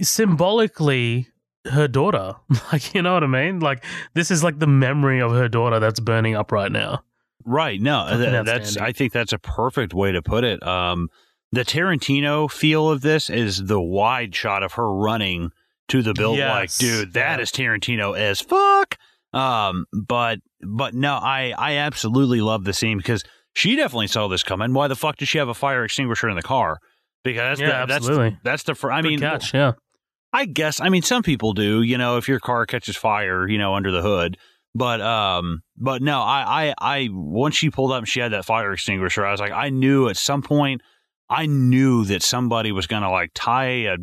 symbolically her daughter. Like, you know what I mean? Like this is like the memory of her daughter that's burning up right now. Right. No, th- that's. I think that's a perfect way to put it. Um, the Tarantino feel of this is the wide shot of her running to the bill. Like, dude, that Yeah. is Tarantino as fuck. Um, but but no, I I absolutely love the scene because she definitely saw this coming. Why the fuck did she have a fire extinguisher in the car? Because that's Yeah, the, that's absolutely. that's the fir- I Good mean, catch, yeah. I guess. I mean, some people do. You know, if your car catches fire, you know, under the hood. But um, but no, I I I once she pulled up and she had that fire extinguisher, I was like, I knew at some point, I knew that somebody was gonna like tie a,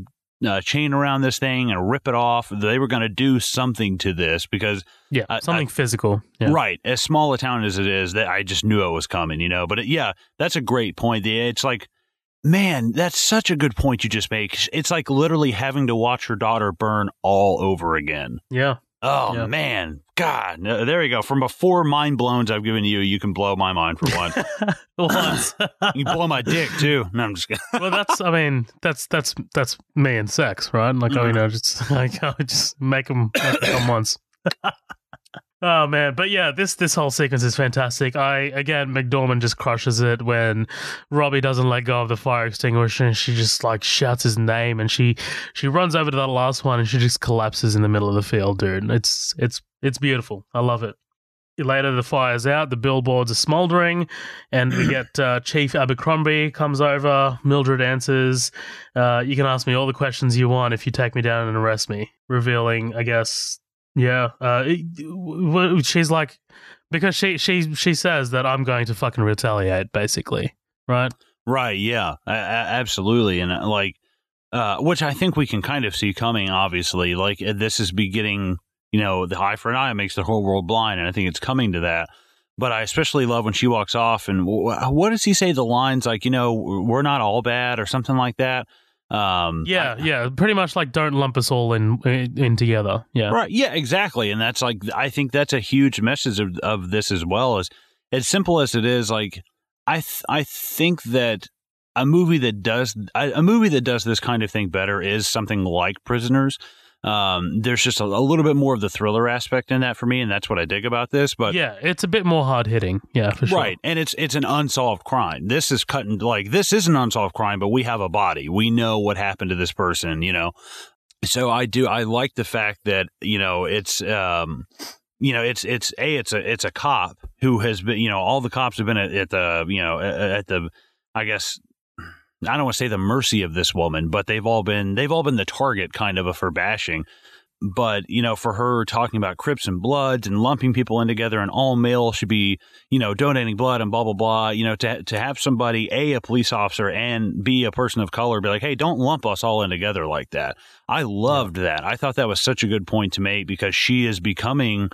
a chain around this thing and rip it off. They were gonna do something to this because Yeah, I- something physical. Yeah. Right. As small a town as it is, that I just knew it was coming, you know. But it, yeah, that's a great point. The- It's like, man, that's such a good point you just make. It's like literally having to watch your daughter burn all over again. Yeah. Oh Yeah. man, God, No, there you go. From before mind blowns I've given you, you can blow my mind for one. Once. you can blow my dick too. No, I'm just kidding. well, that's. I mean, that's that's that's me and sex, right? Like, I mean, I just like I just make them come once. Oh man, but yeah, this this whole sequence is fantastic. I again, McDormand just crushes it when Robbie doesn't let go of the fire extinguisher, and she just like shouts his name, and she she runs over to that last one, and she just collapses in the middle of the field, dude. It's it's it's beautiful. I love it. Later, the fire's out, the billboards are smoldering, and we get uh, Chief Abercrombie comes over. Mildred answers, uh, "You can ask me all the questions you want if you take me down and arrest me." Revealing, I guess, yeah. Uh, it- w- w- she's like, because she she she says that I'm going to fucking retaliate, basically, right? Right. Yeah. Absolutely. And uh, like, uh, which I think we can kind of see coming. Obviously, like uh, this is beginning. You know, the eye for an eye makes the whole world blind, and I think it's coming to that. But I especially love when she walks off, and wh- what does he say? The lines like, you know, we're not all bad, or something like that. Um, Yeah, I- yeah. Pretty much like don't lump us all in in, in together. Yeah, Right. Yeah, exactly. And that's like, I think that's a huge message of, of this as well. As as simple as it is, like, I, th- I think that a movie that does, a movie that does this kind of thing better is something like Prisoners. Um, there's just a, a little bit more of the thriller aspect in that for me. And that's what I dig about this. But yeah. It's a bit more hard hitting. Yeah, for sure. Right, and it's it's an unsolved crime. This is cutting like this is an unsolved crime, but we have a body. We know what happened to this person. You know, so I do. I like the fact that you know it's um you know it's it's a it's a it's a cop who has been you know all the cops have been at, at the you know at, at the I guess. I don't want to say the mercy of this woman, but they've all been they've all been the target kind of of her bashing. but you know, for her talking about Crips and Bloods and lumping people in together, and all male should be, you know, donating blood and blah blah blah. You know, to to have somebody a a police officer and be a person of color be like, hey, don't lump us all in together like that. I loved that. I thought that was such a good point to make because she is becoming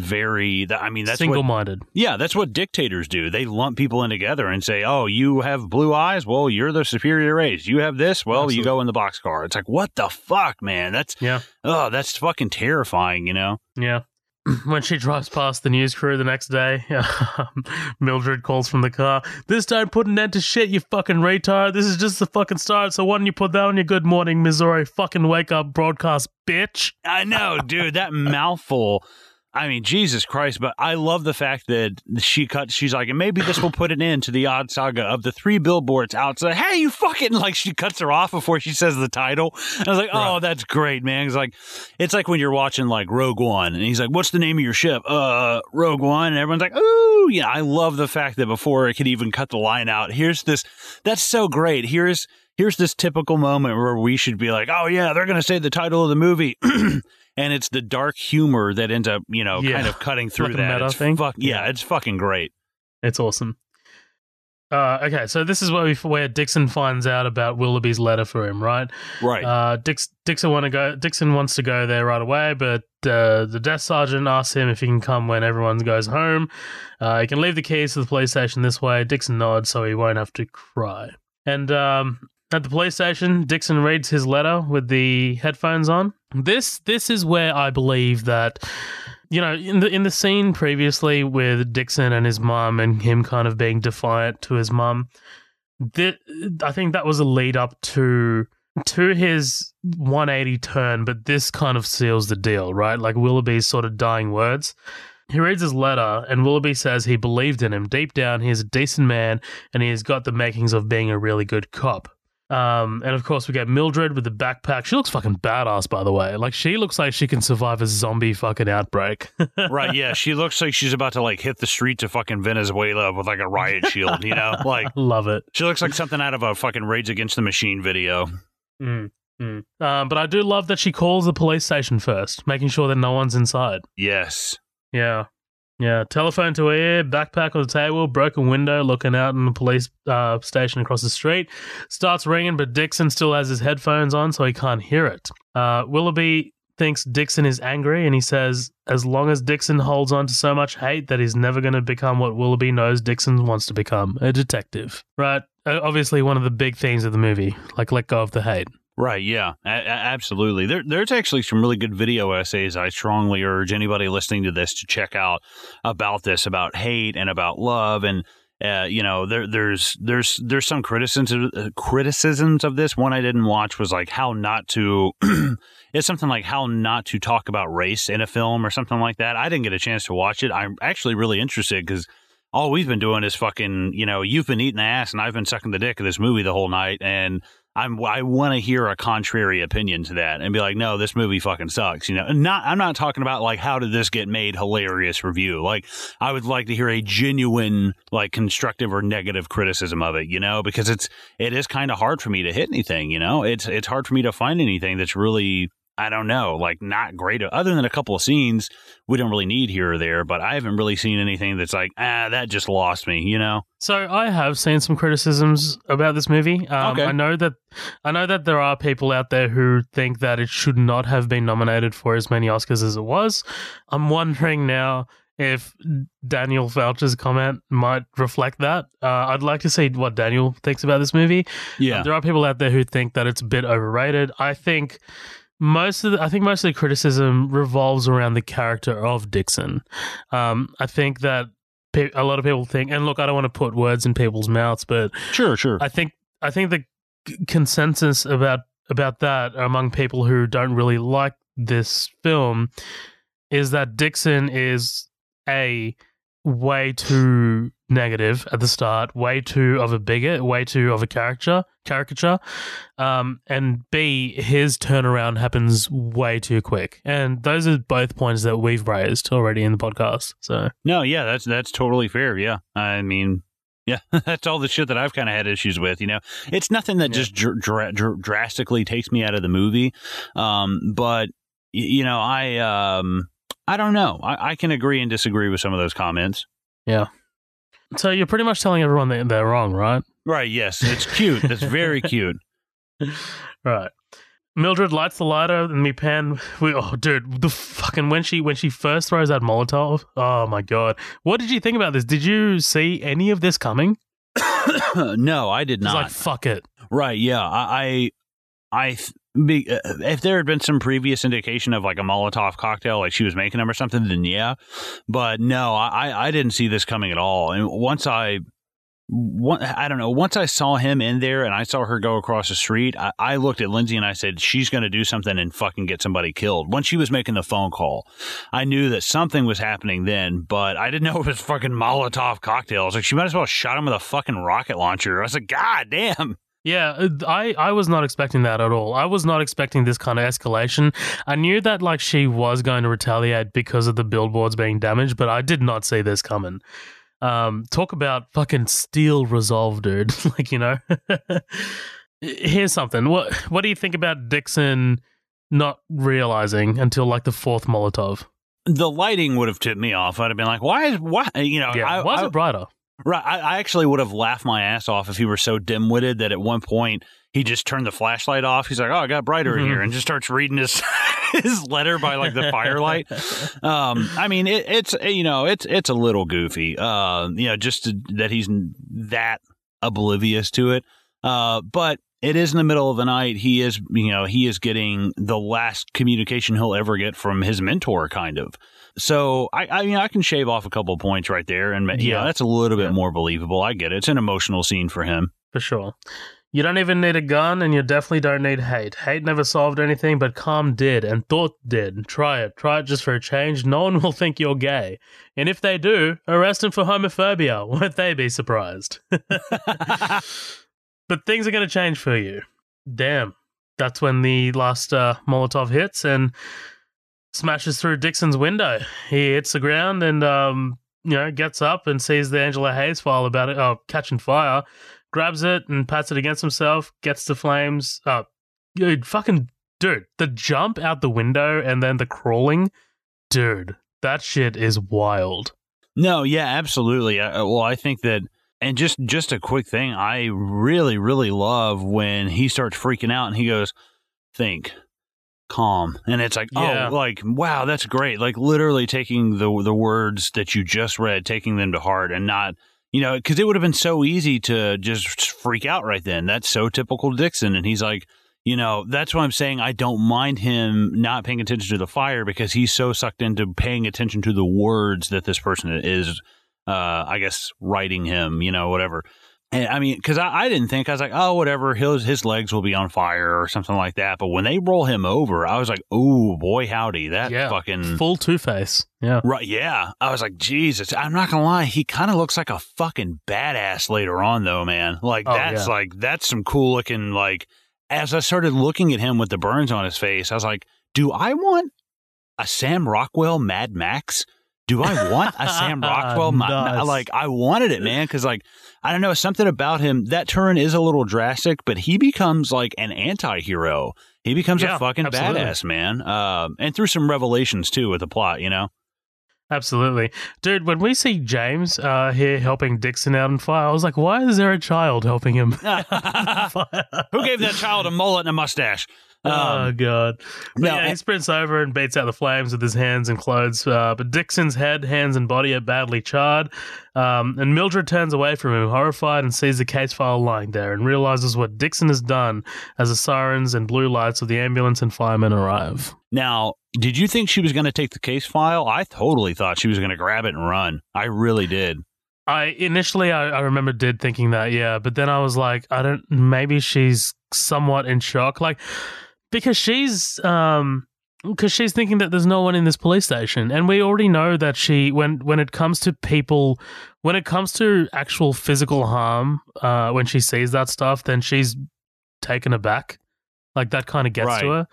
very I mean that's single-minded. What, yeah, that's what dictators do. They lump people in together and say, "Oh, you have blue eyes? Well, you're the superior race. You have this? Well, Absolutely. you go in the box car It's like, "What the fuck, man? That's Yeah. Oh, that's fucking terrifying, you know?" Yeah. When she drives past the news crew the next day, um, Mildred calls from the car. This time, put an end to shit, you fucking retard. This is just the fucking start. So why don't you put that on your good morning, Missouri fucking wake up broadcast, bitch? I know, dude. That mouthful I mean, Jesus Christ, but I love the fact that she cut, she's like, and maybe this will put an end to the odd saga of the three billboards outside. Hey, you fucking, like, she cuts her off before she says the title. I was like, oh, right. that's great, man. It's like, it's like when you're watching, like, Rogue One, and he's like, what's the name of your ship? Uh, Rogue One. And everyone's like, ooh, yeah, I love the fact that before it could even cut the line out, here's this, that's so great. Here's, here's this typical moment where we should be like, oh, yeah, they're going to say the title of the movie. and it's the dark humor that ends up, you know, yeah. kind of cutting through like that. It's thing. Fuck, yeah, yeah, it's fucking great. It's awesome. Uh, okay, so this is where we, where Dixon finds out about Willoughby's letter for him, right? Right. Uh, Dix, Dixon want to go. Dixon wants to go there right away, but uh, the desk sergeant asks him if he can come when everyone goes home. Uh, he can leave the keys to the police station this way. Dixon nods, so he won't have to cry. And um, at the police station, Dixon reads his letter with the headphones on. This this is where I believe that you know, in the in the scene previously with Dixon and his mum and him kind of being defiant to his mum, I think that was a lead up to to his 180 turn, but this kind of seals the deal, right? Like Willoughby's sort of dying words. He reads his letter, and Willoughby says he believed in him. Deep down, he's a decent man, and he has got the makings of being a really good cop. Um, and of course, we get Mildred with the backpack. She looks fucking badass, by the way. Like, she looks like she can survive a zombie fucking outbreak. right, yeah. She looks like she's about to, like, hit the streets of fucking Venezuela with, like, a riot shield, you know? Like, love it. She looks like something out of a fucking Rage Against the Machine video. Mm, mm. Um, but I do love that she calls the police station first, making sure that no one's inside. Yes. Yeah. Yeah, telephone to ear, backpack on the table, broken window, looking out in the police uh, station across the street. Starts ringing, but Dixon still has his headphones on, so he can't hear it. Uh, Willoughby thinks Dixon is angry, and he says, as long as Dixon holds on to so much hate that he's never going to become what Willoughby knows Dixon wants to become a detective. Right? Obviously, one of the big themes of the movie, like let go of the hate. Right. Yeah. A- absolutely. There, there's actually some really good video essays. I strongly urge anybody listening to this to check out about this, about hate and about love, and uh, you know, there, there's there's there's some criticisms uh, criticisms of this. One I didn't watch was like how not to. it's something like how not to talk about race in a film or something like that. I didn't get a chance to watch it. I'm actually really interested because all we've been doing is fucking, you know, you've been eating ass and I've been sucking the dick of this movie the whole night. And I'm I want to hear a contrary opinion to that and be like, no, this movie fucking sucks. You know, not I'm not talking about like how did this get made hilarious review. Like I would like to hear a genuine like constructive or negative criticism of it. You know, because it's it is kind of hard for me to hit anything. You know, it's it's hard for me to find anything that's really I don't know, like not great. Other than a couple of scenes we don't really need here or there, but I haven't really seen anything that's like, ah, that just lost me, you know? So I have seen some criticisms about this movie. Um, okay. I know that I know that there are people out there who think that it should not have been nominated for as many Oscars as it was. I'm wondering now if Daniel Foucher's comment might reflect that. Uh, I'd like to see what Daniel thinks about this movie. Yeah, um, there are people out there who think that it's a bit overrated. I think most of the, I think most of the criticism revolves around the character of Dixon. Um, I think that pe- a lot of people think, and look, I don't want to put words in people's mouths, but sure, sure. I think I think the consensus about about that among people who don't really like this film is that Dixon is a way too negative at the start, way too of a bigot, way too of a caricature, caricature, um, and B, his turnaround happens way too quick. And those are both points that we've raised already in the podcast. So no, yeah, that's that's totally fair. Yeah, I mean. Yeah, that's all the shit that I've kind of had issues with. You know, it's nothing that yeah. just dr- dr- drastically takes me out of the movie, um, but you know, I um, I don't know. I, I can agree and disagree with some of those comments. Yeah. So you're pretty much telling everyone that they're wrong, right? Right. Yes, it's cute. That's very cute. Right. Mildred lights the lighter and me pan. We, oh, dude, the fucking when she when she first throws that Molotov. Oh my god, what did you think about this? Did you see any of this coming? no, I did It's not. like fuck it. Right. Yeah. I, I, I th- be, uh, if there had been some previous indication of like a Molotov cocktail, like she was making them or something, then yeah. But no, I, I didn't see this coming at all. And once I, one, I don't know. Once I saw him in there and I saw her go across the street, I, I looked at Lindsay and I said, she's going to do something and fucking get somebody killed. Once she was making the phone call, I knew that something was happening then, but I didn't know it was fucking Molotov cocktails. Like she might as well shot him with a fucking rocket launcher. I was like, God damn. Yeah, uh, I I was not expecting that at all. I was not expecting this kind of escalation. I knew that like she was going to retaliate because of the billboards being damaged, but I did not see this coming. Um, talk about fucking steel resolve, dude. like you know. Here's something. What what do you think about Dixon not realizing until like the fourth Molotov? the lighting would have tipped me off. I'd have been like, "Why is why?" You know, Yeah, I, why is I- it brighter? Right. I, I actually would have laughed my ass off if he were so dim-witted that at one point he just turned the flashlight off. He's like, "Oh, I got brighter in Mhm. here," and just starts reading his his letter by like the firelight. Um, I mean, it, it's you know, it's it's a little goofy. Uh, you know, just to, that he's that oblivious to it. Uh, but it is in the middle of the night. He is, you know, he is getting the last communication he'll ever get from his mentor, kind of. So I, I mean, I can shave off a couple of points right there, and yeah, Yeah. that's a little bit Yeah. more believable. I get it. It's an emotional scene for him. For sure. You don't even need a gun, and you definitely don't need hate. Hate never solved anything, but calm did, and thought did. Try it. Try it just for a change. No one will think you're gay. And if they do, arrest him for homophobia. Won't they be surprised? but things are going to change for you. Damn. That's when the last uh, Molotov hits and smashes through Dixon's window. He hits the ground and, um, you know, gets up and sees the Angela Hayes file about it, oh, catching fire grabs it and pats it against himself, gets the flames. Uh, dude, fucking dude, the jump out the window and then the crawling, dude, that shit is wild. No, yeah, absolutely. Uh, well, I think that, and just just a quick thing, I really, really love when he starts freaking out and he goes, "Think, calm," and it's like, Yeah. oh, like wow, that's great. Like literally taking the the words that you just read, taking them to heart, and not. You know, because it would have been so easy to just freak out right then. That's so typical Dixon. And he's like, you know, that's why I'm saying I don't mind him not paying attention to the fire because he's so sucked into paying attention to the words that this person is, uh, I guess, writing him, you know, whatever. And I mean, because I, I didn't think, I was like, oh, whatever, his, his legs will be on fire or something like that. But when they roll him over, I was like, oh, boy, howdy. That yeah, fucking. full Two Face. Yeah, Right, yeah. I was like, Jesus. I'm not gonna lie, he kind of looks like a fucking badass later on, though, man. Like Oh, that's yeah. like that's some cool looking. Like as I started looking at him with the burns on his face, I was like, do I want a Sam Rockwell Mad Max? Do I want a Sam Rockwell? Ma- like I wanted it, man, because like I don't know something about him. That turn is a little drastic, but he becomes like an anti-hero. He becomes Yeah, a fucking absolutely. badass, man. Um, and through some revelations too with the plot, you know. absolutely, dude. When we see James uh, here helping Dixon out in fire, I was like, why is there a child helping him? Who gave that child a mullet and a mustache? Oh Um, god! But no, yeah, he sprints over and beats out the flames with his hands and clothes. Uh, but Dixon's head, hands, and body are badly charred. Um, and Mildred turns away from him, horrified, and sees the case file lying there, and realizes what Dixon has done as the sirens and blue lights of the ambulance and firemen arrive. now, did you think she was going to take the case file? I totally thought she was going to grab it and run. I really did. I initially, I, I remember did thinking that, yeah, but then I was like, I don't. Maybe she's somewhat in shock, like because she's um because she's thinking that there's no one in this police station, and we already know that she when when it comes to people, when it comes to actual physical harm, uh, when she sees that stuff, then she's taken aback, like that kind of gets Right. to her.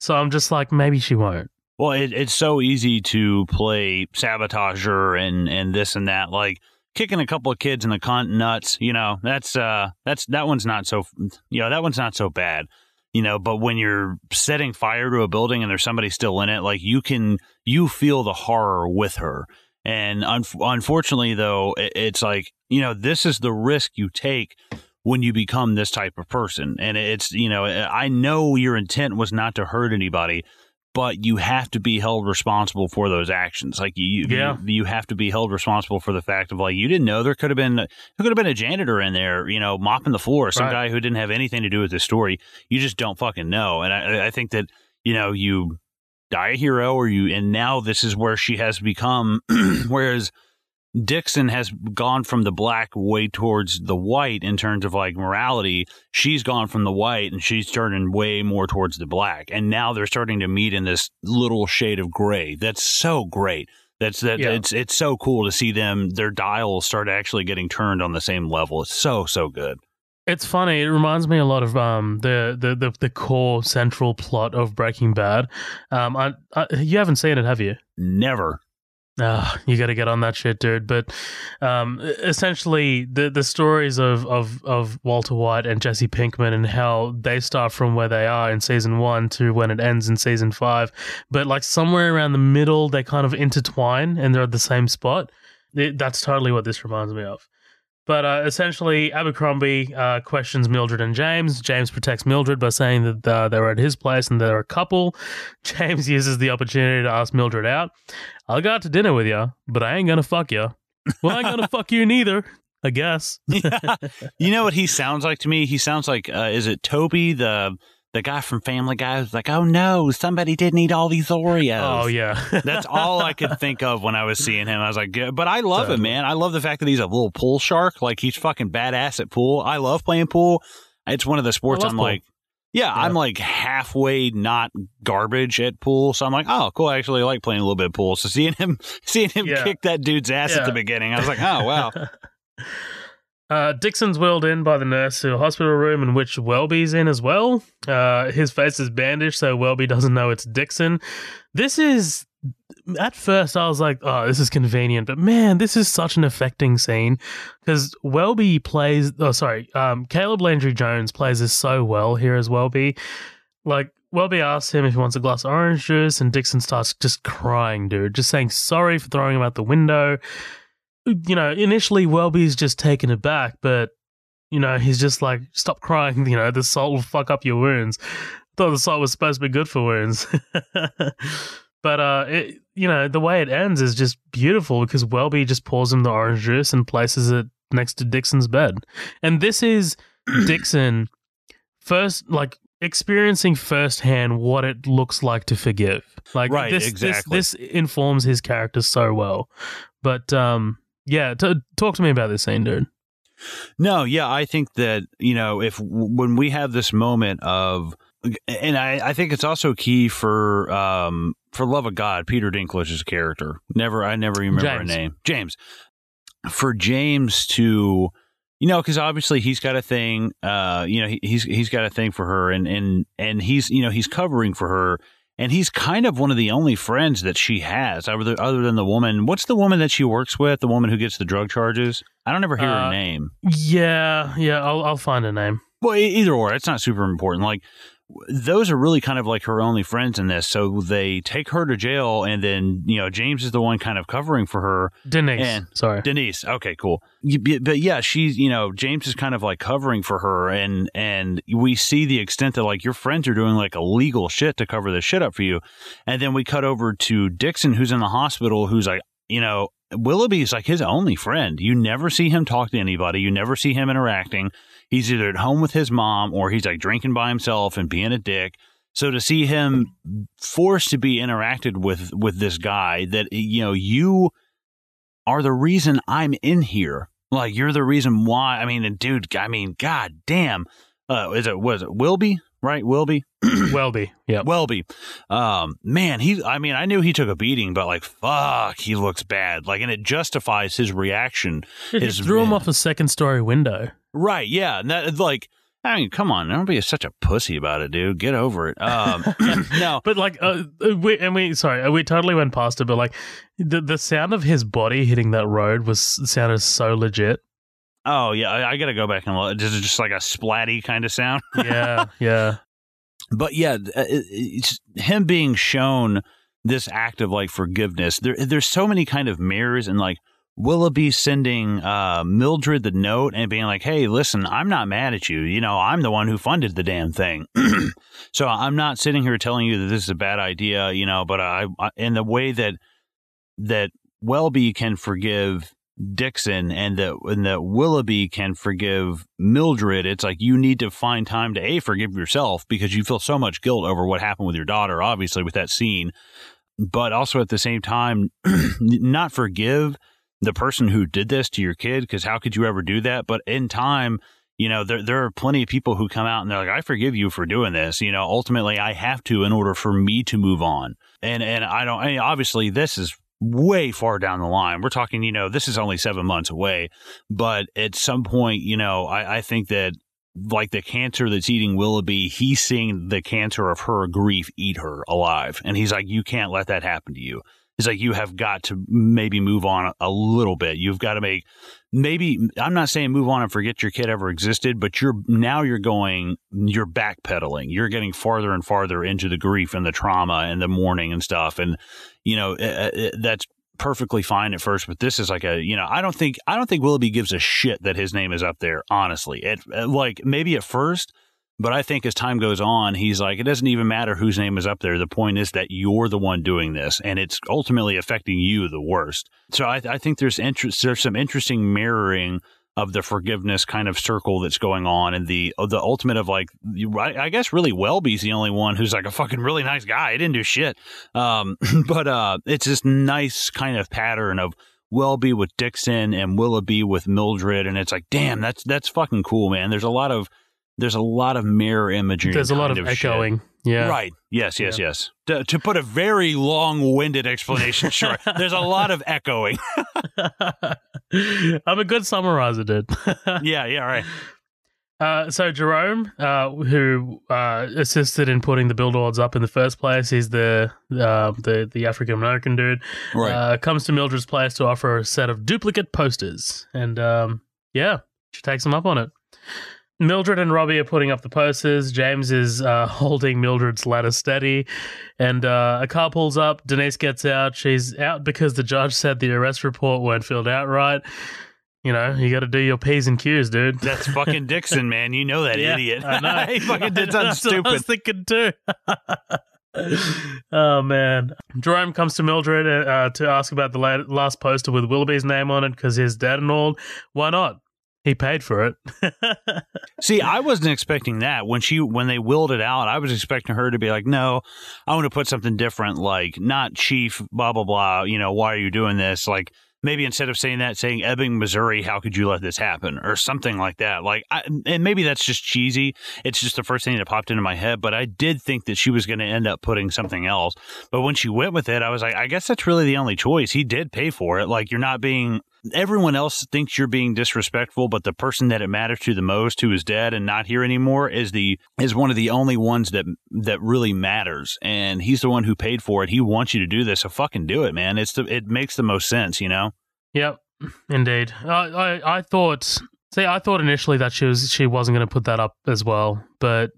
So I'm just like, maybe she won't. Well, it, it's so easy to play sabotager and and this and that, like kicking a couple of kids in the cunt nuts. You know, that's uh, that's that one's not so, you know, that one's not so bad. You know, but when you're setting fire to a building and there's somebody still in it, like you can, you feel the horror with her. And un- unfortunately, though, it, it's like, you know, this is the risk you take when you become this type of person. And it's, you know, I know your intent was not to hurt anybody, but you have to be held responsible for those actions. Like you, Yeah. you, you have to be held responsible for the fact of like you didn't know there could have been there could have been a janitor in there, you know, mopping the floor, some Right. guy who didn't have anything to do with this story. You just don't fucking know. And I, I think that you know you die a hero, or you, and now this is where she has become. whereas Dixon has gone from the black way towards the white in terms of like morality. She's gone from the white and she's turning way more towards the black. And now they're starting to meet in this little shade of gray. That's so great. That's that Yeah. it's it's so cool to see them their dials start actually getting turned on the same level. It's so so good. It's funny. It reminds me a lot of um the the the, the core central plot of Breaking Bad. Um, I, I, you haven't seen it, have you? Never. Ah, you got to get on that shit, dude. But um, essentially, the the stories of, of of Walter White and Jesse Pinkman and how they start from where they are in season one to when it ends in season five, but like somewhere around the middle, they kind of intertwine and they're at the same spot. It, that's totally what this reminds me of. But uh, essentially, Abercrombie uh, questions Mildred and James. James protects Mildred by saying that uh, they were at his place and they're a couple. James uses the opportunity to ask Mildred out. I'll go out to dinner with you, but I ain't gonna fuck you. Well, I ain't gonna fuck you neither. I guess. you know what he sounds like to me? He sounds like uh, is it Toby the the guy from Family Guy was like, "Oh no, somebody didn't eat all these Oreos." Oh yeah, That's all I could think of when I was seeing him. I was like, "Yeah," but I love him, man. I love the fact that he's a little pool shark. Like he's fucking badass at pool. I love playing pool. It's one of the sports I'm pool. like, yeah, I'm like halfway not garbage at pool. So I'm like, oh, cool. I actually like playing a little bit of pool. So seeing him, seeing him Yeah. kick that dude's ass at the beginning, I was like, oh wow. Uh, Dixon's wheeled in by the nurse to a hospital room in which Welby's in as well. Uh, his face is bandaged, so Welby doesn't know it's Dixon. This is. At first, I was like, oh, this is convenient, but man, this is such an affecting scene because Welby plays. Oh, sorry. Um, Caleb Landry Jones plays this so well here as Welby. Like, Welby asks him if he wants a glass of orange juice, and Dixon starts just crying, dude, just saying sorry for throwing him out the window you know, initially Welby's just taken aback, but you know, he's just like, stop crying, you know, the salt will fuck up your wounds. Thought the salt was supposed to be good for wounds. but uh it, you know, the way it ends is just beautiful because Welby just pours him the orange juice and places it next to Dixon's bed. And this is Dixon first like experiencing firsthand what it looks like to forgive. Like Right, this, exactly. this this informs his character so well. But um yeah, t- talk to me about this scene, dude. No, yeah, I think that you know if when we have this moment of, and I, I think it's also key for um for love of God, Peter Dinklage's character. Never, I never remember James. her name. James. For James to, you know, because obviously he's got a thing. Uh, you know, he, he's he's got a thing for her, and and and he's you know he's covering for her. And he's kind of one of the only friends that she has, other other than the woman. What's the woman that she works with? The woman who gets the drug charges. I don't ever hear Uh, her name. Yeah, yeah, I'll I'll find a name. Well, either or, it's not super important. Like those are really kind of like her only friends in this. So they take her to jail, and then you know James is the one kind of covering for her. Denise. And- sorry. Denise, okay, cool. But yeah, she's you know James is kind of like covering for her, and and we see the extent that like your friends are doing like illegal shit to cover this shit up for you, and then we cut over to Dixon, who's in the hospital, who's like you know. Willoughby's like his only friend. You never see him talk to anybody. You never see him interacting he's either at home with his mom or he's like drinking by himself and being a dick. So to see him forced to be interacted with with this guy that you know you are the reason I'm in here. Like you're the reason why. I mean, dude, I mean, god damn. Uh, is it was it Wilby? Right, Wilby. Welby. yeah, Welby. Um, man, he. I mean, I knew he took a beating, but like, fuck, he looks bad. Like, and it justifies his reaction. He his- threw him off a second story window. Right. Yeah. And that, like, I mean, come on. Don't be such a pussy about it, dude. Get over it. Um, no. But like, uh, uh, we, and we sorry, uh, we totally went past it. But like, the the sound of his body hitting that road was sounded so legit. Oh, yeah. I, I got to go back and look. Just, just like a splatty kind of sound. Yeah, yeah. but yeah, uh, it's him being shown this act of like forgiveness. There, there's so many kind of mirrors and like Willoughby sending uh, Mildred the note and being like, "Hey, listen, I'm not mad at you. You know, I'm the one who funded the damn thing, so I'm not sitting here telling you that this is a bad idea. You know, but I, I in the way that that Welby can forgive Dixon and that and that Willoughby can forgive Mildred, it's like you need to find time to a forgive yourself because you feel so much guilt over what happened with your daughter, obviously with that scene, but also at the same time not forgive the person who did this to your kid because how could you ever do that? But in time. You know, there there are plenty of people who come out and they're like, "I forgive you for doing this." You know, ultimately, I have to in order for me to move on. And and I don't. I mean, obviously, this is way far down the line. We're talking, you know, this is only seven months away, but at some point, you know, I, I think that like the cancer that's eating Willoughby, he's seeing the cancer of her grief eat her alive. And he's like, you can't let that happen to you. He's like, you have got to maybe move on a little bit. You've got to make maybe I'm not saying move on and forget your kid ever existed, but you're now you're going you're backpedaling. You're getting farther and farther into the grief and the trauma and the mourning and stuff. And you know it, it, that's perfectly fine at first, but this is like a you know I don't think I don't think Willoughby gives a shit that his name is up there. Honestly, it like maybe at first but I think as time goes on, he's like, it doesn't even matter whose name is up there. The point is that you're the one doing this, and it's ultimately affecting you the worst. So I, I think there's interest, there's some interesting mirroring of the forgiveness kind of circle that's going on, and the the ultimate of like, I, I guess really Welby's the only one who's like a fucking really nice guy. He didn't do shit, um, but uh, it's this nice kind of pattern of Welby with Dixon and Willoughby with Mildred, and it's like, damn, that's that's fucking cool, man. There's a lot of there's a lot of mirror imagery. There's a lot of, of echoing. Shit. Yeah. Right. Yes, yes, yeah. yes. To, to, put a very long winded explanation short, there's a lot of echoing. I'm a good summarizer, dude. yeah, yeah, right. Uh, so Jerome, uh, who uh, assisted in putting the build billboards up in the first place, he's the uh, the the African American dude. Right. Uh, comes to Mildred's place to offer a set of duplicate posters, and um, yeah, she takes him up on it. Mildred and Robbie are putting up the posters. James is uh, holding Mildred's ladder steady, and uh, a car pulls up. Denise gets out. She's out because the judge said the arrest report weren't filled out right. You know, you got to do your P's and Q's, dude. That's fucking Dixon, man. You know that yeah, idiot. I know. he fucking did something stupid. I was thinking too. oh man, Jerome comes to Mildred uh, to ask about the last poster with Willoughby's name on it because he's dead and all. Why not? He paid for it. See, I wasn't expecting that when she when they willed it out. I was expecting her to be like, "No, I want to put something different, like not chief, blah blah blah. You know, why are you doing this? Like maybe instead of saying that, saying Ebbing, Missouri, how could you let this happen, or something like that. Like, I, and maybe that's just cheesy. It's just the first thing that popped into my head. But I did think that she was going to end up putting something else. But when she went with it, I was like, I guess that's really the only choice. He did pay for it. Like, you're not being. Everyone else thinks you're being disrespectful, but the person that it matters to the most, who is dead and not here anymore, is the is one of the only ones that that really matters. And he's the one who paid for it. He wants you to do this, so fucking do it, man. It's the it makes the most sense, you know. Yep, indeed. I, I, I thought. See, I thought initially that she was she wasn't going to put that up as well, but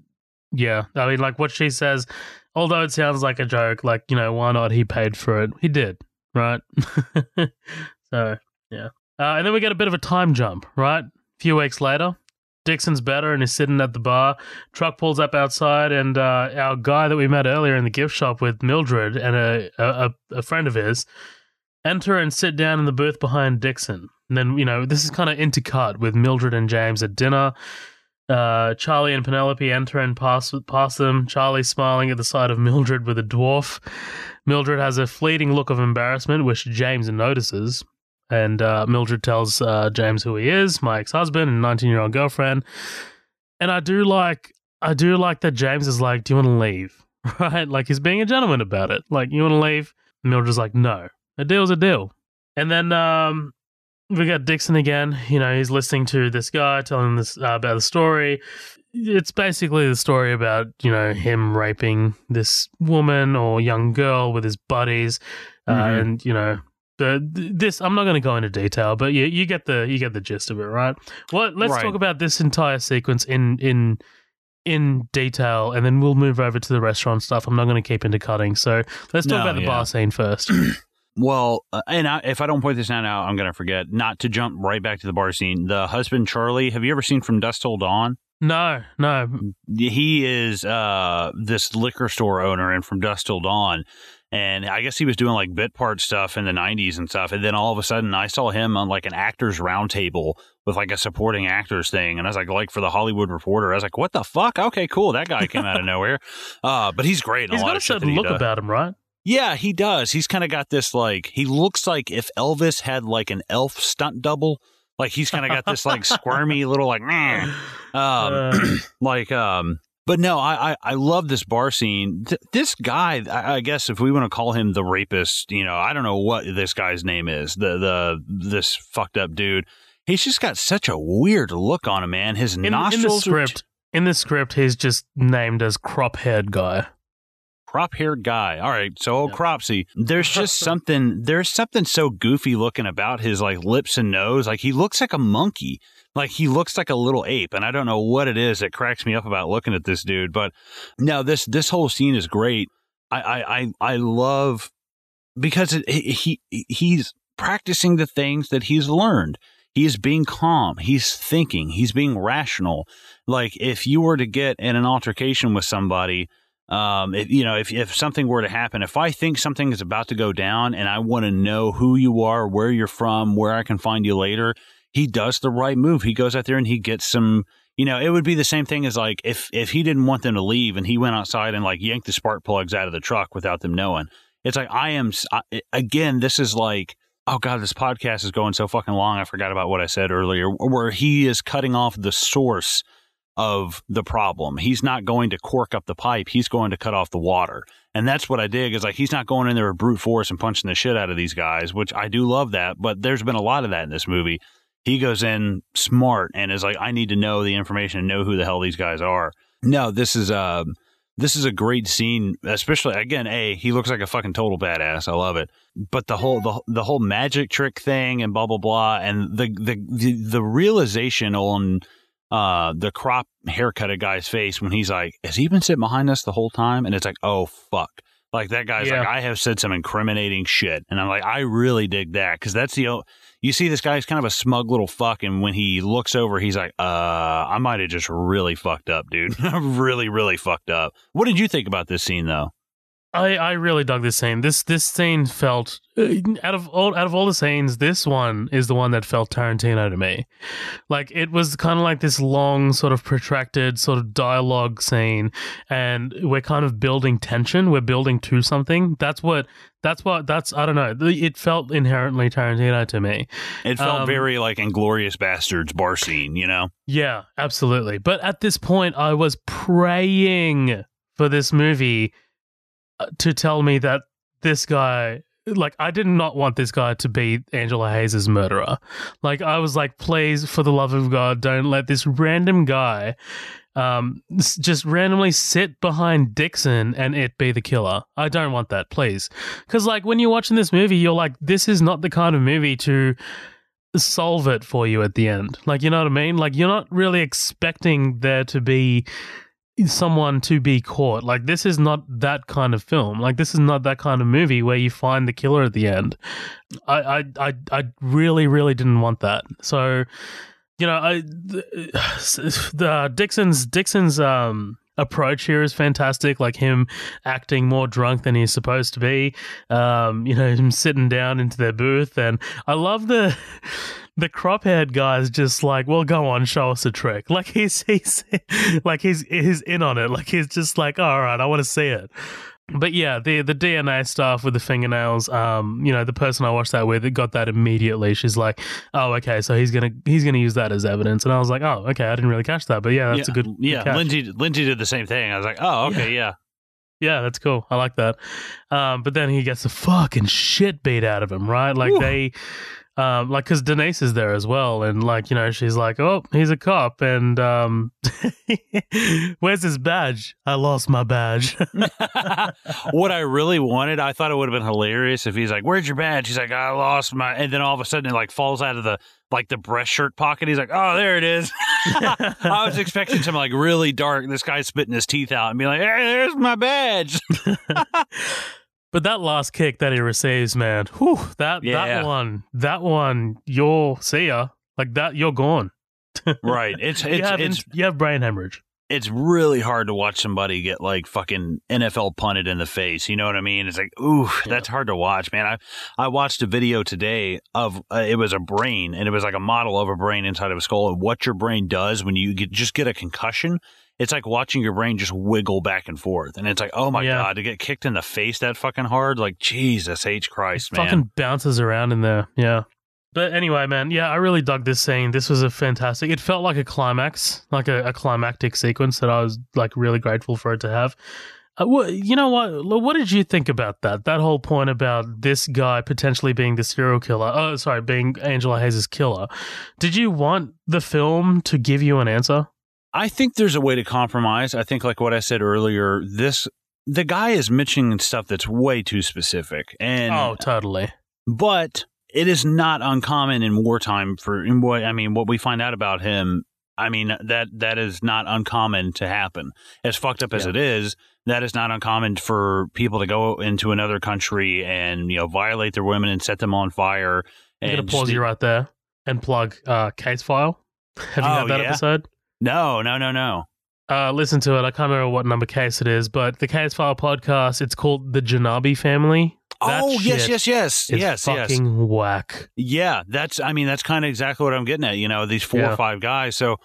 yeah, I mean, like what she says. Although it sounds like a joke, like you know, why not? He paid for it. He did, right? so yeah, uh, and then we get a bit of a time jump, right? A few weeks later, Dixon's better and is sitting at the bar. Truck pulls up outside, and uh, our guy that we met earlier in the gift shop with Mildred and a, a, a friend of his enter and sit down in the booth behind Dixon. And then, you know, this is kind of intercut with Mildred and James at dinner. Uh, Charlie and Penelope enter and pass, pass them. Charlie smiling at the sight of Mildred with a dwarf. Mildred has a fleeting look of embarrassment, which James notices. And uh, Mildred tells uh, James who he is, my ex-husband and 19-year-old girlfriend. And I do like, I do like that James is like, "Do you want to leave?" Right? Like he's being a gentleman about it. Like, you want to leave? Mildred's like, "No." A deal's a deal. And then um, we got Dixon again. You know, he's listening to this guy telling this uh, about the story. It's basically the story about you know him raping this woman or young girl with his buddies, uh, mm-hmm. and you know the this. I'm not going to go into detail, but you you get the you get the gist of it, right? Well, let's right. talk about this entire sequence in in in detail, and then we'll move over to the restaurant stuff. I'm not going to keep into cutting, so let's talk No, about the yeah. bar scene first. Well, uh, and I, if I don't point this out now, I'm going to forget. Not to jump right back to the bar scene. The husband Charlie. Have you ever seen From Dust Till Dawn? no, no, He is uh, this liquor store owner, and From Dusk Till Dawn. And I guess he was doing like bit part stuff in the 90s and stuff. And then all of a sudden, I saw him on like an actors roundtable with like a supporting actors thing. And I was like, like for the Hollywood Reporter, I was like, what the fuck? Okay, cool. That guy came out of nowhere. Uh, but he's great. he's a lot got a certain look does. about him, right? Yeah, he does. He's kind of got this like he looks like if Elvis had like an elf stunt double. Like he's kind of got this like squirmy little like um Uh, like um but no, I, I I love this bar scene. Th- this guy, I, I guess if we want to call him the rapist, you know, I don't know what this guy's name is. The the this fucked up dude. He's just got such a weird look on him, man. His in, in the nostrils script, in the script, he's just named as crop haired guy. crop haired guy. All right, so old Yeah. Cropsy. There's just something. There's something so goofy looking about his like lips and nose. Like he looks like a monkey. Like he looks like a little ape, and I don't know what it is that cracks me up about looking at this dude. But no, this this whole scene is great. I I I, I love because it, he he- he's practicing the things that he's learned. He is being calm. He's thinking. He's being rational. Like if you were to get in an altercation with somebody, um, if, you know, if if something were to happen, if I think something is about to go down and I want to know who you are, where you're from, where I can find you later, he does the right move. He goes out there and he gets some. You know, it would be the same thing as like if if he didn't want them to leave and he went outside and like yanked the spark plugs out of the truck without them knowing. It's like I am I, again. This is like oh god, this podcast is going so fucking long. I forgot about what I said earlier. Where he is cutting off the source of the problem. He's not going to cork up the pipe. He's going to cut off the water. And that's what I dig is like he's not going in there with brute force and punching the shit out of these guys, which I do love that. But there's been a lot of that in this movie. He goes in smart and is like, I need to know the information and know who the hell these guys are. No, this is um this is a great scene, especially again, a he looks like a fucking total badass. I love it. But the whole the, the whole magic trick thing and blah blah blah, and the the the, the realization on uh the crop haircutted guy's face when he's like, has he been sitting behind us the whole time? And it's like, oh fuck. Like that guy's Yeah. like, I have said some incriminating shit, and I'm like, I really dig that because that's the you see this guy's kind of a smug little fuck, and when he looks over, he's like, uh, I might have just really fucked up, dude. really, really fucked up. What did you think about this scene though? I, I really dug this scene. This this scene felt uh, out of all out of all the scenes, this one is the one that felt Tarantino to me. Like it was kind of like this long, sort of protracted, sort of dialogue scene, and we're kind of building tension. We're building to something. That's what. That's what. That's I don't know. It felt inherently Tarantino to me. It felt Um, very like Inglourious Basterds bar scene, you know? Yeah, absolutely. But at this point, I was praying for this movie to tell me that this guy, like, I did not want this guy to be Angela Hayes' murderer. Like, I was like, please, for the love of God, don't let this random guy um just randomly sit behind Dixon and it be the killer. I don't want that, please. Cuz like when you're watching this movie, you're like this is not the kind of movie to solve it for you at the end. Like, you know what I mean? Like, you're not really expecting there to be someone to be caught. Like, this is not that kind of film. Like, this is not that kind of movie where you find the killer at the end. I, I, I, I really, really didn't want that. So, you know, I, the, the Dixon's Dixon's um approach here is fantastic. Like him acting more drunk than he's supposed to be. Um, you know, him sitting down into their booth, and I love the the crop haired guy's just like, well, go on, show us a trick. Like he's he's like he's he's in on it. Like he's just like, all right, I want to see it. But yeah, the the DNA stuff with the fingernails, um, you know, the person I watched that with it got that immediately. She's like, "Oh, okay, so he's gonna he's gonna use that as evidence," and I was like, "Oh, okay, I didn't really catch that, but yeah, that's yeah, a good Yeah, catch. Lindsay Lindsay did the same thing. I was like, oh, okay, yeah. Yeah, that's cool. I like that. Um, but then he gets the fucking shit beat out of him, right? Like Whew. they, um, like because Denise is there as well, and like you know she's like, oh, he's a cop, and um, where's his badge? I lost my badge. what I really wanted, I thought it would have been hilarious if he's like, "Where's your badge?" He's like, "I lost my," and then all of a sudden it like falls out of the like the breast shirt pocket. He's like, "Oh, there it is." I was expecting something like really dark. This guy spitting his teeth out and be like, "Hey, there's my badge." But that last kick that he receives, man, whew, that Yeah. that one, that one, you're see ya like that, you're gone. right. It's you it's have it's you have brain hemorrhage. it's really hard to watch somebody get like fucking NFL punted in the face. You know what I mean? It's like, ooh, that's hard to watch, man. I I watched a video today of uh, it was a brain and it was like a model of a brain inside of a skull and what your brain does when you get, just get a concussion. It's like watching your brain just wiggle back and forth, and it's like, oh my Yeah. god, to get kicked in the face that fucking hard, like Jesus H Christ, man. Fucking bounces around in there. Yeah. But anyway, man, yeah, I really dug this scene. This was a fantastic. It felt like a climax, like a, a climactic sequence that I was like really grateful for it to have. Uh, you know what? What did you think about that? That whole point about this guy potentially being the serial killer. Oh, sorry, being Angela Hayes' killer. Did you want the film to give you an answer? I think there's a way to compromise. I think, like what I said earlier, this the guy is mentioning stuff that's way too specific, and oh, totally. but it is not uncommon in wartime for in what I mean. What we find out about him, I mean that that is not uncommon to happen. As fucked up as Yeah. it is, that is not uncommon for people to go into another country and you know violate their women and set them on fire. I'm And gonna pause just- you right there and plug uh, case file. Have you Oh, had that yeah? episode? No, no, no, no. uh, listen to it. I can't remember what number case it is, but the Case File podcast. It's called the Janabi Family. That oh yes, yes, yes, yes, yes. fucking whack. Yeah, that's. I mean, that's kind of exactly what I'm getting at. You know, these four Yeah. or five guys. So,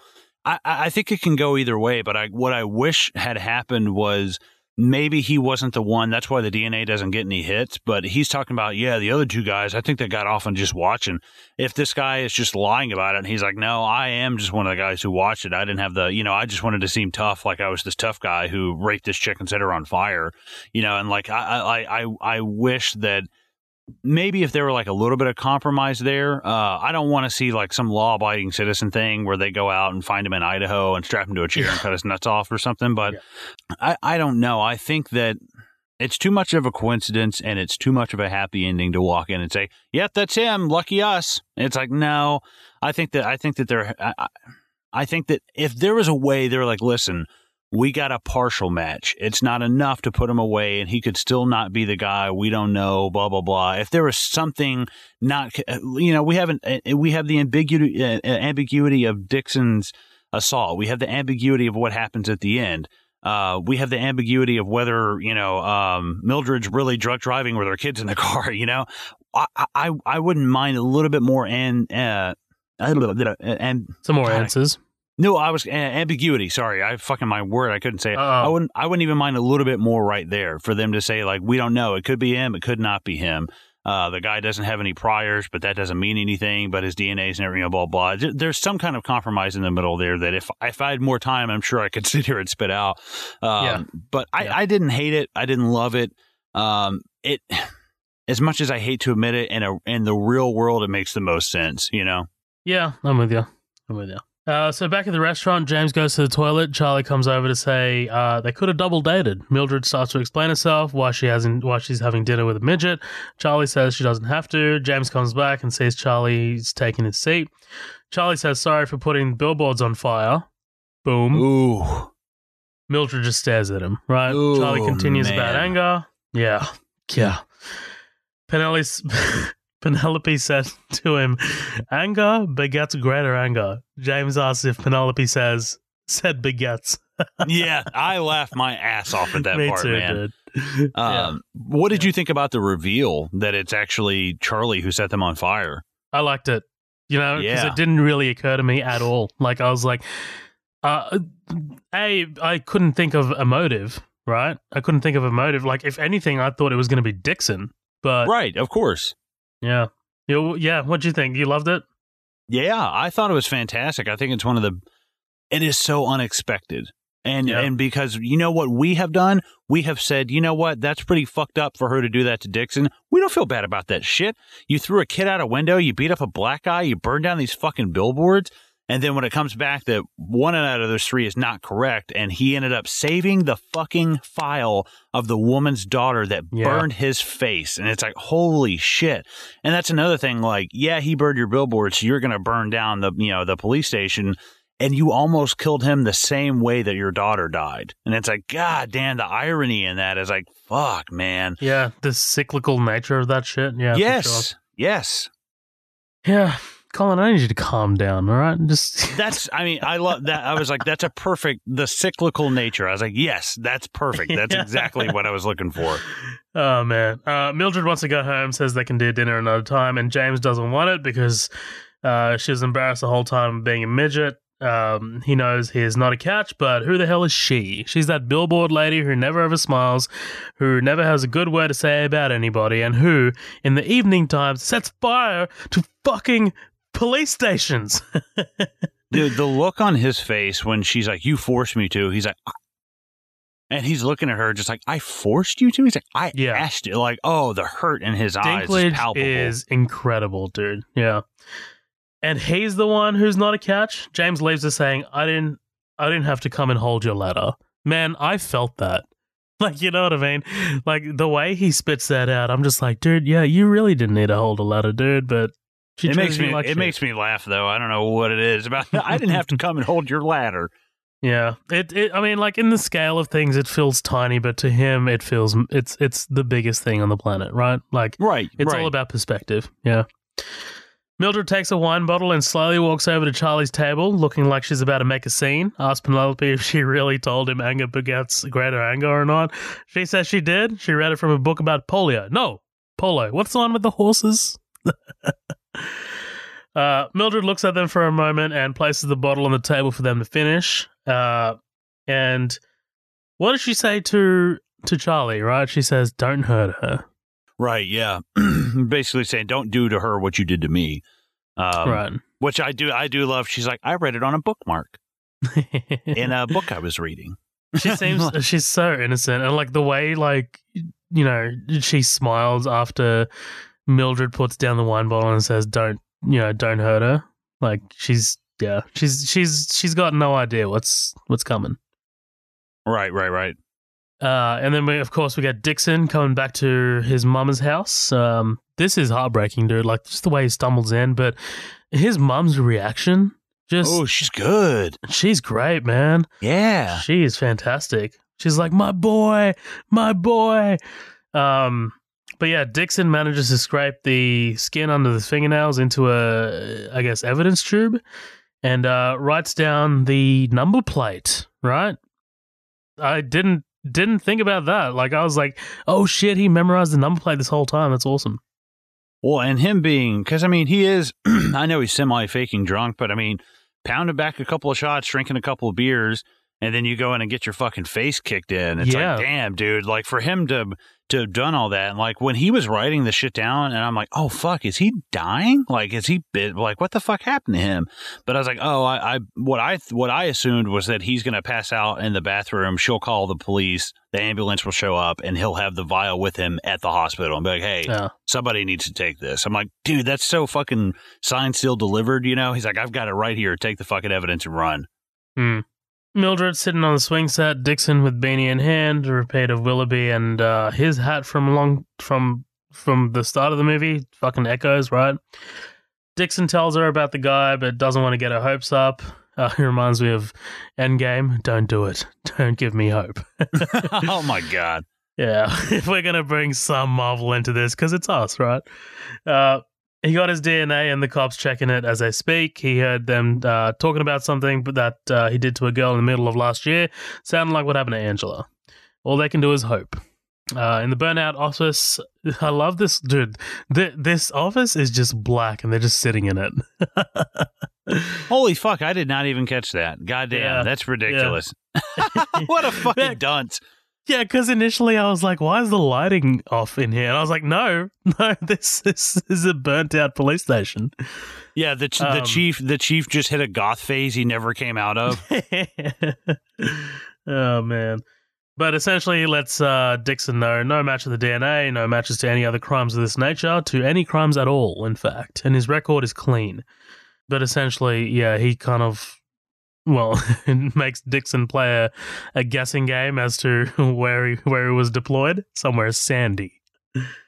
I, I think it can go either way. But I, what I wish had happened was maybe he wasn't the one. That's why the DNA doesn't get any hits. But he's talking about, yeah, the other two guys. I think they got off on just watching. If this guy is just lying about it, and he's like, no, I am just one of the guys who watched it. I didn't have the, you know, I just wanted to seem tough, like I was this tough guy who raped this chick and set her on fire. You know, and like I, I, I, I wish that maybe if there were like a little bit of compromise there, uh, I don't want to see like some law abiding citizen thing where they go out and find him in Idaho and strap him to a chair and cut his nuts off or something. But I, I don't know. I think that it's too much of a coincidence and it's too much of a happy ending to walk in and say, "Yep, that's him. Lucky us." And it's like, no. I think that I think that there. I- I think that if there was a way, they're like, listen, we got a partial match. It's not enough to put him away, and he could still not be the guy. We don't know. Blah blah blah. If there was something not, you know, we haven't. We have the ambiguity uh, ambiguity of Dixon's assault. We have the ambiguity of what happens at the end. Uh, we have the ambiguity of whether you know um, Mildred's really drunk driving with her kids in the car. You know, I I, I wouldn't mind a little bit more and uh, and Some more answers. No, I was uh, ambiguity. Sorry, I fucking my word. I couldn't say it. I wouldn't. I wouldn't even mind a little bit more right there for them to say like we don't know. It could be him. It could not be him. Uh, the guy doesn't have any priors, but that doesn't mean anything. But his DNA's and everything, blah blah. There- There's some kind of compromise in the middle there that if if I had more time, I'm sure I could sit here and spit out. Um, Yeah. But I, Yeah. I didn't hate it. I didn't love it. Um, it as much as I hate to admit it, in a in the real world, it makes the most sense. You know. Yeah, I'm with you. I'm with you. Uh, so back at the restaurant, James goes to the toilet. Charlie comes over to say uh, they could have double dated. Mildred starts to explain herself why she hasn't, why she's having dinner with a midget. Charlie says she doesn't have to. James comes back and sees Charlie's taking his seat. Charlie says sorry for putting billboards on fire. Boom. Ooh. Mildred just stares at him. Right. Ooh, Charlie continues about anger. Yeah. Yeah. Penelope, Penelope said to him, "Anger begets greater anger." James asks if Penelope says said begets. yeah, I laughed my ass off at that Me part, too, man. dude. yeah. Um, What did you think about the reveal that it's actually Charlie who set them on fire? I liked it. You know, because Yeah. it didn't really occur to me at all. Like I was like, uh, a I couldn't think of a motive. Right, I couldn't think of a motive. Like if anything, I thought it was going to be Dixon. But right, of course. Yeah, you, yeah. What do you think? You loved it? Yeah, I thought it was fantastic. I think it's one of the. It is so unexpected, and Yeah. and because you know what we have done, we have said, you know what, that's pretty fucked up for her to do that to Dixon. We don't feel bad about that shit. You threw a kid out a window, you beat up a black guy, you burned down these fucking billboards. And then when it comes back that one out of those three is not correct, and he ended up saving the fucking file of the woman's daughter that Yeah. burned his face. And it's like, holy shit. And that's another thing, like, yeah, he burned your billboard, so you're gonna burn down the you know, the police station. and you almost killed him the same way that your daughter died. And it's like, God damn, the irony in that is like, fuck, man. Yeah, the cyclical nature of that shit. Yeah. yes. sure. Yes. Yeah. Colin, I need you to calm down, all right? Just That's, I mean, I love that. I was like, that's a perfect, the cyclical nature. I was like, yes, that's perfect. That's exactly what I was looking for. Oh man. Uh, Mildred wants to go home, says they can do dinner another time, and James doesn't want it because uh, she was embarrassed the whole time being a midget. Um, he knows he is not a catch, but who the hell is she? She's that billboard lady who never ever smiles, who never has a good word to say about anybody, and who, in the evening times, sets fire to fucking police stations. Dude, the look on his face when she's like, you forced me to, he's like, "I-" and he's looking at her just like, I forced you to? He's like, I Yeah. asked you. Like, oh, the hurt in his eyes is palpable. is incredible, dude. Yeah. And he's the one who's not a catch. James leaves us saying, I didn't I didn't have to come and hold your ladder. Man, I felt that. Like, you know what I mean? Like the way he spits that out, I'm just like, dude, yeah, you really didn't need to hold a ladder, dude, but she it makes me like it shit. makes me laugh though. I don't know what it is about. I didn't have to come and hold your ladder. Yeah. It, it I mean, like in the scale of things, it feels tiny, but to him it feels it's it's the biggest thing on the planet, right? Like Right. It's right. all about perspective. Yeah. Mildred takes a wine bottle and slowly walks over to Charlie's table, looking like she's about to make a scene. Asks Penelope if she really told him anger begets greater anger or not. She says she did. She read it from a book about polio. No, polo. What's the one with the horses? Uh, Mildred looks at them for a moment and places the bottle on the table for them to finish. Uh, and what does she say to to Charlie? Right? She says, "Don't hurt her." Right. Yeah. Basically saying, don't do to her what you did to me. Um, right. Which I do. I do love. She's like, I read it on a bookmark in a book I was reading. she seems she's so innocent and like the way like you know she smiles after mildred puts down the wine bottle and says don't you know don't hurt her like she's yeah she's she's she's got no idea what's what's coming Right. Right. Right. uh and then we of course we get dixon coming back to his mama's house um this is heartbreaking dude like just the way he stumbles in but his mom's reaction just Oh, she's good. she's great man Yeah. She is fantastic. She's like, my boy, my boy. Um, but yeah, Dixon manages to scrape the skin under the fingernails into a, I guess, evidence tube and uh, writes down the number plate, right? I didn't didn't think about that. Like I was like, oh shit, he memorized the number plate this whole time. That's awesome. Well, and him being, because I mean, he is, I know he's semi faking drunk, but I mean, pounding back a couple of shots, drinking a couple of beers, and then you go in and get your fucking face kicked in. It's Yeah. like, damn, dude. Like for him to to have done all that, and like when he was writing the shit down, and I'm like, oh fuck, is he dying? Like, is he bit? Like, what the fuck happened to him? But I was like, oh, I, I what I what I assumed was that he's gonna pass out in the bathroom. She'll call the police. The ambulance will show up, and he'll have the vial with him at the hospital and be like, hey, Yeah. somebody needs to take this. I'm like, dude, that's so fucking signed, sealed, delivered. You know? He's like, I've got it right here. Take the fucking evidence and run. Hmm. Mildred sitting on the swing set, Dixon with beanie in hand, a repeat of Willoughby and uh, his hat from long from from the start of the movie. Fucking echoes, right? Dixon tells her about the guy, but doesn't want to get her hopes up. Uh, he reminds me of Endgame. Don't do it. Don't give me hope. oh my god. Yeah, if we're gonna bring some Marvel into this, because it's us, right? Uh, he got his DNA, and the cops checking it as they speak. He heard them uh, talking about something that uh, he did to a girl in the middle of last year. Sounded like what happened to Angela. All they can do is hope. Uh, in the burnout office, I love this dude. Th- this office is just black, and they're just sitting in it. Holy fuck! I did not even catch that. Goddamn, Yeah. that's ridiculous. what a fucking Yeah. dunce. Yeah, because initially I was like, "Why is the lighting off in here?" And I was like, "No, no, this, this is a burnt out police station." Yeah, the ch- the Um, chief the chief just hit a goth phase he never came out of. oh man! But essentially, he lets uh, Dixon know no match of the DNA, no matches to any other crimes of this nature, to any crimes at all. In fact, and his record is clean. But essentially, yeah, he kind of well it makes Dixon play a, a guessing game as to where he where he was deployed. Somewhere sandy.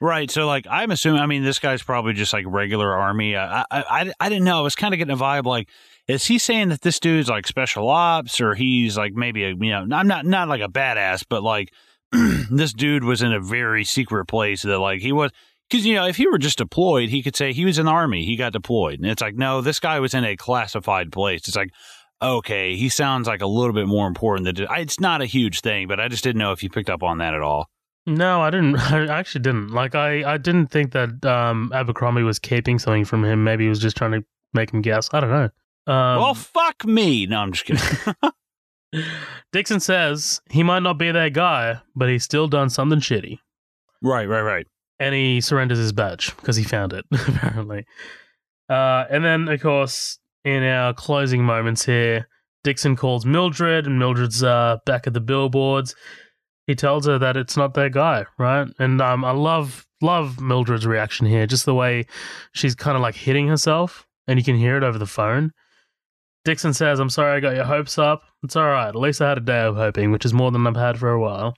Right. So, like, I'm assuming. I mean, this guy's probably just like regular army. I, I, I, I didn't know. I was kind of getting a vibe like is he saying that this dude's like special ops or he's like maybe a you know I'm not not like a badass, but like this dude was in a very secret place that like he was because you know if he were just deployed, he could say he was in the army, he got deployed, and it's like no, this guy was in a classified place. It's like okay, he sounds like a little bit more important than it's not a huge thing, but I just didn't know if you picked up on that at all. No, I didn't. I actually didn't. Like, I, I didn't think that um, Abercrombie was keeping something from him. Maybe he was just trying to make him guess. I don't know. Um, well, fuck me. No, I'm just kidding. Dixon says he might not be that guy, but he's still done something shitty. Right, right, right. And he surrenders his badge because he found it, apparently. Uh, and then, of course, in our closing moments here, Dixon calls Mildred, and Mildred's uh, back at the billboards. He tells her that it's not their guy, right? And um, I love love Mildred's reaction here, just the way she's kind of like hitting herself, and you can hear it over the phone. Dixon says, I'm sorry I got your hopes up. It's all right. At least I had a day of hoping, which is more than I've had for a while.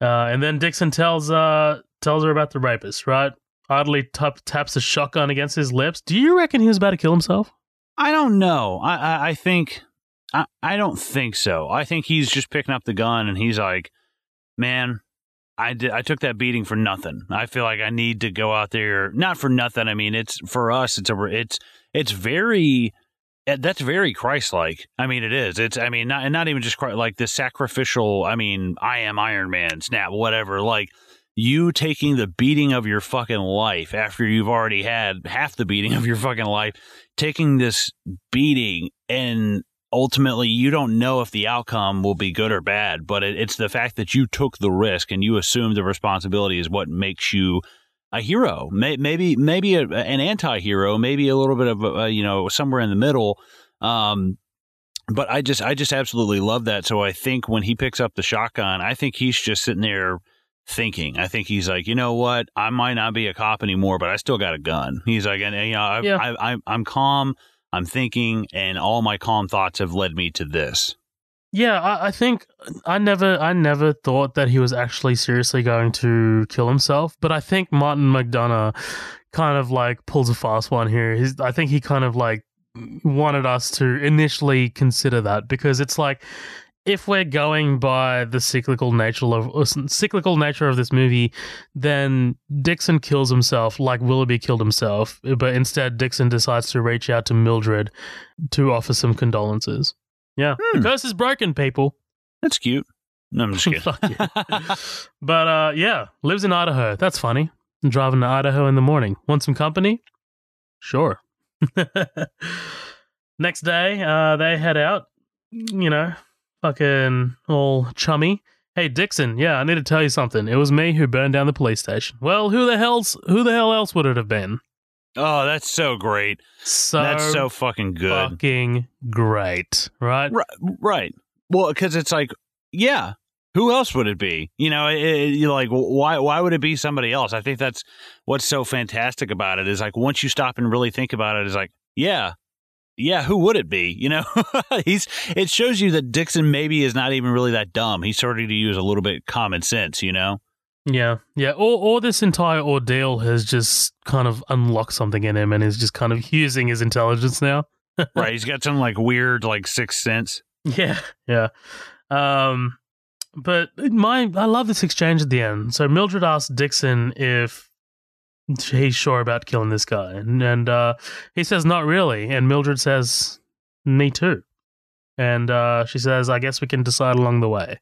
Uh, and then Dixon tells uh, tells her about the rapist, right? Idly t- taps a shotgun against his lips. Do you reckon he was about to kill himself? I don't know. I, I, I think I, I don't think so. I think he's just picking up the gun and he's like, man, I did, I took that beating for nothing. I feel like I need to go out there, not for nothing. I mean, it's for us. It's a, it's, it's very, eh, that's very Christ-like. I mean, it is. It's, I mean, not, not even just like the sacrificial. I mean, I am Iron Man, snap, whatever. Like you taking the beating of your fucking life after you've already had half the beating of your fucking life, taking this beating and ultimately you don't know if the outcome will be good or bad, but it, it's the fact that you took the risk and you assumed the responsibility is what makes you a hero. May, maybe maybe a, an anti-hero, maybe a little bit of a, you know somewhere in the middle. Um, but I just I just absolutely love that. So I think when he picks up the shotgun, I think he's just sitting there thinking. I think he's like, you know what? I might not be a cop anymore, but I still got a gun. He's like, and, you know, I, yeah. I, I, I'm calm. I'm thinking, and all my calm thoughts have led me to this. Yeah, I, I, think uh, I never, I never thought that he was actually seriously going to kill himself. But I think Martin McDonagh kind of like pulls a fast one here. He's, I think he kind of like wanted us to initially consider that because it's like if we're going by the cyclical nature of cyclical nature of this movie, then Dixon kills himself like Willoughby killed himself, but instead Dixon decides to reach out to Mildred to offer some condolences. Yeah, hmm. the curse is broken, people. That's cute. No, I'm just kidding. but uh, yeah, lives in Idaho. That's funny. I'm driving to Idaho in the morning. Want some company? Sure. Next day, uh, they head out. You know, fucking all chummy. Hey Dixon, yeah, I need to tell you something. It was me who burned down the police station. Well, who the hell's who the hell else would it have been? Oh, that's so great. So that's so fucking good. Fucking great, right? Right. right. Well, because it's like, yeah, who else would it be? You know, it, it, you're like, why? Why would it be somebody else? I think that's what's so fantastic about it is like once you stop and really think about it, is like, yeah, yeah, who would it be? You know, he's it shows you that Dixon maybe is not even really that dumb. He's starting to use a little bit common sense, you know. Yeah, yeah. Or, or this entire ordeal has just kind of unlocked something in him, and is just kind of using his intelligence now. right, he's got some like weird, like sixth sense. Yeah, yeah. Um, but my, I love this exchange at the end. So Mildred asks Dixon if he's sure about killing this guy. And, and uh, he says, not really. And Mildred says, me too. And uh, she says, I guess we can decide along the way.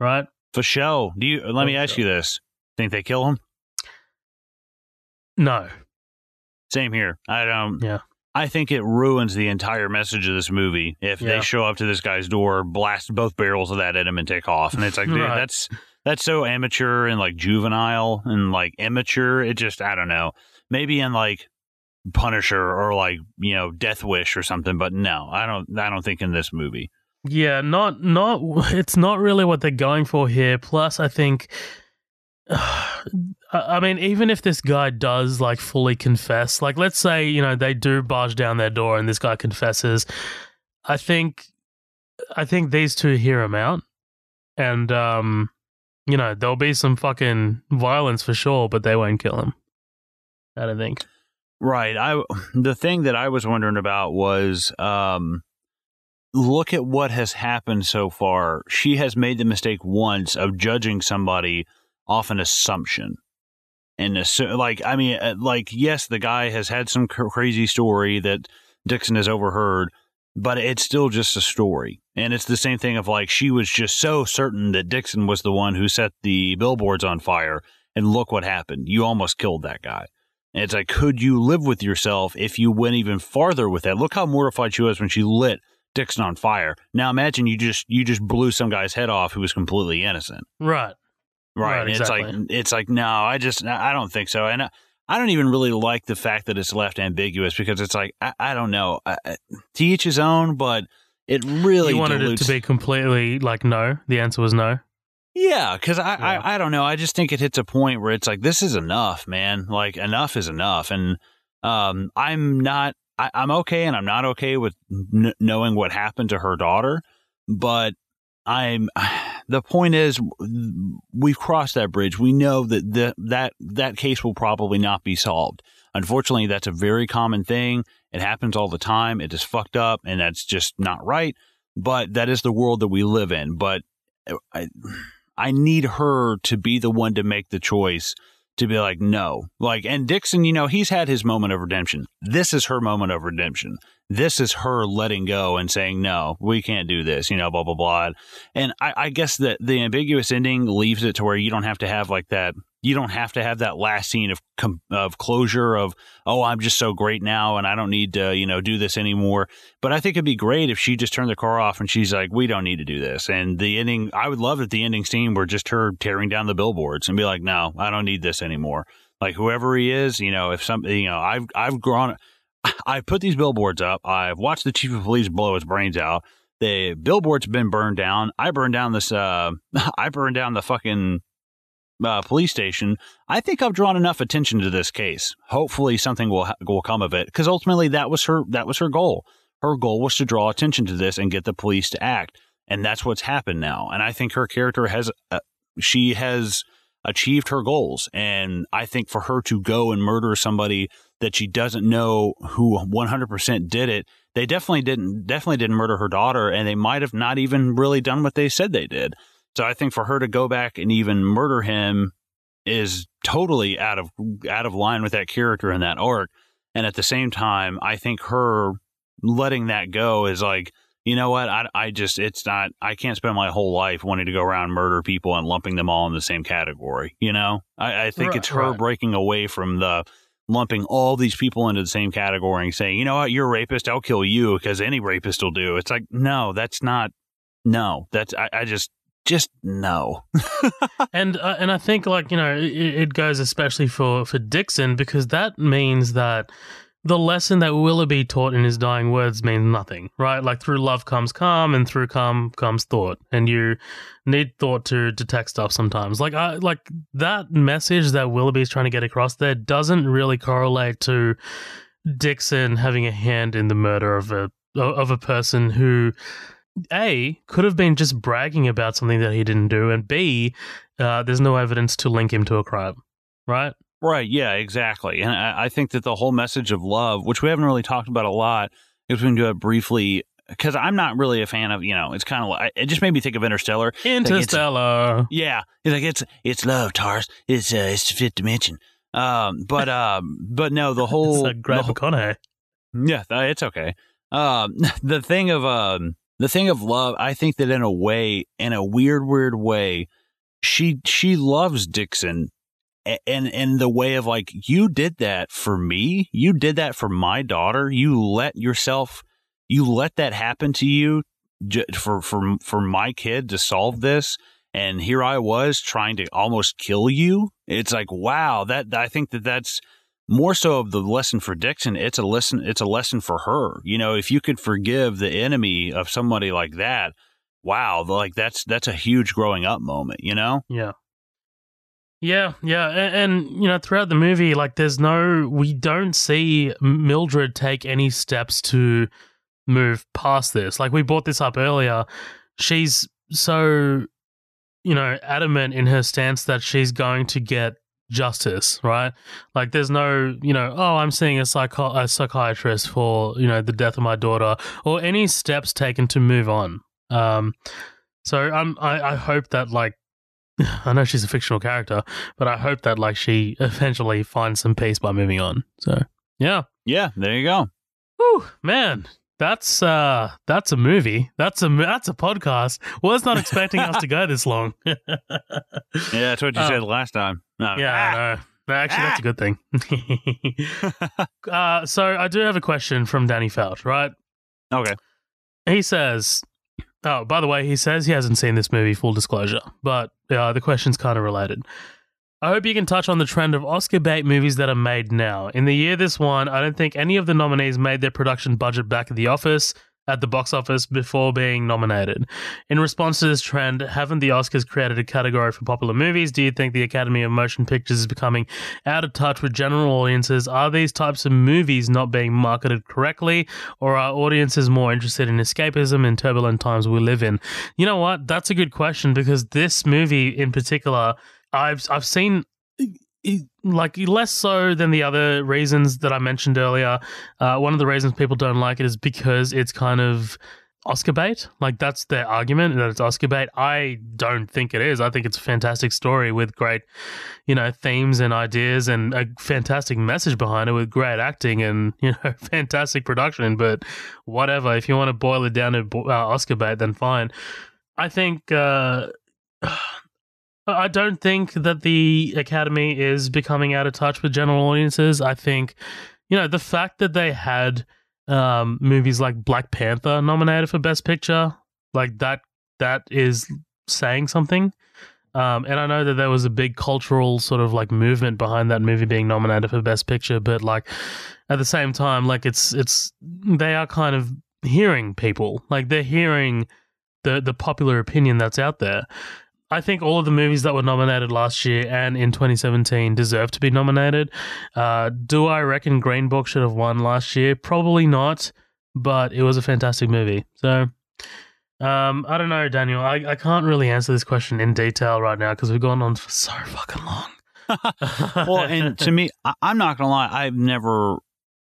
Right? For sure. Do you, let For me ask sure. you this. Think they kill him? No. Same here. I don't. Yeah. I think it ruins the entire message of this movie if yeah. they show up to this guy's door, blast both barrels of that at him, and take off. And it's like, dude, right. that's that's so amateur and like juvenile and like immature. It just I don't know. Maybe in like Punisher or like you know Death Wish or something, but no, I don't. I don't think in this movie. Yeah, not not. It's not really what they're going for here. Plus, I think. I mean, even if this guy does like fully confess, like let's say you know they do barge down their door and this guy confesses, I think, I think these two hear him out, and um, you know, there'll be some fucking violence for sure, but they won't kill him. I don't think. Right. I the thing that I was wondering about was um look at what has happened so far. She has made the mistake once of judging somebody off an assumption. And assu- like I mean uh, like yes, the guy has had some cr- crazy story that Dixon has overheard, but it's still just a story. And it's the same thing of like she was just so certain that Dixon was the one who set the billboards on fire and look what happened. You almost killed that guy. And it's like, could you live with yourself if you went even farther with that? Look how mortified she was when she lit Dixon on fire. Now imagine you just you just blew some guy's head off who was completely innocent. Right. Right. Right, It's like it's like no, I just I don't think so. And I, I don't even really like the fact that it's left ambiguous because it's like I, I don't know. I, to each his own, but it really you wanted dilutes it to be completely like no. The answer was no. Yeah, because I, Yeah. I I don't know. I just think it hits a point where it's like this is enough, man. Like enough is enough, and um, I'm not. I, I'm okay, and I'm not okay with n- knowing what happened to her daughter, but I'm. The point is, we've crossed that bridge. We know that the, that that case will probably not be solved. Unfortunately, that's a very common thing. It happens all the time. It is fucked up, and that's just not right. But that is the world that we live in. But uh, I, I need her to be the one to make the choice to be like, no. Like, and Dixon, you know, he's had his moment of redemption. This is her moment of redemption. This is her letting go and saying, no, we can't do this, you know, blah, blah, blah. And I, I guess that the ambiguous ending leaves it to where you don't have to have like that. You don't have to have that last scene of of closure of oh I'm just so great now and I don't need to you know do this anymore. But I think it'd be great if she just turned the car off and she's like we don't need to do this. And the ending I would love if the ending scene were just her tearing down the billboards and be like no I don't need this anymore. Like whoever he is, you know, if something you know I've I've grown. I've put these billboards up. I've watched the chief of police blow his brains out. The billboard's been burned down. I burned down this. Uh, I burned down the fucking uh, police station. I think I've drawn enough attention to this case. Hopefully, something will ha- will come of it because ultimately that was her that was her goal. Her goal was to draw attention to this and get the police to act, and that's what's happened now. And I think her character has uh, she has achieved her goals. And I think for her to go and murder somebody that she doesn't know who 100% did it, they definitely didn't definitely didn't murder her daughter, and they might have not even really done what they said they did. So I think for her to go back and even murder him is totally out of out of line with that character and that arc. And at the same time, I think her letting that go is like, you know what? I, I just it's not. I can't spend my whole life wanting to go around murder people and lumping them all in the same category. You know, I, I think Right, it's her right. breaking away from the lumping all these people into the same category and saying, you know what, you're a rapist, I'll kill you because any rapist will do. It's like, no, that's not. No, that's I, I just just no. and uh, and I think like you know it, it goes especially for for Dixon because that means that the lesson that Willoughby taught in his dying words means nothing, right? Like through love comes calm, and through calm comes thought, and you need thought to detect stuff sometimes. Like I like that message that Willoughby is trying to get across there doesn't really correlate to Dixon having a hand in the murder of a of a person who a could have been just bragging about something that he didn't do, and B, uh, there's no evidence to link him to a crime, right? Right. Yeah, exactly. And I, I think that the whole message of love, which we haven't really talked about a lot, if we can do it briefly, because I'm not really a fan of, you know, it's kind of like, it just made me think of Interstellar. Interstellar. Yeah. It's like, it's, it's love, Tars. It's, uh, it's the fifth dimension. Um, but, um, but no, the whole, It's like the whole- McConaughey. yeah, it's okay. Um, the thing of um, the thing of love, I think that in a way, in a weird, weird way, she she loves Dixon, and in the way of like you did that for me, you did that for my daughter. You let yourself, you let that happen to you for for for my kid to solve this. And here I was trying to almost kill you. It's like, wow, that I think that that's more so of the lesson for Dixon, it's a lesson. It's a lesson for her. You know, if you could forgive the enemy of somebody like that, wow, like that's that's a huge growing up moment. You know, Yeah. Yeah, yeah, and, and you know, throughout the movie, like, there's no, we don't see Mildred take any steps to move past this. Like, we brought this up earlier. She's so, you know, adamant in her stance that she's going to get justice, right? Like, there's no, you know, oh, I'm seeing a, psycho- a psychiatrist for, you know, the death of my daughter, or any steps taken to move on. Um, so I'm, I, I hope that, like, I know she's a fictional character, but I hope that, like, she eventually finds some peace by moving on. So, yeah. Yeah, there you go. Whew, man, that's uh that's a movie. That's a that's a podcast. Was not expecting us to go this long. yeah, that's what you Oh. said last time. No. I know. No, Actually, that's a good thing. uh, so I do have a question from Danny Felt, right? Okay. He says, "Oh, by the way, he says he hasn't seen this movie. Full disclosure, but uh, the question's kind of related." I hope you can touch on the trend of Oscar bait movies that are made now. In the year this won, I don't think any of the nominees made their production budget back at the office at the box office before being nominated. In response to this trend, haven't the Oscars created a category for popular movies? Do you think the Academy of Motion Pictures is becoming out of touch with general audiences? Are these types of movies not being marketed correctly, or are audiences more interested in escapism in turbulent times we live in? You know what? That's a good question because this movie in particular, I've I've seen like less so than the other reasons that I mentioned earlier. Uh, one of the reasons people don't like it is because it's kind of Oscar bait. Like that's their argument that it's Oscar bait. I don't think it is. I think it's a fantastic story with great, you know, themes and ideas and a fantastic message behind it with great acting and you know fantastic production. But whatever, if you want to boil it down to uh, Oscar bait, then fine. I think. Uh, I don't think that the Academy is becoming out of touch with general audiences. I think, you know, the fact that they had um, movies like Black Panther nominated for Best Picture, like that, that is saying something. Um, and I know that there was a big cultural sort of like movement behind that movie being nominated for Best Picture, but like at the same time, like it's it's they are kind of hearing people, like they're hearing the the popular opinion that's out there. I think all of the movies that were nominated last year and in 2017 deserve to be nominated. Uh, do I reckon Green Book should have won last year? Probably not, but it was a fantastic movie. So, um, I don't know, Daniel. I, I can't really answer this question in detail right now because we've gone on for so fucking long. well, and to me, I, I'm not gonna lie. I've never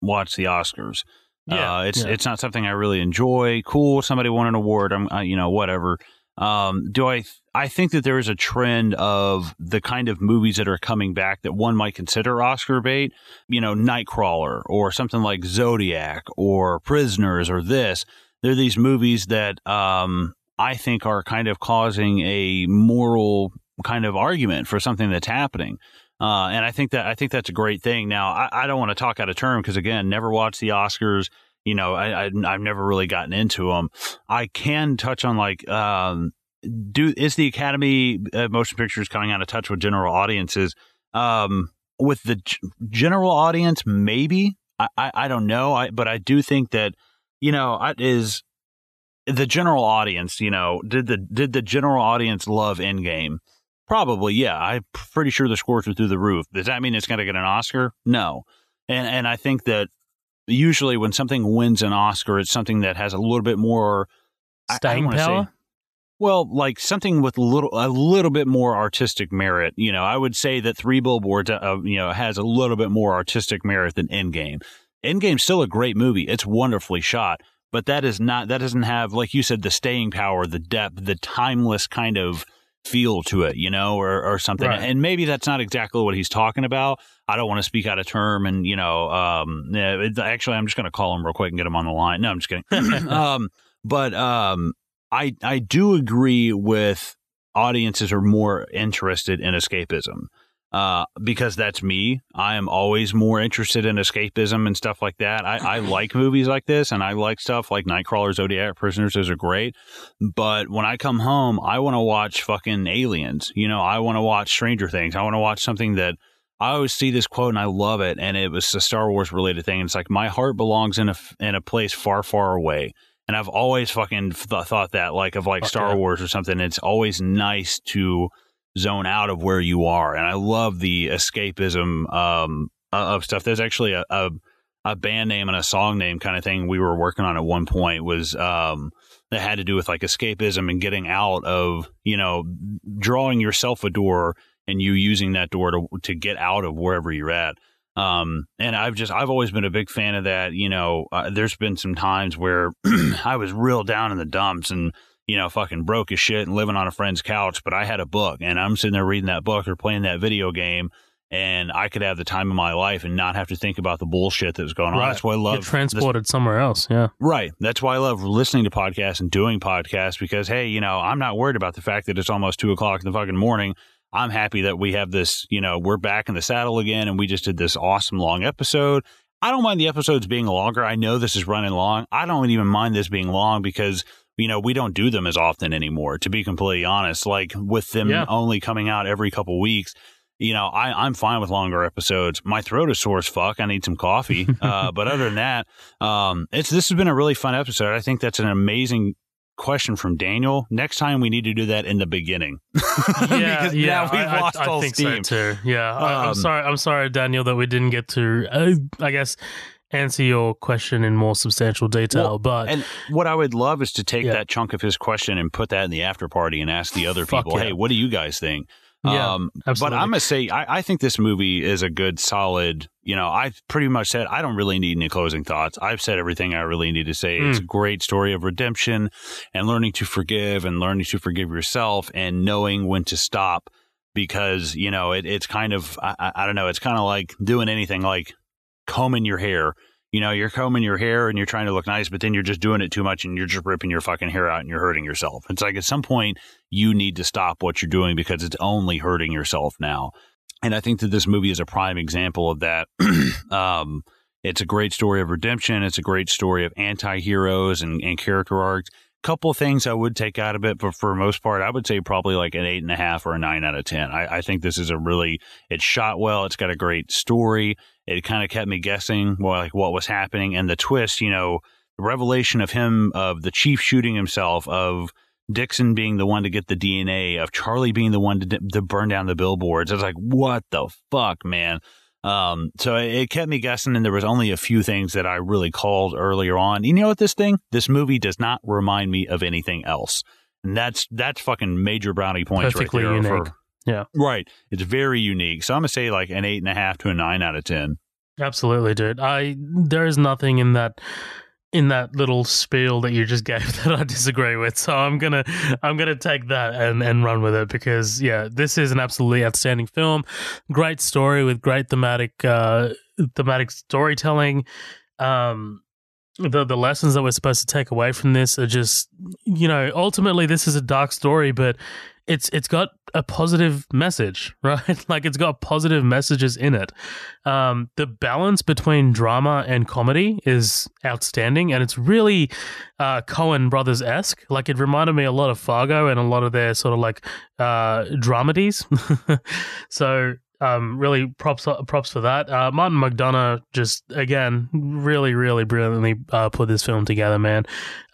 watched the Oscars. Yeah, uh, it's yeah. it's not something I really enjoy. Cool, somebody won an award. I'm, uh, you know, whatever. Um, do I? I think that there is a trend of the kind of movies that are coming back that one might consider Oscar bait. You know, Nightcrawler or something like Zodiac or Prisoners or this. They're these movies that um, I think are kind of causing a moral kind of argument for something that's happening. Uh, and I think that I think that's a great thing. Now, I, I don't want to talk out of term because again, never watched the Oscars. You know, I, I I've never really gotten into them. I can touch on like um, do is the Academy uh, Motion Pictures coming out of touch with general audiences? Um, with the g- general audience, maybe I, I I don't know. I but I do think that you know I- is the general audience. You know, did the did the general audience love Endgame? Probably, yeah. I'm pretty sure the scores were through the roof. Does that mean it's going to get an Oscar? No. And and I think that usually when something wins an Oscar, it's something that has a little bit more I- I don't Staying wanna say- power? Well, like something with a little a little bit more artistic merit. You know, I would say that Three Billboards, uh, you know, has a little bit more artistic merit than Endgame. Endgame's still a great movie. It's wonderfully shot, but that is not that doesn't have like you said the staying power, the depth, the timeless kind of feel to it, you know, or or something. Right. And maybe that's not exactly what he's talking about. I don't want to speak out of term, and you know, um, actually, I'm just going to call him real quick and get him on the line. No, I'm just kidding. um, but um, I I do agree with audiences are more interested in escapism. Uh, because that's me. I am always more interested in escapism and stuff like that. I, I like movies like this and I like stuff like Nightcrawler, Zodiac, Prisoners. Those are great. But when I come home, I want to watch fucking aliens. You know, I want to watch Stranger Things. I want to watch something that I always see this quote and I love it. And it was a Star Wars related thing. It's like, my heart belongs in a, in a place far, far away. And I've always fucking th- thought that, like, of like Fuck Star yeah. Wars or something. It's always nice to zone out of where you are. And I love the escapism um, of stuff. There's actually a, a, a band name and a song name kind of thing we were working on at one point was um, that had to do with like escapism and getting out of, you know, drawing yourself a door and you using that door to to get out of wherever you're at. Um, and I've just I've always been a big fan of that. You know, uh, there's been some times where I was real down in the dumps and you know fucking broke as shit and living on a friend's couch, but I had a book and I'm sitting there reading that book or playing that video game. And I could have the time of my life and not have to think about the bullshit that was going on. Right. That's why I love Get transported somewhere else. Yeah. Right. That's why I love listening to podcasts and doing podcasts because, hey, you know, I'm not worried about the fact that it's almost two o'clock in the fucking morning. I'm happy that we have this, you know, we're back in the saddle again and we just did this awesome long episode. I don't mind the episodes being longer. I know this is running long. I don't even mind this being long because, you know, we don't do them as often anymore, to be completely honest. Like with them Yeah. only coming out every couple weeks, you know, I, I'm fine with longer episodes. My throat is sore as fuck. I need some coffee. uh, but other than that, um, it's this has been a really fun episode. I think that's an amazing question from Daniel. Next time we need to do that in the beginning. Yeah, Because yeah, now we've I, I- lost I, all think steam. so too. Yeah, I, I'm Um, sorry. I'm sorry, Daniel, that we didn't get to. Uh, I guess answer your question in more substantial detail. Well, but And what I would love is to take Yeah. that chunk of his question and put that in the after party and ask the other people, yeah. hey, what do you guys think? Yeah, um, absolutely. But I'm going to say, I, I think this movie is a good, solid, you know, I've pretty much said, I don't really need any closing thoughts. I've said everything I really need to say. Hmm. It's a great story of redemption and learning to forgive and learning to forgive yourself and knowing when to stop because, you know, it, it's kind of, I, I- I don't know, it's kind of like doing anything like combing your hair. You know, you're combing your hair and you're trying to look nice, but then you're just doing it too much and you're just ripping your fucking hair out and you're hurting yourself. It's like at some point you need to stop what you're doing because it's only hurting yourself now. And I think that this movie is a prime example of that. um, it's a great story of redemption. It's a great story of anti-heroes and, and character arcs. Couple things I would take out of it, but for most part, I would say probably like an eight and a half or a nine out of ten. I, I think this is a really it's shot well. It's got a great story. It kind of kept me guessing, well, like what was happening, and the twist. You know, the revelation of him, of the chief shooting himself, of Dixon being the one to get the DNA, of Charlie being the one to, to burn down the billboards. I was like, what the fuck, man? Um, so it, it kept me guessing, and there was only a few things that I really called earlier on. You know what? This thing, this movie does not remind me of anything else, and that's that's fucking major brownie points Perfectly right there. unique. For, Yeah. right. It's very unique. So I'm gonna say like an eight and a half to a nine out of ten. Absolutely, dude. I there is nothing in that in that little spiel that you just gave that I disagree with. So I'm gonna I'm gonna take that and and run with it because yeah, this is an absolutely outstanding film. Great story with great thematic uh thematic storytelling. Um the the lessons that we're supposed to take away from this are just you know ultimately this is a dark story but it's it's got a positive message right? Like it's got positive messages in it. Um the balance between drama and comedy is outstanding and it's really uh coen brothers esque like it reminded me a lot of fargo and a lot of their sort of like uh dramedies. So um, really props props for that. Uh, Martin McDonagh just again really really brilliantly uh, put this film together, man.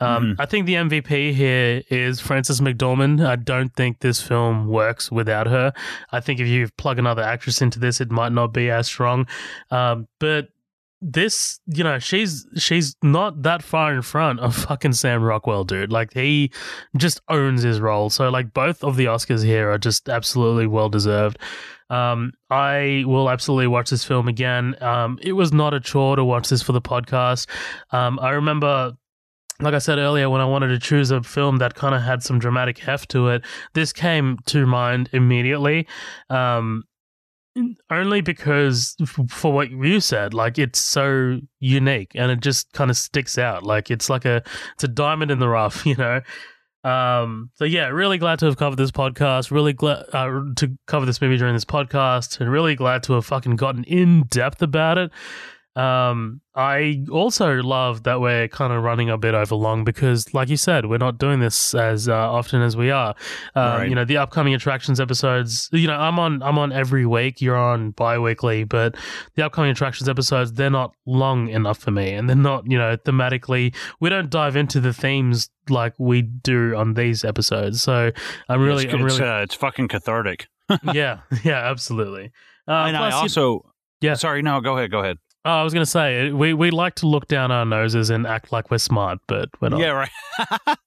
Um, I think the MVP here is Frances McDormand. I don't think this film works without her. I think if you plug another actress into this, it might not be as strong. Um, but this, you know, she's she's not that far in front of fucking Sam Rockwell, dude. Like he just owns his role. So like both of the Oscars here are just absolutely well deserved. Um, I will absolutely watch this film again. Um, it was not a chore to watch this for the podcast. Um, I remember like I said earlier, when I wanted to choose a film that kind of had some dramatic heft to it, this came to mind immediately. Um, only because for what you said, like it's so unique and it just kind of sticks out. Like it's like a it's a diamond in the rough, you know. Um, so yeah, really glad to have covered this podcast. Really glad uh, to cover this movie during this podcast, and really glad to have fucking gotten in depth about it. Um, I also love that we're kind of running a bit over long because, like you said, we're not doing this as uh, often as we are. Um, Right. You know, the upcoming attractions episodes. You know, I'm on I'm on every week. You're on bi-weekly, but the upcoming attractions episodes they're not long enough for me, and they're not you know thematically. We don't dive into the themes like we do on these episodes. So I'm really, it's, I'm it's, really, uh, it's fucking cathartic. yeah, yeah, absolutely. Uh, and I plus, you- also, Yeah. Sorry, no, go ahead, go ahead. Oh, I was going to say we we like to look down our noses and act like we're smart, but we're not. Yeah, right.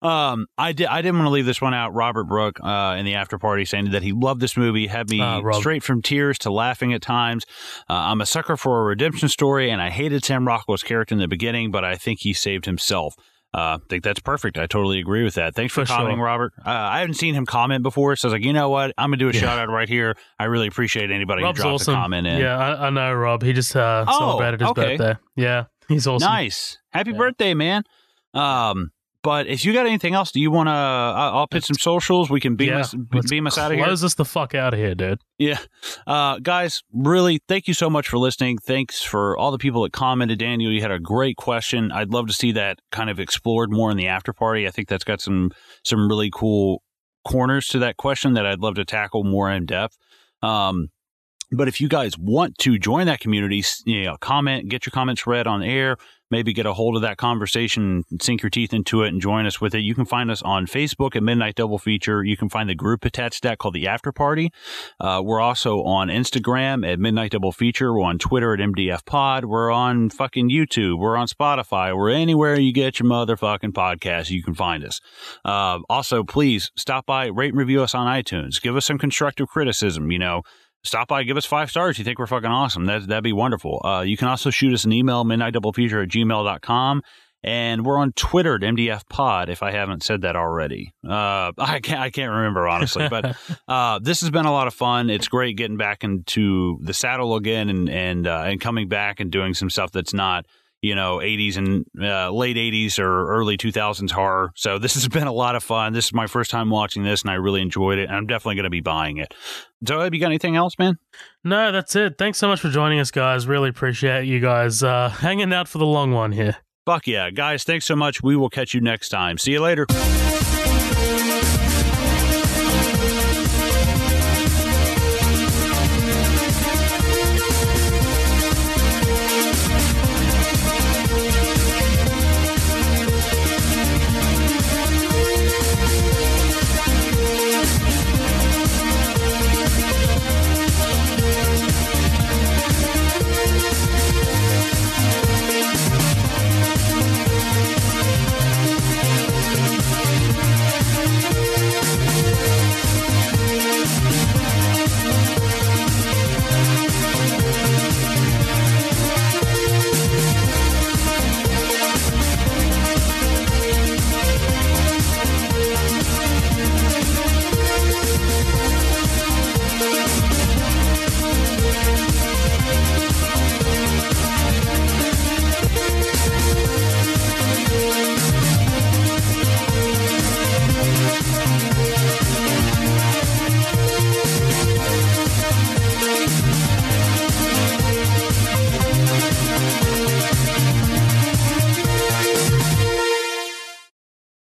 Um, I did. I didn't want to leave this one out. Robert Brooke, uh, in the after party, saying that he loved this movie, had me Rob. straight from tears to laughing at times. Uh, I'm a sucker for a redemption story, and I hated Sam Rockwell's character in the beginning, but I think he saved himself. Uh, I think that's perfect. I totally agree with that. Thanks for, For commenting, sure. Robert. Uh, I haven't seen him comment before, so I was like, you know what? I'm gonna do a Yeah. shout out right here. I really appreciate anybody Rob's who drops awesome. a comment in. Yeah, I, I know Rob. He just uh, Oh, celebrated his okay. birthday. Yeah, he's awesome. Nice. Happy Yeah. birthday, man. Um, but if you got anything else, do you want to? I'll pitch some socials. We can beam yeah, us, beam us out of here. Close us the fuck out of here, dude. Yeah. Uh, guys, really, thank you so much for listening. Thanks for all the people that commented. Daniel, you had a great question. I'd love to see that kind of explored more in the after party. I think that's got some some really cool corners to that question that I'd love to tackle more in depth. Um, but if you guys want to join that community, you know, comment, get your comments read on air, maybe get a hold of that conversation, sink your teeth into it, and join us with it. You can find us on Facebook at Midnight Double Feature. You can find the group attached to that called the After Party. Uh, we're also on Instagram at Midnight Double Feature. We're on Twitter at MDF Pod. We're on fucking YouTube. We're on Spotify. We're anywhere you get your motherfucking podcast. You can find us. Uh, also, please stop by, rate and review us on iTunes. Give us some constructive criticism. You know, stop by, give us five stars. You think we're fucking awesome. That, that'd be wonderful. Uh, you can also shoot us an email, midnightdoublefeature at gmail.com. And we're on Twitter at MDF Pod, if I haven't said that already. Uh, I can't, I can't remember, honestly. But uh, this has been a lot of fun. It's great getting back into the saddle again and, and, uh, and coming back and doing some stuff that's not, you know, 80s and uh, late 80s or early 2000s horror. So this has been a lot of fun. This is my first time watching this, and I really enjoyed it. And I'm definitely going to be buying it. Zoe, have you got anything else, man? No, that's it. Thanks so much for joining us, guys. Really appreciate you guys uh, hanging out for the long one here. Fuck yeah. Guys, thanks so much. We will catch you next time. See you later.